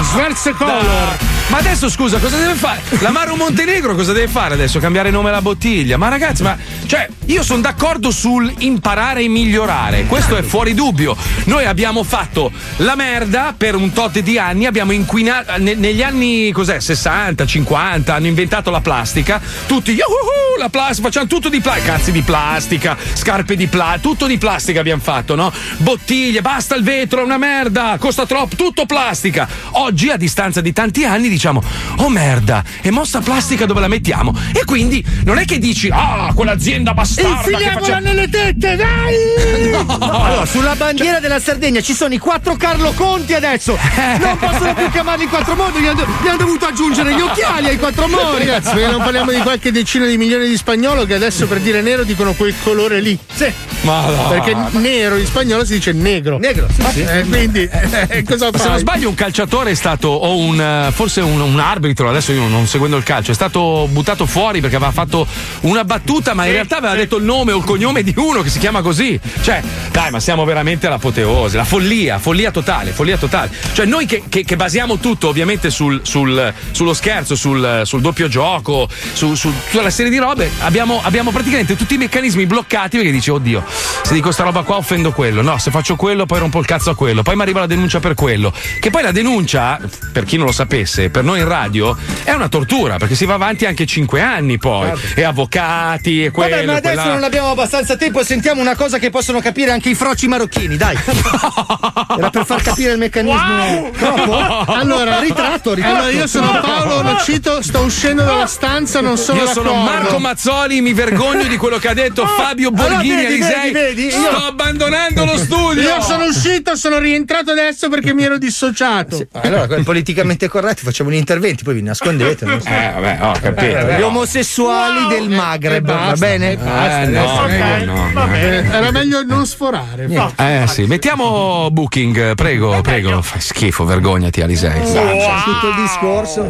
Schwarzenegger. Ma adesso scusa, cosa deve fare? L'Amaro Montenegro cosa deve fare adesso? Cambiare nome alla bottiglia? Ma ragazzi, ma cioè, io sono d'accordo sul imparare e migliorare, questo è fuori dubbio. Noi abbiamo fatto la merda per un tot di anni, abbiamo inquinato ne- negli anni cos'è? 60, 50, hanno inventato la plastica, tutti "Yuhuhu, la plastica, facciamo tutto di plastica, cazzi di plastica, scarpe di plastica, tutto di plastica abbiamo fatto, no? Bottiglie, basta il vetro, è una merda, costa troppo, tutto plastica. Oggi a distanza di tanti anni diciamo "Oh merda, e mossa plastica dove la mettiamo?" E quindi non è che dici "Ah, quell'azienda bastarda Infiliamola faceva nelle tette, dai! Allora, sulla bandiera della Sardegna ci sono i quattro Carlo Conti adesso. Non possono più chiamarli quattro modi, gli hanno, gli hanno dovuto aggiungere gli occhiali ai quattro modi. Ragazzi, perché non parliamo di qualche decina di milioni di spagnolo che adesso per dire nero dicono quel colore lì. Sì. Ma no. Perché nero in spagnolo si dice negro. Negro, sì, sì. Eh, quindi eh, cosa Ma se non sbaglio, un calciatore è stato, o un eh, forse un, un arbitro, adesso io non seguendo il calcio, è stato buttato fuori perché aveva fatto una battuta, ma in realtà aveva detto il nome o il cognome di uno che si chiama così. Cioè, dai, ma siamo veramente all'apoteosi, la follia, follia totale, follia totale. Cioè, noi che, che- che basiamo tutto ovviamente sul, sul- sullo scherzo, sul, sul doppio gioco, su, su tutta serie di robe, abbiamo, abbiamo praticamente tutti i meccanismi bloccati perché dici, oddio, se dico sta roba qua offendo quello, no, se faccio quello poi rompo il cazzo a quello, poi mi arriva la denuncia per quello. Che poi la denuncia, per chi non lo sapesse, per noi in radio è una tortura perché si va avanti anche cinque anni poi. E avvocati e quello. Vabbè, ma adesso quella- non abbiamo abbastanza tempo e sentiamo una cosa che possono capire anche i froci marocchini, dai. Era per far capire il meccanismo. Troppo? Allora, ritratto, ritratto. Allora, io sono Paolo Nocito, sto uscendo dalla stanza, non sono Io sono d'accordo. Marco Mazzoli, mi vergogno di quello che ha detto Fabio Allora, Borghini vedi, Alisei. vedi, vedi? Io- Sto abbandonando lo studio. Io sono uscito, sono rientrato adesso perché mi ero dissociato. Allora, politicamente corretti, facciamo gli interventi, poi vi nascondete. non so. Eh, vabbè, ho capito. Eh, Gli no. omosessuali del Maghreb, e va basta, bene? e basta. Eh, no, Ok, no, no, va no. bene. Era meglio non sforare. Eh sì, mettiamo booking, prego, prego. Fai schifo, vergognati Alisei. C'è tutto il discorso.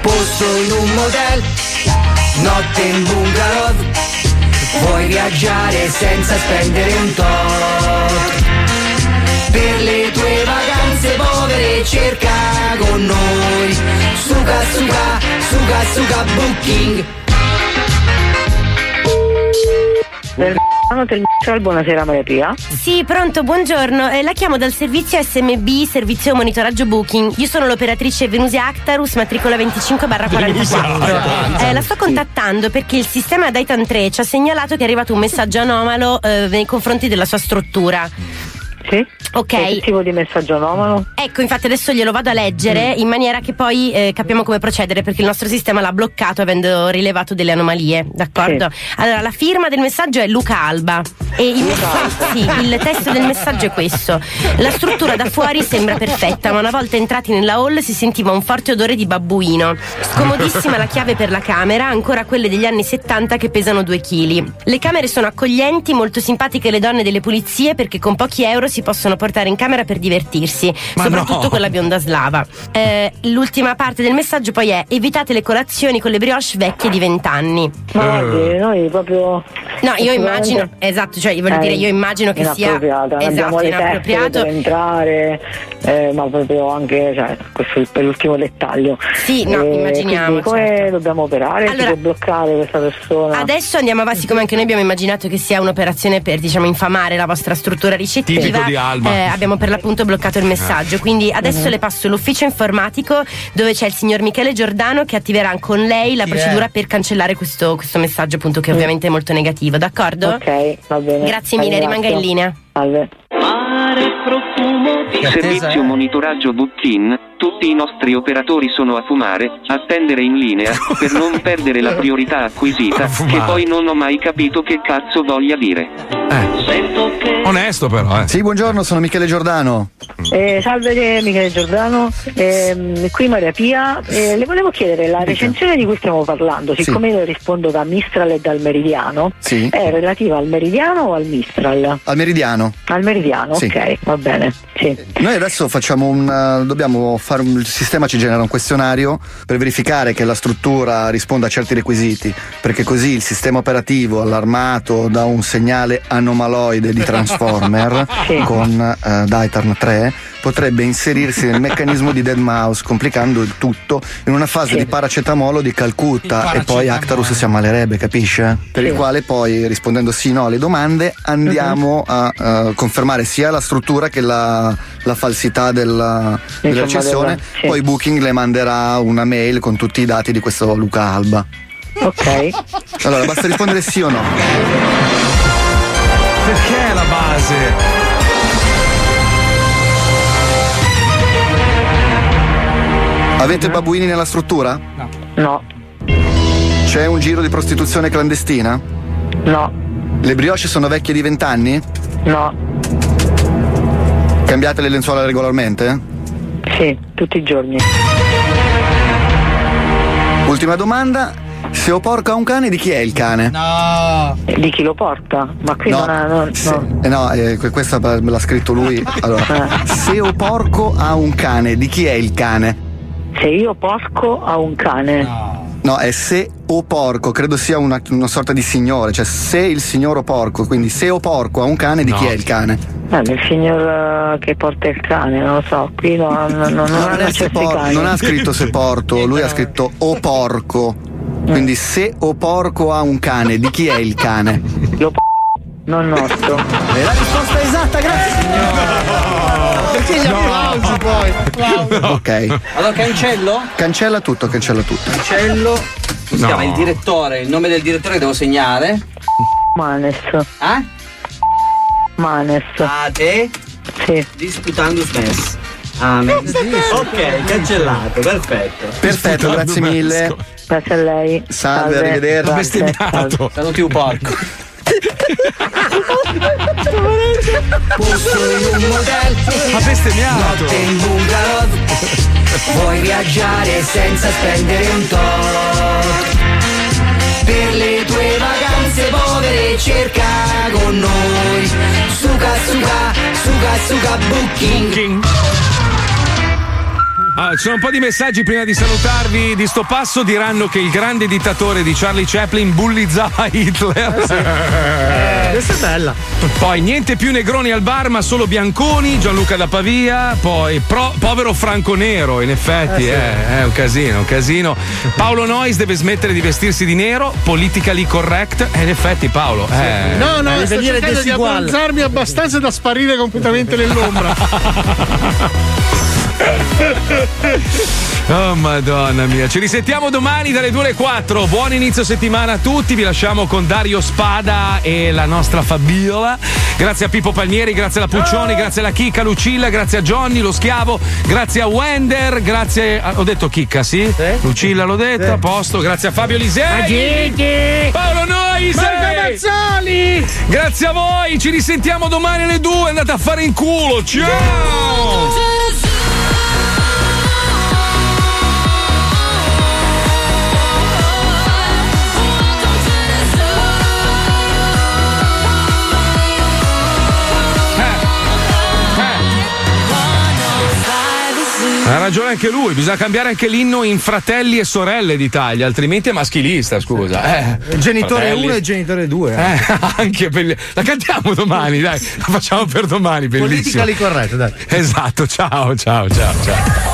Posto in un motel, notte in bungalow. Vuoi viaggiare senza spendere un tot. Per le tue vacanze povere cerca con noi. Suga, suga, suga, suga booking. Buonasera Maria Pia. Sì, pronto, buongiorno. Eh, la chiamo dal servizio SMB, servizio monitoraggio booking. Io sono l'operatrice Venusia Actarus, matricola 25 44. Eh, la sto contattando perché il sistema Daitan 3 ci ha segnalato che è arrivato un messaggio anomalo eh, nei confronti della sua struttura. Sì? Ok. Che tipo di messaggio anomalo? Ecco, infatti adesso glielo vado a leggere in maniera che poi eh, capiamo come procedere perché il nostro sistema l'ha bloccato avendo rilevato delle anomalie, d'accordo? Allora, la firma del messaggio è Luca Alba e il, messa- sì, il testo del messaggio è questo. La struttura da fuori sembra perfetta, ma una volta entrati nella hall si sentiva un forte odore di babbuino. Scomodissima la chiave per la camera, ancora quelle degli anni 70 che pesano 2 kg. Le camere sono accoglienti, molto simpatiche le donne delle pulizie perché con pochi euro si possono portare in camera per divertirsi, Ma soprattutto no. quella bionda slava. Eh, l'ultima parte del messaggio poi è evitate le colazioni con le brioche vecchie di 20 anni. Ma guardi, noi proprio. No, io immagino, esatto, cioè voglio Eh, dire, io immagino che sia inappropriata. esatto, abbiamo le inappropriato. per entrare, eh, ma proprio anche, cioè, questo è l'ultimo dettaglio. Sì, no, Eh, immaginiamo, Come dobbiamo operare? Allora- si bloccare questa persona? Adesso andiamo avanti, siccome anche noi abbiamo immaginato che sia un'operazione per diciamo infamare la vostra struttura ricettiva. Tipico di Alma. eh, abbiamo per l'appunto bloccato il messaggio. Quindi adesso Mhm. le passo l'ufficio informatico dove c'è il signor Michele Giordano che attiverà con lei la Chi procedura è? per cancellare questo, questo messaggio, appunto, che ovviamente è molto negativo, d'accordo? Ok, va bene. Grazie mille, rimanga in linea. Salve. Servizio monitoraggio Booking, tutti i nostri operatori sono a fumare, attendere in linea, per non perdere la priorità acquisita, che poi non ho mai capito che cazzo voglia dire. Onesto però, eh. Sì, buongiorno, sono Michele Giordano. Eh, salve Michele Giordano, Ehm, qui Maria Pia. Eh, le volevo chiedere, la recensione di cui stiamo parlando, siccome io rispondo da Mistral e dal Meridiano, Sì. è relativa al Meridiano o al Mistral? Al Meridiano. Al Meridiano, Sì. ok, va bene. Sì. Noi adesso facciamo un. eh, dobbiamo fare un. Il sistema ci genera un questionario per verificare che la struttura risponda a certi requisiti, perché così il sistema operativo allarmato da un segnale anomaloide di Transformer Sì. con eh, Daitarn 3 potrebbe inserirsi nel meccanismo di Dead Mouse, complicando il tutto in una fase di paracetamolo di Calcutta e poi Actarus si ammalerebbe, capisce? Per il quale poi, rispondendo sì o no alle domande, andiamo a eh, confermare sia la struttura che la, la falsità della, della della- sì. Poi Booking le manderà una mail con tutti i dati di questo Luca Alba. Ok. Allora, basta rispondere sì o no. Perché è la base? Avete babuini nella struttura? No. C'è un giro di prostituzione clandestina? No. Le brioche sono vecchie di vent'anni? No. Cambiate le lenzuola regolarmente? Sì, tutti i giorni. Ultima domanda. Se ho porco a un cane, di chi è il cane? No. Di chi lo porta? Ma qui No, non ha. non- se- no. eh no, eh, que- questa me l'ha scritto lui. Allora, se ho porco a un cane, di chi è il cane? Se io porco a un cane. No, è se o porco, credo sia una, una sorta di signore, cioè se il signor o porco, quindi se o porco a un cane, di chi è il cane? Eh, del signor eh, che porta il cane, non lo so, qui no, no, no, non, Non, por- non ha scritto se porto, lui ha scritto o porco. Quindi se o porco ha un cane, di chi è il cane? Lo p- non nostro. E la risposta è esatta, grazie Perché gli applausi poi? Ok. Allora cancello? Cancella tutto, cancella tutto. Cancello. Si No. chiama il direttore? Il nome del direttore che devo segnare? Manes. Eh? Manes. Ade? Sì. Disputandus mes. Amen. ok, cancellato, perfetto. Perfetto, grazie mille. Grazie a lei. Salve, arrivederci. Grazie, salve. Saluti un porco. Posto in un motel Ha bestemmiato. Notte in bungalow. Vuoi viaggiare senza spendere un tot. Per le tue vacanze povere cerca con noi. Suga suga, suga suga booking Ah, ci sono un po' di messaggi prima di salutarvi. Di sto passo diranno che il grande dittatore di Charlie Chaplin bullizzava Hitler. Eh, questa è bella. Poi niente più negroni al bar, ma solo bianconi. Gianluca da Pavia. Poi pro- povero Franco Nero, in effetti, Eh, sì. eh, è un casino, un casino. Paolo Nois deve smettere di vestirsi di nero. Politically correct. E in effetti, Paolo. Eh, No, no, eh, sto cercando di abbronzarmi abbastanza da sparire completamente nell'ombra. Oh madonna mia, ci risentiamo domani dalle 2 alle 4. Buon inizio settimana a tutti, vi lasciamo con Dario Spada e la nostra Fabiola. Grazie a Pippo Palmieri, grazie alla Puccioni, grazie alla Chicca Lucilla, grazie a Johnny, lo schiavo, grazie a Wender, grazie a... Ho detto Chicca, sì? Lucilla l'ho detto, a posto, grazie a Fabio Lisei. Paolo Nois! Marco Mazzoli! Grazie a voi, ci risentiamo domani alle 2, andate a fare in culo, ciao! Ha ragione anche lui, bisogna cambiare anche l'inno in fratelli e sorelle d'Italia, altrimenti è maschilista, scusa. Eh, Genitore Fratelli. 1 e genitore 2. Eh, anche per... La cantiamo domani, dai, la facciamo per domani, bellissimo. Politically corretto, dai. Esatto, ciao, ciao, ciao, ciao.